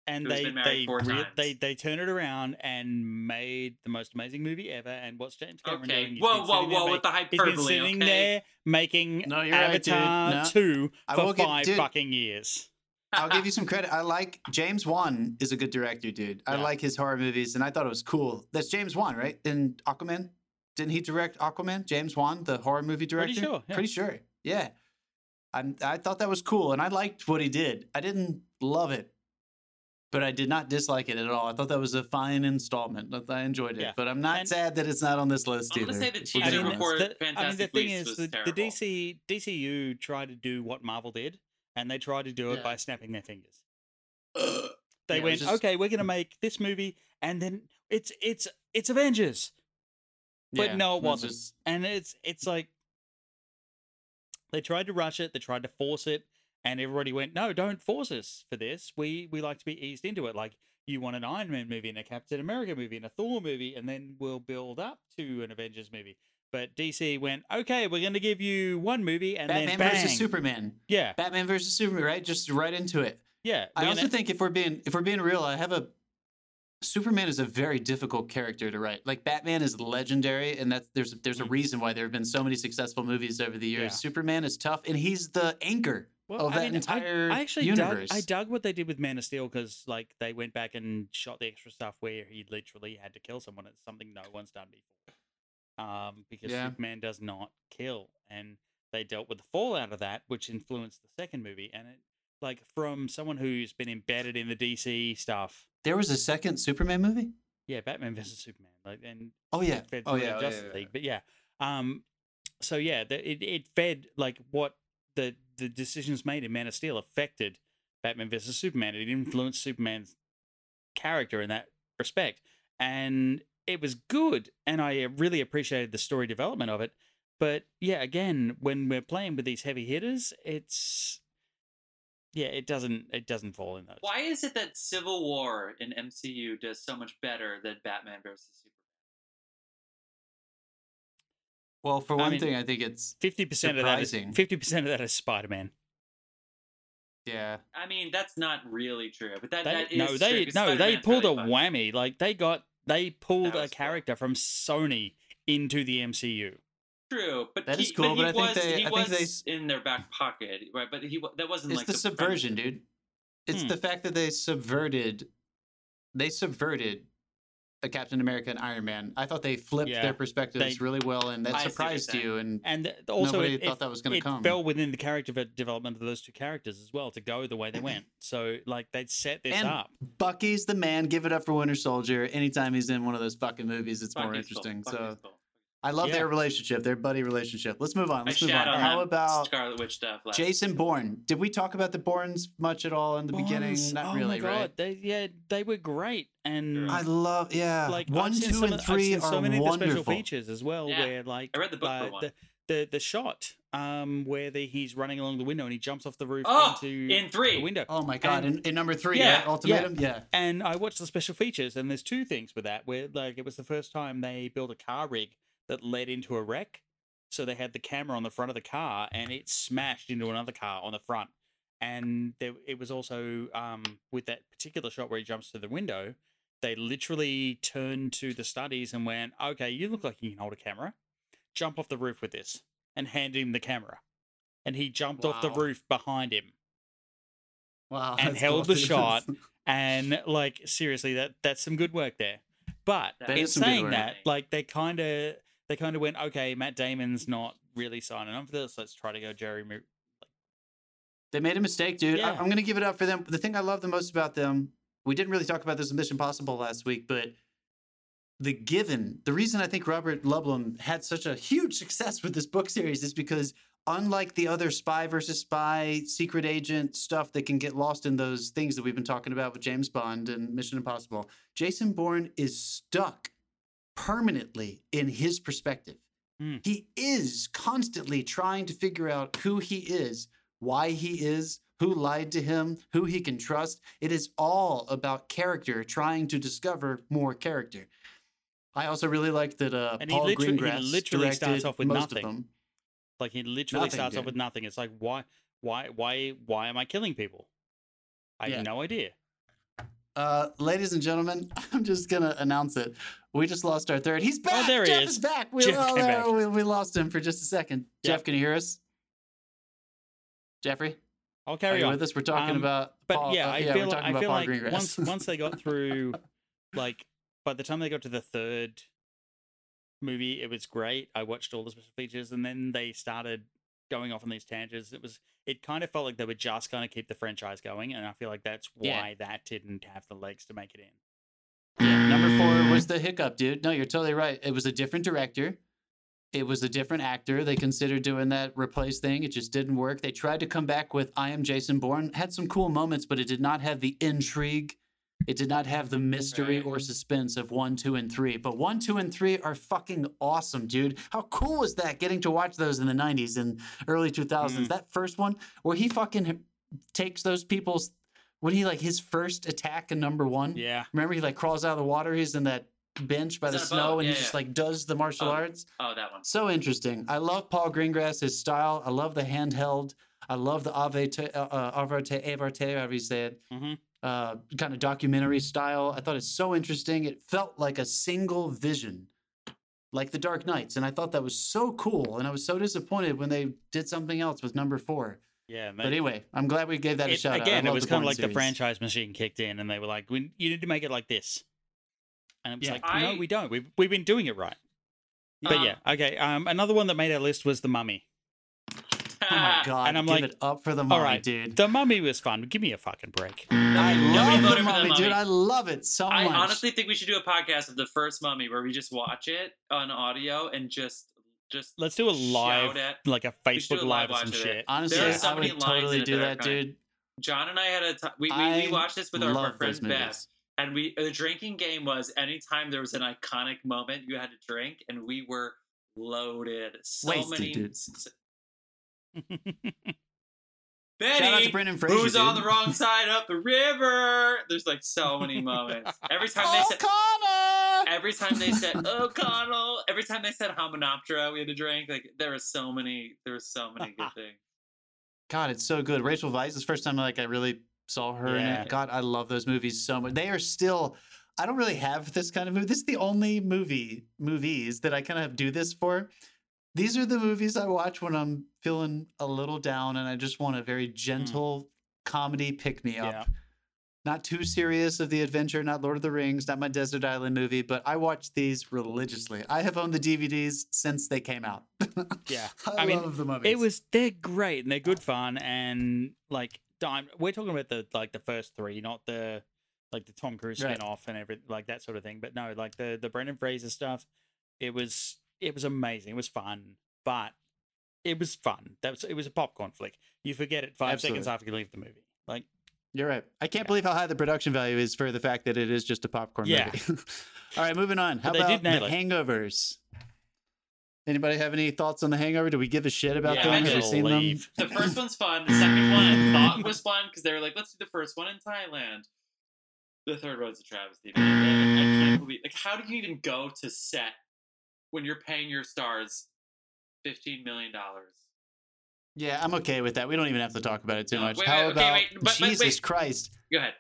S2: And they, they,
S1: four
S2: re-
S1: times.
S2: they, they turned it around and made the most amazing movie ever. And what's James Cameron doing?
S1: Okay,
S2: He's
S1: whoa,
S2: been
S1: whoa,
S2: there
S1: whoa,
S2: ma-
S1: with the
S2: He's been
S1: hyperbole.
S2: sitting
S1: okay,
S2: there making
S3: No, you're right.
S2: Avatar
S3: No.
S2: 2 for
S3: will
S2: five
S3: dude.
S2: fucking years.
S3: I'll give you some credit. I like James Wan is a good director, dude. I
S2: Yeah.
S3: like his horror movies, and I thought it was cool. That's James Wan, right? In Aquaman, didn't he direct Aquaman? James Wan, the horror movie director.
S2: Pretty sure, yeah.
S3: Pretty sure. Yeah. I I thought that was cool, and I liked what he did. I didn't love it, but I did not dislike it at all. I thought that was a fine installment. I enjoyed it,
S2: Yeah.
S3: but I'm not
S2: And-
S3: sad that it's not on this list
S1: I'm
S3: either.
S1: gonna say the
S3: if
S1: teaser
S2: I mean,
S1: before
S3: honest.
S2: the, I mean, the thing is, the, the. DC DCU tried to do what Marvel did, and they tried to do it
S3: Yeah.
S2: by snapping their fingers. They
S3: Yeah,
S2: went,
S3: just-
S2: okay, we're gonna make this movie, and then it's it's it's Avengers, but
S3: Yeah,
S2: no, it wasn't.
S3: just-
S2: and it's it's like they tried to rush it, they tried to force it, and everybody went, no, don't force us for this. We we like to be eased into it. Like you want an Iron Man movie and a Captain America movie and a Thor movie, and then we'll build up to an Avengers movie. But DC went, okay, we're going to give you one movie, and
S3: Batman
S2: then bang,
S3: versus Superman.
S2: yeah,
S3: Batman versus Superman, right? Just right into it.
S2: yeah.
S3: I also
S2: gonna-
S3: think if we're being if we're being real, I have a Superman is a very difficult character to write. Like Batman is legendary, and that's there's there's a
S2: Mhm.
S3: reason why there have been so many successful movies over the years.
S2: Yeah.
S3: Superman is tough, and he's the anchor
S2: Well,
S3: of
S2: I
S3: that
S2: mean,
S3: entire
S2: I, I actually
S3: universe.
S2: Dug, I dug what they did with Man of Steel because like they went back and shot the extra stuff where he literally had to kill someone. It's something no one's done before. Um, because
S3: Yeah.
S2: Superman does not kill, and they dealt with the fallout of that, which influenced the second movie. And it, like from someone who's been embedded in the DC stuff,
S3: there was a second Superman movie.
S2: yeah, Batman versus Superman, like and
S3: Oh yeah,
S2: fed
S3: oh
S2: some of
S3: yeah,
S2: the
S3: oh, yeah,
S2: Justice
S3: yeah,
S2: League. But yeah, um, so yeah, it it fed like what the the decisions made in Man of Steel affected Batman versus Superman. It influenced Superman's character in that respect, and it was good. And I really appreciated the story development of it. But yeah, again, when we're playing with these heavy hitters, it's yeah, it doesn't it doesn't fall in those.
S1: Why is it that Civil War in MCU does so much better than Batman versus Superman?
S3: Well, for
S2: I
S3: one
S2: mean-
S3: thing, I think it's
S2: Fifty percent of that is fifty percent of that is Spider Man.
S3: yeah.
S1: I mean, that's not really true, but that,
S2: They,
S1: that is
S2: no,
S1: true,
S2: no, they
S1: Spider-Man's
S2: pulled
S1: really
S2: a
S1: fun.
S2: whammy. Like they got they pulled a
S1: was cool.
S2: character from Sony into the MCU.
S1: True, but
S3: That
S1: he,
S3: is cool,
S1: But, he
S3: but I think
S1: was,
S3: they-
S1: he
S3: I think
S1: was
S3: they
S1: in their back pocket, right? But he that wasn't
S3: It's
S1: like
S3: the,
S1: premise.
S3: subversion, dude. It's
S2: Hmm.
S3: the fact that they subverted they subverted a Captain America and Iron Man. I thought they flipped
S2: Yeah,
S3: their perspectives
S2: they-
S3: really well and that
S1: I see what you're
S3: surprised you and
S2: And also,
S3: Nobody
S2: it,
S3: thought that was gonna come.
S2: it fell within the character development of those two characters as well to go the way they went. So, like, they'd set this
S3: And
S2: up.
S3: Bucky's the man. Give it up for Winter Soldier. Anytime he's in one of those fucking movies, it's more
S1: Bucky's cool.
S3: interesting. So. I love
S2: Yeah.
S3: their relationship, their buddy relationship. Let's move on. Let's move on.
S1: on
S3: How about
S1: Scarlet Witch stuff? Last
S3: Jason Bourne? Did we talk about the Bournes much at all in the beginning?
S2: Bonds,
S3: Not
S2: oh
S3: really,
S2: my god,
S3: right?
S2: they yeah, they were great. And
S3: I love, yeah.
S2: like
S3: one, two,
S2: some
S3: and
S2: of- I've
S3: three
S2: seen
S3: are
S2: so many of the special
S3: wonderful.
S2: features as well,
S1: Yeah.
S2: where like
S1: I read the book for
S2: uh,
S1: one.
S2: the, the the shot um where the, he's running along the window and he jumps off the roof
S1: Oh,
S2: into
S1: in three.
S2: the window.
S3: Oh my god!
S2: And-
S3: in, in number three,
S2: Yeah,
S3: right? Ultimatum, yeah.
S2: And I watched the special features, and there's two things with that. Where like it was the first time they built a car rig that led into a wreck. So they had the camera on the front of the car, and it smashed into another car on the front. And there, it was also um, with that particular shot where he jumps to the window. They literally turned to the studies and went, "Okay, you look like you can hold a camera. Jump off the roof with this," and handed him the camera. And he jumped off the roof behind him
S3: Wow,
S2: and held the shot. and like seriously that that's some good work there but
S1: That
S2: in
S3: is some good
S2: saying that like they kind of they kind of went okay matt damon's not really signing on for this let's try to go jerry Mo-
S3: They made a mistake, dude. I,
S2: Yeah.
S3: I'm gonna give it up for them. The thing I love the most about them, we didn't really talk about this in Mission Possible last week, but the given, the reason I think Robert Ludlum had such a huge success with this book series is because unlike the other spy versus spy, secret agent stuff that can get lost in those things that we've been talking about with James Bond and Mission Impossible, Jason Bourne is stuck permanently in his perspective.
S2: Hmm.
S3: He is constantly trying to figure out who he is, why he is, who lied to him, who he can trust. It is all about character, trying to discover more character. I also really like that uh,
S2: And he
S3: Paul
S2: literally- he literally starts off with nothing. like he literally
S3: Nothing,
S2: starts off with nothing it's like why why why why am i killing people i
S3: Yeah.
S2: have no idea
S3: Uh, ladies and gentlemen, I'm just gonna announce it. We just lost our third. He's back.
S2: Oh, there he
S3: Jeff
S2: is.
S3: is back. We,
S2: Jeff
S3: oh, there,
S2: back.
S3: we, we lost him for just a second.
S2: Yep.
S3: Jeff, can you hear us? Jeffrey,
S2: i'll
S3: are
S2: carry
S3: you
S2: on
S3: with us? We're talking
S2: Um,
S3: about.
S2: but
S3: Paul,
S2: yeah
S3: uh,
S2: i feel like, i feel
S3: Paul
S2: like
S3: Greengrass.
S2: once once they got through like by the time they got to the third movie it was great i watched all the special features and then they started going off on these tangents it was it kind of felt like they were just going to keep the franchise going and i feel like that's why
S3: Yeah.
S2: that didn't have the legs to make it in
S3: Yeah, number four mm. was the hiccup, dude. No, you're totally right. It was a different director. It was a different actor. They considered doing that replace thing. It just didn't work. They tried to come back with I am Jason Bourne. Had some cool moments, but it did not have the intrigue. It did not have the mystery
S1: Right.
S3: or suspense of one, two, and three. But one, two, and three are fucking awesome, dude. How cool was that getting to watch those in the 90s and early 2000s?
S2: Mm.
S3: That first one where he fucking takes those people's, when he like his first attack in number one.
S2: yeah
S3: Remember, he like crawls out of the water. He's in that bench by
S1: He's
S3: the snow, and
S1: yeah,
S3: he just
S1: yeah.
S3: like does the martial
S1: Oh.
S3: arts.
S1: Oh, that one.
S3: So interesting. I love Paul Greengrass, his style. I love the handheld. I love the Ave te, uh, uh, Avarte, Avarte, however you say it,
S2: Mhm.
S3: Uh, kind of documentary style. I thought it's so interesting. It felt like a single vision, like the Dark Knights, and I thought that was so cool. And I was so disappointed when they did something else with number four.
S2: yeah and
S3: But anyway, I'm glad we gave that a
S2: it-
S3: shout out. I
S2: again, it was kind of
S3: Bourne
S2: like the franchise machine kicked in, and they were like, we, "You need to make it like this," and it was
S3: Yeah.
S2: like, "No, we don't. We've we've been doing it right." But
S1: Um,
S2: yeah, okay. Um, another one that made our list was the Mummy.
S3: Oh my god!
S2: And I'm
S3: give
S2: like,
S3: it up for the mummy,
S2: right,
S3: dude.
S2: The Mummy was fun. Give me a fucking break.
S3: I
S1: Nobody
S3: love
S1: voted
S3: the
S1: for the
S3: mummy, dude. I love it so
S1: I
S3: much.
S1: I honestly think we should do a podcast of the first Mummy where we just watch it on audio and just just
S2: Let's do a live,
S1: at.
S2: like a Facebook
S1: a
S2: live
S1: live
S2: or some
S1: watch of it.
S2: shit.
S3: Honestly,
S1: There are so
S3: I
S1: many
S3: would
S1: lines
S3: totally
S1: it
S3: do
S1: that
S3: that, dude.
S1: John and I had a time. We, we, we watched this with our,
S3: love
S1: our friend Beth, and we the drinking game was anytime there was an iconic moment you had to drink, and we were loaded. So
S3: Wasted,
S1: many.
S3: dude.
S1: S-
S3: Shout out to
S1: Betty,
S3: Brendan Fraser.
S1: who's on the wrong side of the river? There's like so many moments. Every time they said,
S3: O'Connor!
S1: every time they said O'Connell, every time they said Hamunaptra, we had to drink. Like there were so many, there were so many good things.
S3: God, it's so good. Rachel Weisz is the first time like I really saw her in
S2: Yeah.
S3: it. God, I love those movies so much. They are still. I don't really have this kind of movie. This is the only movie movies that I kind of do this for. These are the movies I watch when I'm feeling a little down and I just want a very mm. gentle comedy pick me up.
S2: Yeah.
S3: Not too serious of the adventure, not Lord of the Rings, not my Desert Island movie, but I watch these religiously. I have owned the DVDs since they came out.
S2: Yeah.
S3: I,
S2: I mean,
S3: love the movies.
S2: It was they're great and they're good oh. fun and like dime. We're talking about the like the first three, not the like the Tom Cruise
S3: Right.
S2: spin off and everything like that sort of thing. But no, like the the Brendan Fraser stuff, it was it was amazing. It was fun, but it was fun. That was it was a popcorn flick. You forget it five seconds after you leave the movie. Like
S3: You're right. I can't believe how high the production value is for the fact that it is just a popcorn
S2: Yeah.
S3: movie. All right, moving on. How
S2: they
S3: about
S2: did
S3: the
S2: it.
S3: Hangovers? Anybody have any thoughts on the Hangover? Do we give a shit about
S1: Yeah,
S3: them?
S1: I
S3: Have you
S1: just
S3: seen them?
S1: The first one's fun. The second one I thought was fun because they were like, let's do the first one in Thailand. The third one's a travesty. I can't believe like how do you even go to set when you're paying your stars fifteen million dollars?
S3: Yeah, I'm okay with that. We don't even have to talk about it too much.
S1: wait,
S3: How
S1: wait, okay,
S3: about
S1: wait, but-
S3: Jesus. Christ?
S1: Go ahead.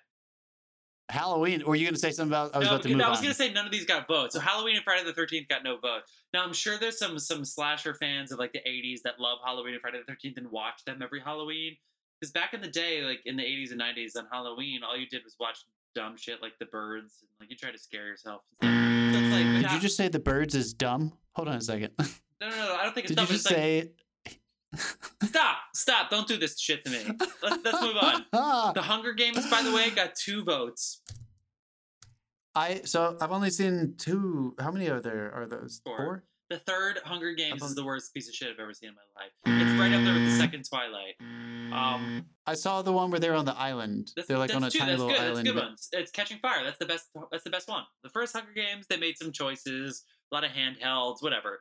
S3: Halloween. Or were you going to say something about? I was
S1: no,
S3: about to move
S1: I was gonna say none of these got votes. So Halloween and Friday the Thirteenth got no votes. Now I'm sure there's some some slasher fans of like the '80s that love Halloween and Friday the Thirteenth and watch them every Halloween. Because back in the day, like in the '80s and '90s on Halloween, all you did was watch dumb shit like the birds and like you try to scare yourself. So like, mm.
S3: Did
S1: without-
S3: you just say the birds is dumb? Hold on a second.
S1: No, no, no. I don't think it's
S3: Did
S1: dumb.
S3: you just
S1: like,
S3: say?
S1: stop, stop! Don't do this shit to me. Let's, let's move on. The Hunger Games, by the way, got two votes.
S3: I so I've only seen two. How many are there? Are those
S1: Four. The third Hunger Games is the worst piece of shit I've ever seen in my life. It's right up there with the second Twilight. Um,
S3: I saw the one where they're on the island.
S1: that's,
S3: they're like on a tiny
S1: That's
S3: little
S1: good.
S3: island.
S1: That's good
S3: but-
S1: one. It's Catching Fire. That's the best. That's the best one. The first Hunger Games, they made some choices, a lot of handhelds, whatever.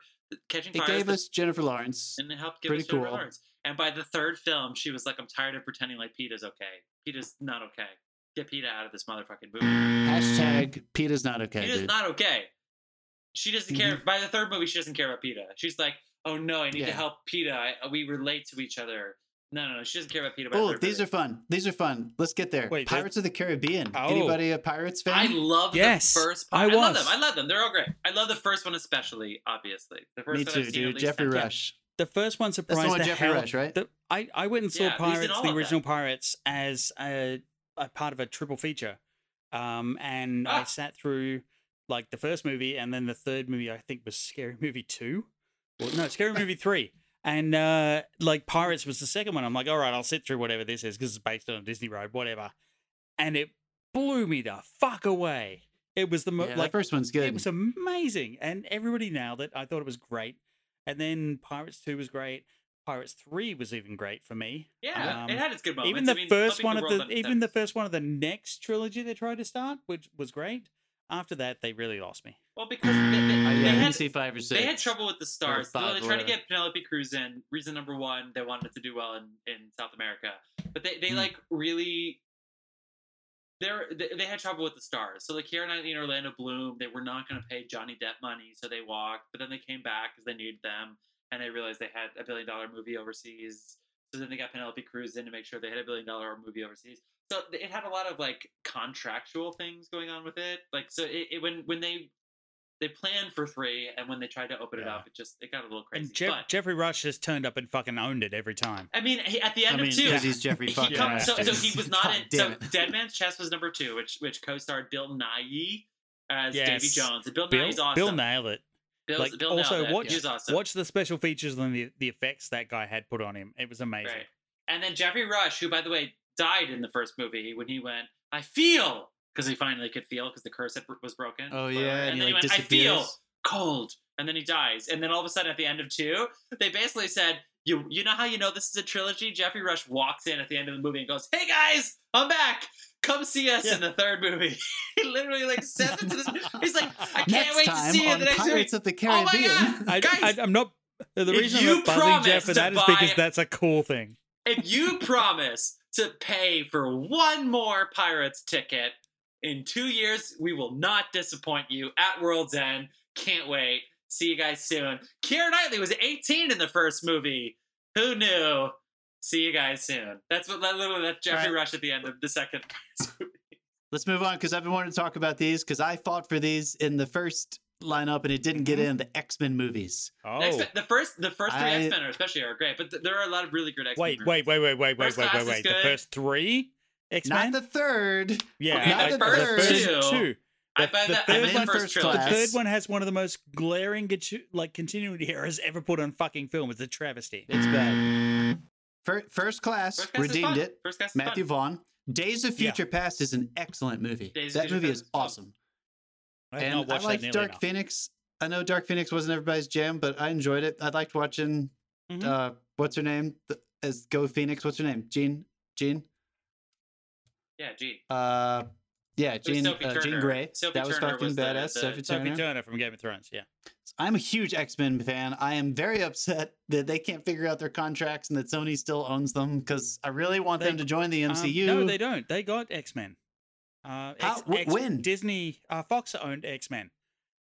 S1: Catching
S3: It
S1: Fire is
S3: gave
S1: the-
S3: us Jennifer Lawrence.
S1: and it helped give
S3: pretty
S1: us Jennifer
S3: cool.
S1: Lawrence. And by the third film, she was like, "I'm tired of pretending like Peeta's okay. Peeta's not okay. Get Peeta out of this motherfucking movie.
S3: Hashtag Peeta's not okay,
S1: Peeta's
S3: dude.
S1: not okay. She doesn't care. By the third movie, she doesn't care about Peeta. She's like, "Oh no, I need to help Peeta. I, we relate to each other." No, no, no. She doesn't care about Peeta.
S3: Oh,
S1: the third
S3: these are fun. These are fun. Let's get there.
S2: Wait, that-
S3: Pirates of the Caribbean.
S2: Oh.
S3: Anybody a Pirates fan?
S1: I love
S2: Yes,
S1: the first.
S2: I
S1: I, love them. I love them. They're all great. I love the first one especially. Obviously, the first
S3: Me
S1: one
S3: too,
S1: I've seen
S3: dude.
S1: least
S3: Geoffrey
S1: 10.
S3: Rush.
S2: the first one
S3: That's the
S2: surprised
S3: one
S2: the
S3: Geoffrey
S2: hell.
S3: Rush, right?
S2: The, I I went and saw
S1: Yeah,
S2: Pirates, the original
S1: them.
S2: Pirates, as a, a part of a triple feature, um, and I
S1: Ah.
S2: sat through like the first movie, and then the third movie I think was Scary Movie two, or no, Scary Movie three, and uh, like Pirates was the second one. I'm like, all right, I'll sit through whatever this is because it's based on a Disney Road, whatever, and it blew me the fuck away. It was the mo-
S3: Yeah,
S2: like
S3: first one's good.
S2: it was amazing, and everybody nailed it. I thought it was great, and then Pirates Two was great. Pirates Three was even great for me.
S1: Yeah,
S2: Um,
S1: it had its good moments.
S2: even the
S1: I mean,
S2: first
S1: flipping
S2: one of the even the first one of the next trilogy they tried to start, which was great. After that, they really lost me.
S1: well because they, they,
S3: Uh, yeah, I didn't
S1: had
S3: five or six.
S1: they had trouble with the stars.
S3: five,
S1: they tried to get Penelope Cruz in. Reason number one, they wanted it to do well in, in South America, but they they
S2: Hmm.
S1: like really. They're, they they had trouble with the stars. So like Keira Knightley and Orlando Bloom, they were not going to pay Johnny Depp money, so they walked. But then they came back because they needed them, and they realized they had a billion dollar movie overseas. So then they got Penelope Cruz in to make sure they had a billion dollar movie overseas. So it had a lot of like contractual things going on with it. Like so, it, it when when they they planned for three, and when they tried to open it
S2: Yeah.
S1: up, it just it got a little crazy.
S2: And Jeff,
S1: but
S2: Geoffrey Rush just turned up and fucking owned it every time.
S1: I mean, he, at the
S3: I
S1: end
S3: mean,
S1: of two,
S3: because he's Geoffrey
S1: he
S3: fucking
S1: come,
S3: Rush,
S1: so, so he was not in. So
S3: it.
S1: Dead Man's Chest was number two, which which co-starred Bill Nighy as Davy Jones. And Bill,
S2: Bill,
S1: Nighy's awesome.
S2: Bill nailed it.
S1: Bill's,
S2: like
S1: Bill
S2: also watch
S1: He was awesome.
S2: watch the special features and the the effects that guy had put on him. It was amazing.
S1: Right. And then Geoffrey Rush, who by the way died in the first movie when he went, I feel because he finally could feel because the curse had, was broken.
S3: Oh
S1: Whatever.
S3: yeah, and,
S1: and
S3: he
S1: then
S3: like
S1: he went, I feel cold, and then he dies, and then all of a sudden at the end of two, they basically said, "You you know how you know this is a trilogy?" Geoffrey Rush walks in at the end of the movie and goes, "Hey guys, I'm back." Come see us
S2: Yeah.
S1: in the third movie. he literally like says it to this. He's like, I can't
S3: Next
S1: wait to see you
S3: on
S1: the next movie.
S3: Pirates of the
S1: Oh my
S3: Caribbean.
S1: God.
S2: I,
S1: Guys,
S2: I, I'm not. The reason
S1: you
S2: I'm not buzzing
S1: promise
S2: Jeff for
S1: to
S2: that is because that's a cool thing.
S1: if you promise to pay for one more Pirates ticket in two years, we will not disappoint you at World's End. Can't wait. See you guys soon. Keira Knightley was 18 in the first movie. Who knew? See you guys soon. That's what literally that's Geoffrey
S3: Right.
S1: Rush at the end of the second movie.
S3: Let's move on because I've been wanting to talk about these because I fought for these in the first lineup and it didn't get
S2: Mhm.
S3: in the X Men movies.
S2: Oh,
S1: X-Men- the first the first three
S3: I-
S1: X Men are especially are great, but th- there are a lot of really good X Men.
S2: wait, wait, wait, wait, wait, wait,
S1: First
S2: wait,
S1: class
S2: wait,
S1: is
S2: wait. The
S1: good.
S2: first three X
S3: Not
S2: Men.
S3: the third.
S2: Yeah,
S1: Okay,
S3: not
S2: I-
S3: the
S2: the
S3: third.
S2: first
S1: two.
S2: two.
S1: I
S2: The-
S1: find
S2: the
S1: that
S2: third one-
S1: first
S3: first
S2: The third one has one of the most glaring like continuity errors ever put on fucking film. It's a travesty.
S3: It's bad. Fir- First class
S1: First class is
S3: redeemed
S1: fun.
S3: it.
S1: First class is
S3: Matthew
S1: fun.
S3: Vaughn. Days of
S2: Yeah.
S3: Future Past is an excellent movie.
S1: Days
S3: that movie is
S1: is fun.
S3: awesome.
S2: I have
S3: and I
S2: watched
S3: liked Dark
S2: enough.
S3: Phoenix. I know Dark Phoenix wasn't everybody's jam, but I enjoyed it. I liked watching.
S2: Mhm.
S3: Uh, what's her name? The, as Go Phoenix. What's her name? Jean. Jean.
S1: Yeah, Jean.
S3: Uh, yeah, Jean.
S1: Sophie
S3: Uh, Jean
S1: Turner.
S3: Grey.
S1: Sophie
S3: that was
S1: Turner
S3: fucking
S1: was the-
S3: badass.
S1: the-
S3: Sophie
S2: Sophie
S3: Turner.
S2: Turner from Game of Thrones. Yeah.
S3: I'm a huge X Men fan. I am very upset that they can't figure out their contracts and that Sony still owns them because I really want them to join the
S2: Um,
S3: MCU.
S2: no, they don't. They got X Men. Uh,
S3: How-
S2: X, X-
S3: when?
S2: Disney uh, Fox owned X Men.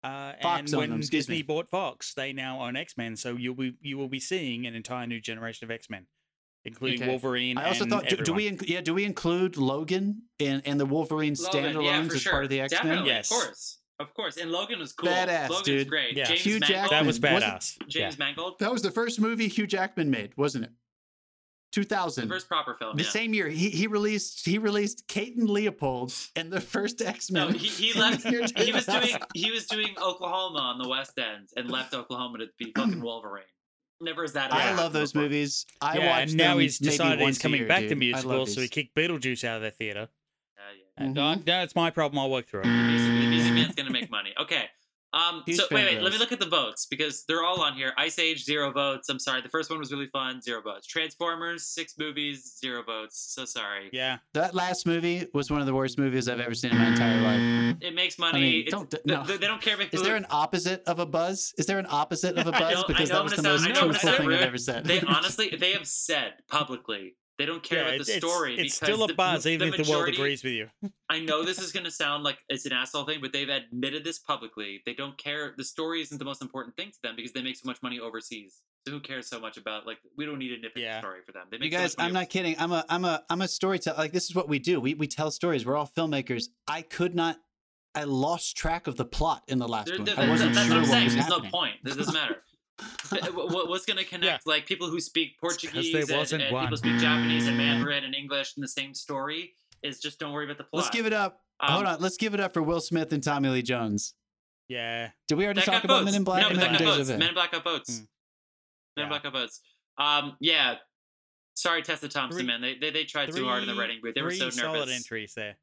S2: Uh,
S3: Fox
S2: and
S3: owned
S2: when
S3: them,
S2: Disney
S3: me.
S2: bought Fox, they now own X Men. So you'll be you will be seeing an entire new generation of X Men, including
S3: Okay.
S2: Wolverine.
S3: I also
S2: and
S3: thought, do, do we, inc- yeah, do we include Logan and and the Wolverine standalones
S1: yeah,
S3: as
S1: sure.
S3: part of the X Men?
S2: Yes.
S1: of course, of course. And Logan was cool.
S3: Badass,
S1: Logan's
S3: dude.
S1: great.
S2: Yeah.
S1: James
S3: Hugh
S1: Mangold.
S3: Jackman.
S2: That was
S3: Wasn't-
S2: badass.
S1: James Mangold.
S3: That was the first movie Hugh Jackman made, wasn't it? Two
S1: The first proper film.
S3: The
S1: yeah.
S3: same year, he, he released he released Kate and Leopold and the first X Men.
S1: No, he, he left. He was doing he was doing Oklahoma on the West End and left Oklahoma to be fucking Wolverine. Never is that.
S3: I love those
S1: before.
S3: movies. I
S2: yeah,
S3: watched
S2: and now
S3: them
S2: he's
S3: maybe
S2: decided he's coming
S3: year,
S2: back
S3: dude.
S2: to
S3: I
S2: musicals,
S3: love
S2: so he
S3: these.
S2: kicked Beetlejuice out of the theater.
S1: Yeah, yeah.
S2: And uh, no, it's my problem. I'll work through it.
S1: Music, the Music Man's gonna make money. Okay. Um,
S3: Huge
S1: so wait, wait. Let me look at the votes because they're all on here. Ice Age zero votes. I'm sorry. The first one was really fun. Zero votes. Transformers six movies. Zero votes. So sorry.
S2: Yeah.
S3: That last movie was one of the worst movies I've ever seen in my entire life.
S1: It makes money.
S3: I mean, don't-
S1: th-
S3: no.
S1: th- they don't care if
S3: Is there an opposite of a buzz? Is there an opposite of a buzz?
S1: know- I
S3: because
S1: know
S3: that was the
S1: gonna
S3: most
S1: sound- I know I'm gonna
S3: truthful
S1: sound
S3: thing I've ever said.
S1: They honestly, they have said publicly they don't care
S2: yeah,
S1: about
S2: it's,
S1: the story
S2: it's, it's
S1: because
S2: still a
S1: the-
S2: buzz,
S1: the
S2: even if the world
S1: majority-
S2: agrees with you.
S1: I know this is going to sound like it's an asshole thing, but they've admitted this publicly. They don't care. The story isn't the most important thing to them because they make so much money overseas. So who cares so much about like we don't need a nitpick
S2: Yeah.
S1: story for them. They
S3: You
S1: make so
S3: guys,
S1: much
S3: I'm not kidding. I'm a I'm a I'm a storyteller. Like this is what we do. We we tell stories. We're all filmmakers. I could not I lost track of the plot in the last
S1: There-
S3: one.
S1: there-
S3: I wasn't
S1: that's
S3: sure
S1: what I'm
S3: what
S1: saying.
S3: was
S1: There's
S3: happening.
S1: no point. It doesn't matter. Th- wh- wh- What's going to connect like people who speak Portuguese
S2: there
S1: and, and
S2: one.
S1: people speak Japanese and Mandarin and English in the same story is just don't worry about the plot.
S3: Let's give it up.
S1: Um,
S3: Hold on. Let's give it up for Will Smith and Tommy Lee Jones.
S2: Yeah.
S3: Did we already
S1: That
S3: talk about
S1: votes.
S3: Men in Black
S1: No,
S3: and
S1: but that got
S3: of
S1: votes. Men in Black got votes.
S2: Mm.
S1: Men
S2: Yeah.
S1: in Black got votes. Um, yeah. Sorry, Tessa Thompson,
S2: Three-
S1: man. They, they they tried too hard in the
S2: Three-
S1: writing booth. They were
S2: three
S1: so
S2: solid
S1: nervous.
S2: entries there.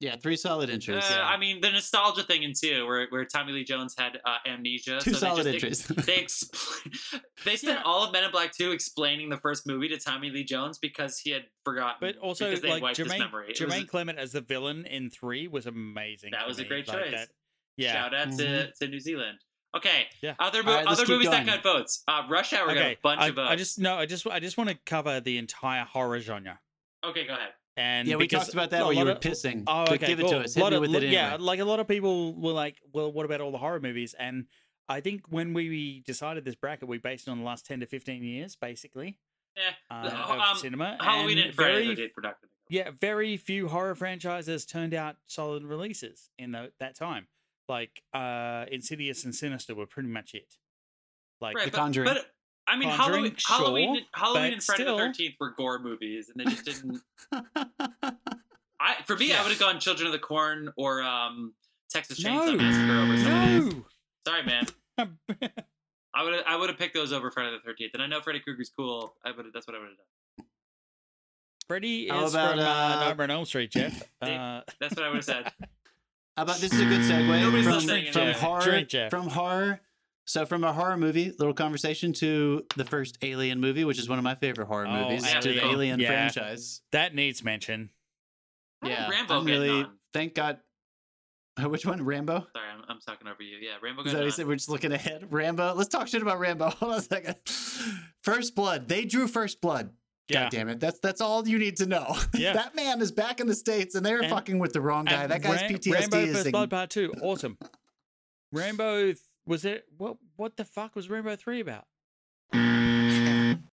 S3: Yeah, three solid
S1: Uh,
S3: entries.
S1: I mean, the nostalgia thing in two, where where Tommy Lee Jones had uh, amnesia.
S3: Two
S1: so
S3: solid
S1: they just,
S3: entries.
S1: They expl- they spent
S2: Yeah.
S1: all of Men in Black 2 explaining the first movie to Tommy Lee Jones because he had forgotten.
S2: But also,
S1: because they
S2: like
S1: wiped his
S2: Jemaine,
S1: memory. It was-
S2: Jemaine Clement as the villain in three was amazing.
S1: That
S2: to
S1: was a great
S2: Like
S1: choice.
S2: that- yeah.
S1: Shout out to,
S3: Mhm.
S1: to New Zealand. Okay.
S2: Yeah.
S1: Other mo-
S3: All right, let's
S1: other
S3: keep
S1: movies that got votes. Uh, Rush Hour got a bunch
S2: I,
S1: of votes.
S2: I just no. I just I just want to cover the entire horror genre.
S1: okay, go ahead.
S2: And
S3: yeah, we talked about that
S2: a
S3: you
S2: lot
S3: were
S2: of-
S3: pissing.
S2: Oh, okay,
S3: give it
S2: cool.
S3: to us. Hit
S2: Lot
S3: me
S2: of-
S3: with it anyway.
S2: Yeah, like a lot of people were like, "Well, what about all the horror movies?" And I think when we decided this bracket, we based it on the last ten to fifteen years, basically,
S1: Yeah.
S2: uh,
S1: The-
S2: of
S1: um,
S2: cinema.
S1: Halloween
S2: and
S1: and Friday
S2: very,
S1: the 13th productive.
S2: yeah, very few horror franchises turned out solid releases in tho- that time. Like uh, Insidious and Sinister were pretty much it. Like
S1: Right,
S3: The
S1: but,
S3: Conjuring.
S1: But I mean, Halloween, Halloween,
S2: sure,
S1: Halloween
S2: but
S1: and Friday
S2: still-
S1: the Thirteenth were gore movies, and they just didn't. I for me, I would have gone Children of the Corn or um, Texas
S2: No.
S1: Chainsaw Massacre over some of these.
S2: no.
S1: Sorry, man. I would have I would have picked those over Friday the Thirteenth, and I know Freddy Krueger's cool. I would that's what I would have done.
S2: Freddy
S3: How
S2: is
S3: about,
S2: from uh,
S3: uh,
S2: Nightmare on Elm Street, Jeff.
S1: They-
S2: Uh,
S1: That's what I would have said.
S3: How about this is a good segue
S1: Nobody's
S3: from,
S1: listening
S3: from horror
S2: Drink,
S3: from horror So from a horror movie, little conversation to the first Alien movie, which is one of my favorite horror
S2: Oh,
S3: movies,
S1: yeah,
S3: to the. Alien
S2: Yeah.
S3: franchise.
S2: That needs mention.
S1: How
S3: Yeah,
S1: Rambo
S3: I'm really
S1: on?
S3: thank God. Uh, Which one, Rambo?
S1: Sorry, I'm, I'm talking over you. Yeah, Rambo
S3: Is
S1: got
S3: that what you said? We're just looking ahead. Rambo. Let's talk shit about Rambo. Hold on a second. First Blood. They drew First Blood.
S2: Yeah.
S3: God damn it. That's that's all you need to know.
S2: Yeah.
S3: that man is back in the States and they're
S2: And-
S3: fucking with the wrong guy. That guy's
S2: Ram-
S3: PTSD
S2: Rambo
S3: is
S2: First
S3: in-
S2: Blood Part Two, awesome. Rambo th- was it? What? What the fuck was Rambo Three about?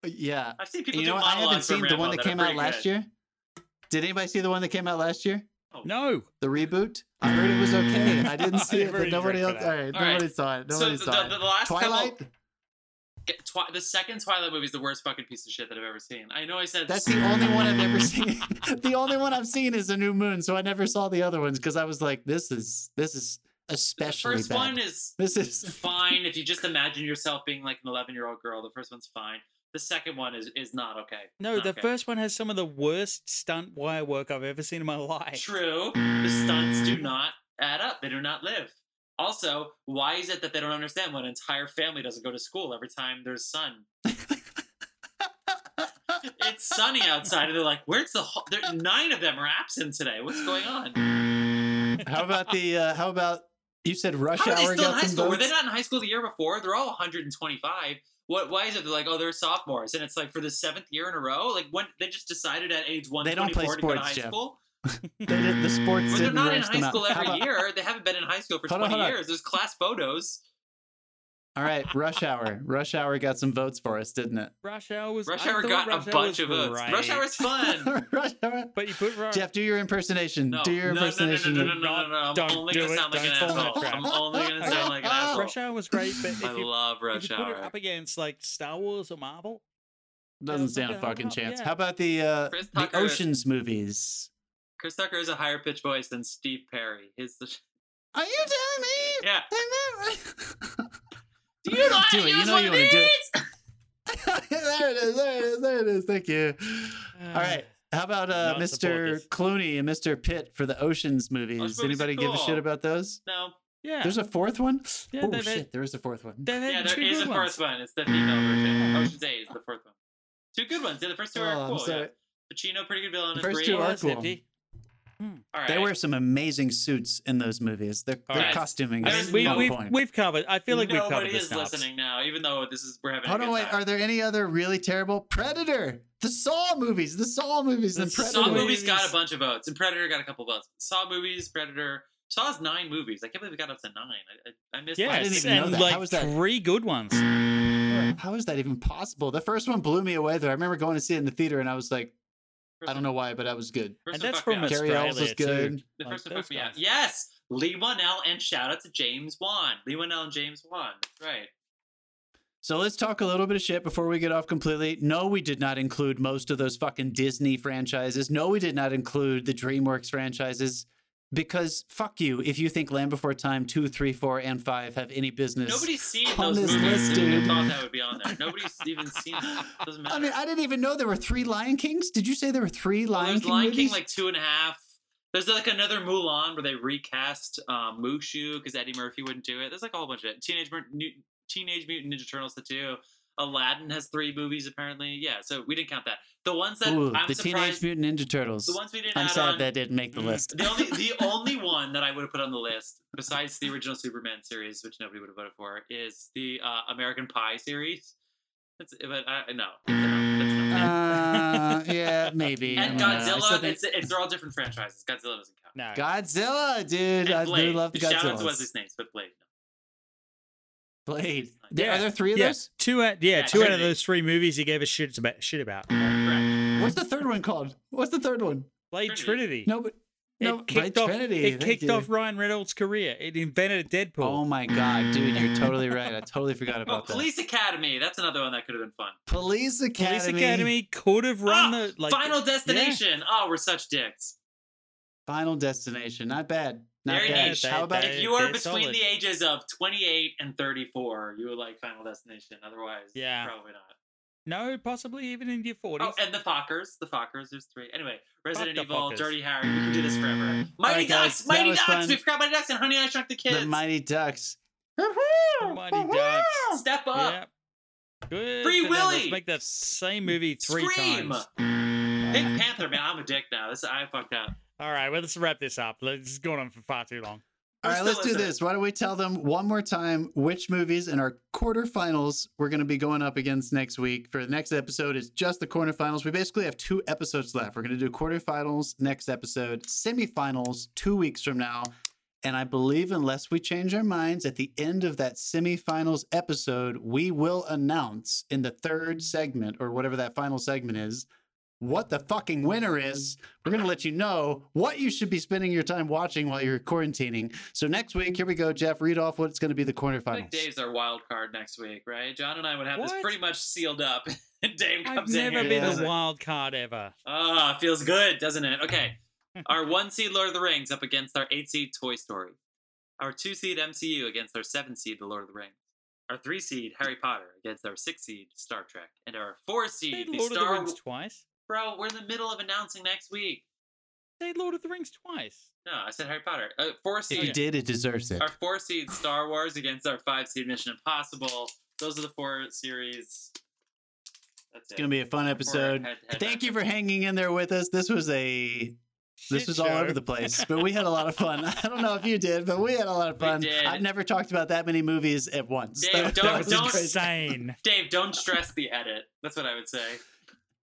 S3: Yeah.
S1: I've seen people.
S3: You know, what? I haven't
S1: monologues from
S3: seen the one that
S1: that
S3: came out last
S1: good.
S3: year. Did anybody see the one that came out last year? Oh.
S2: No.
S3: The reboot? I heard it was okay. I didn't see it, but nobody else.
S2: drank
S3: All
S2: for
S3: right,
S1: All right.
S3: nobody saw it. Nobody
S1: the,
S3: saw
S1: the,
S3: it.
S1: the last
S3: Twilight.
S1: couple, Twi- the second Twilight movie is the worst fucking piece of shit that I've ever seen. I know I said
S3: That's the only one I've ever seen. the only one I've seen is a New Moon, so I never saw the other ones because I was like, this is this is
S1: the first
S3: bad.
S1: one is
S3: this is
S1: fine if you just imagine yourself being like an 11 year old girl. The first one's fine. The second one is is not okay.
S2: No,
S1: Not
S2: the
S1: okay.
S2: first one has some of the worst stunt wire work I've ever seen in my life.
S1: True. The stunts do not add up. They do not live. Also, why is it that they don't understand when an entire family doesn't go to school every time there's sun? it's sunny outside, and they're like, "Where's the ho-? nine of them are absent today? What's going on?"
S3: how about the uh, how about you said Rush
S1: How are they
S3: Hour
S1: still in high
S3: some
S1: school? Were they not in high school the year before? They're all 125. What? Why is it they're like, oh, they're sophomores, and it's like for the seventh year in a row? Like when they just decided at age one,
S3: They don't play
S1: 124 to go to
S3: sports,
S1: high
S3: Jeff.
S1: school?
S3: They did, the sports
S1: But they're
S3: didn't
S1: in high
S3: them out.
S1: school every
S3: about-
S1: year. They haven't been in high school for
S3: Hold
S1: 20
S3: on.
S1: years. There's class photos.
S3: All right, Rush Hour. Rush Hour got some votes for us, didn't it?
S2: Rush Hour was.
S1: Rush
S2: I
S1: Hour got
S2: Rush
S1: a bunch
S2: was
S1: of votes. Rush
S2: great.
S1: Hour's fun.
S3: Rush Hour.
S2: But you put Rush.
S3: Jeff, do your impersonation.
S1: No,
S3: do your
S1: no, no, no,
S3: impersonation.
S1: No, no, no, no, no, no, no. I'm
S2: Don't
S1: only
S2: do
S1: gonna
S2: it.
S1: sound like an
S2: Don't fall in that
S1: asshole.
S2: trap.
S1: I'm only gonna sound like an asshole.
S2: Rush Hour was great, but if
S1: I
S2: you,
S1: love
S2: if
S1: Rush
S2: you put it
S1: Hour.
S2: up against like Star Wars or Marvel,
S3: Doesn't stand a fucking chance.
S2: yeah.
S3: How about the uh,
S1: Chris
S3: the
S1: Tucker-
S3: Ocean's movies?
S1: Chris Tucker has a higher pitched voice than Steve Perry. His the.
S3: Are you telling me?
S1: Yeah. Do you know how
S3: Do it. You know
S1: one
S3: you
S1: of
S3: wanna do it. there it is. There it is. There it is. Thank you. All right. How about uh, Mr.
S2: this.
S3: Clooney and Mr. Pitt for the Ocean's movies?
S1: movies are
S3: Anybody give a shit about those?
S1: No.
S2: Yeah.
S3: There's a fourth one.
S2: Yeah,
S3: oh
S2: they- they-
S3: shit, there is a fourth one.
S2: They've
S1: Yeah, there
S2: two
S1: a
S2: good
S1: first
S2: ones.
S1: one. It's the female version. Ocean's Eight is the fourth one. Two good ones. Yeah, the first two
S3: Oh,
S1: are
S3: I'm
S1: cool.
S3: sorry.
S1: Yeah. Pacino, pretty good villain.
S3: The first
S1: great.
S3: two are cool.
S2: empty. Mm.
S1: All right.
S3: They wear some amazing suits in those movies. Their,
S2: All
S3: their
S1: right.
S3: costuming
S1: I
S3: is
S1: mean,
S2: We,
S3: on
S2: we've,
S3: point.
S2: we've covered. I feel like we've
S1: Nobody
S2: covered the
S1: is
S2: snubs.
S1: listening now, even though this is we're having.
S3: Hold
S1: a
S3: on, wait.
S1: time.
S3: Are there any other really terrible Predator? The Saw movies. The Saw movies.
S2: The
S3: and
S2: Saw
S3: Predator.
S1: Saw movies got a bunch of votes, and Predator got a couple votes. Saw movies, Predator. Saw's nine movies. I can't believe we got up to nine. I, I, I missed.
S2: Yeah,
S1: my-
S3: didn't even know
S2: and
S3: that.
S2: like
S3: How was that?
S2: three good ones.
S3: How is that even possible? The first one blew me away. Though I remember going to see it in the theater, and I was like, I don't know why, but that was good.
S1: First
S2: And that's from
S1: out.
S3: Cary Elwes was good.
S1: The
S2: Like
S1: first one
S2: those
S1: fucked me out. Yes, Leigh Whannell, and shout out to James Wan. Leigh Whannell and James Wan. That's right.
S3: So let's talk a little bit of shit before we get off completely. No, we did not include most of those fucking Disney franchises. No, we did not include the DreamWorks franchises because fuck you if you think Land Before Time 2, 3, 4, and 5 have any business.
S1: Nobody's seen
S3: on
S1: those
S3: this
S1: movies
S3: list, dude.
S1: thought that would be on there. Nobody's even seen. Doesn't matter.
S3: I mean, I didn't even know there were three Lion Kings. Did you say there were three
S1: Well,
S3: Lion
S1: there's
S3: King
S1: Lion
S3: movies?
S1: King like two and a half. There's like another Mulan where they recast um, Mushu because Eddie Murphy wouldn't do it. There's like a whole bunch of it. Teenage Mut- New- Teenage Mutant Ninja Turtles the two. Aladdin has three movies apparently. Yeah, so we didn't count that. The ones that
S3: Ooh,
S1: I'm
S3: the
S1: surprised.
S3: Teenage Mutant Ninja Turtles.
S1: the ones we didn't
S3: I'm
S1: add
S3: sad
S1: on.
S3: that didn't make the
S1: Mm,
S3: list.
S1: The only the only one that I would have put on the list, besides the original Superman series, which nobody would have voted for, is the uh, American Pie series. That's but I no, it's a no. That's
S3: uh, yeah, maybe.
S1: And
S3: don't know.
S1: Godzilla, it's, it's they're all different franchises. Godzilla doesn't count.
S2: No.
S3: Godzilla, dude.
S1: And
S3: I do
S1: Blade.
S3: love
S1: Shout out to
S3: Godzilla.
S1: Wesley Snipes, but Blade. No.
S3: Blade.
S1: Yeah.
S3: There, are there three of
S2: yeah,
S3: those?
S2: two out. Yeah,
S1: Yeah,
S2: two out of those three movies he gave a shit about. Shit about.
S3: What's the third one called? What's the third one?
S2: Blade
S1: Trinity.
S2: Trinity.
S3: No, but
S2: it
S3: no,
S2: kicked
S3: Blade
S2: off.
S3: Trinity.
S2: It kicked
S3: you.
S2: off Ryan Reynolds' career. It invented a Deadpool.
S3: Oh my god, dude, you're totally right. I totally forgot
S1: Oh,
S3: about that.
S1: Police Academy. That's another one that could have been fun.
S3: Police Academy.
S2: Police Academy could have run
S1: Ah,
S2: the like
S1: Final Destination. Oh, we're such dicks.
S3: Final Destination. Not bad. Not
S1: Very
S3: bad.
S1: niche.
S3: How about
S2: They-
S1: If you are between
S2: solid.
S1: the ages of 28 and 34, you would like Final Destination. Otherwise,
S2: Yeah.
S1: probably not.
S2: No, possibly even in your oh, forties.
S1: Oh, and the Fockers. The Fockers. There's three. Anyway, Resident Evil,
S2: Fockers.
S1: Dirty Harry. We can do this forever. Mighty
S3: right,
S1: Ducks.
S3: that
S1: Mighty Ducks.
S3: fun.
S1: We forgot Mighty Ducks and Honey I Shrunk the Kids.
S3: the Mighty Ducks?
S2: The Mighty Ducks. Step up. Yep. Good.
S1: Free
S2: for them. Let's make that same movie three
S1: Scream!
S2: times.
S1: Pink Panther, man, I'm a dick now. This I fucked up.
S2: All right, well, let's wrap this up. Let's it's going on for far too long.
S3: All
S1: We're
S3: right, let's do this. Why don't we tell them one more time which movies in our quarterfinals we're going to be going up against next week? For the next episode, it's just the quarterfinals. We basically have two episodes left. We're going to do quarterfinals next episode, semifinals two weeks from now. And I believe, unless we change our minds, at the end of that semifinals episode, we will announce in the third segment or whatever that final segment is what the fucking winner is. We're going to let you know what you should be spending your time watching while you're quarantining. So next week, here we go, Jeff. Read off what's going to be the
S1: I think
S3: quarterfinals.
S1: Dave's our wild card next week, right? John and I would have this pretty much sealed up. and Dave
S2: I've
S1: in
S2: never
S1: here.
S2: been
S3: Yeah.
S2: a wild card ever.
S1: Ah, feels good, doesn't it? Okay. our one seed Lord of the Rings up against our eight seed Toy Story. Our two seed MCU against our seven seed The Lord of the Rings. Our three seed Harry Potter against our six seed Star Trek. And our four
S2: Say
S1: seed the
S2: Lord of the
S1: Star
S2: Rings
S1: Wars.
S2: twice.
S1: Bro, we're in the middle of announcing next week.
S2: Say Lord of the Rings twice.
S1: No, I said Harry Potter. Uh, four
S3: If
S1: seed.
S3: you did, it deserves it.
S1: Our four seed Star Wars against our five seed Mission Impossible. Those are the four series. That's it.
S3: It's going to be a fun episode.
S1: head-to-head
S3: Thank you for hanging in there with us. This was a this was all over the place, but we had a lot of fun. I don't know if you did, but we had a lot of fun.
S1: did.
S3: I've never talked about that many movies at once.
S1: Dave,
S3: That-
S1: don't-
S3: that was
S1: don't-
S2: insane.
S1: Dave, don't stress the edit. That's what I would say.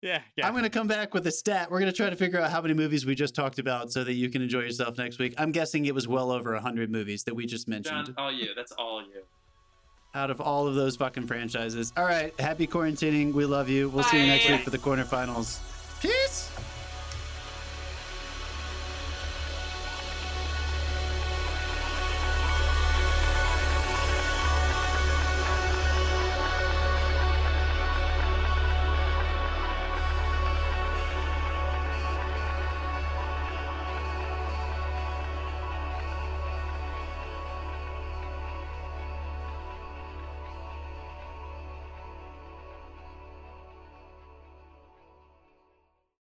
S2: Yeah, yeah.
S3: I'm going to come back with a stat. We're going to try to figure out how many movies we just talked about so that you can enjoy yourself next week. I'm guessing it was well over 100 movies that we just mentioned
S1: John, all you. That's all you.
S3: out of all of those fucking franchises. All right. Happy quarantining. We love you. We'll see you next week for the quarterfinals.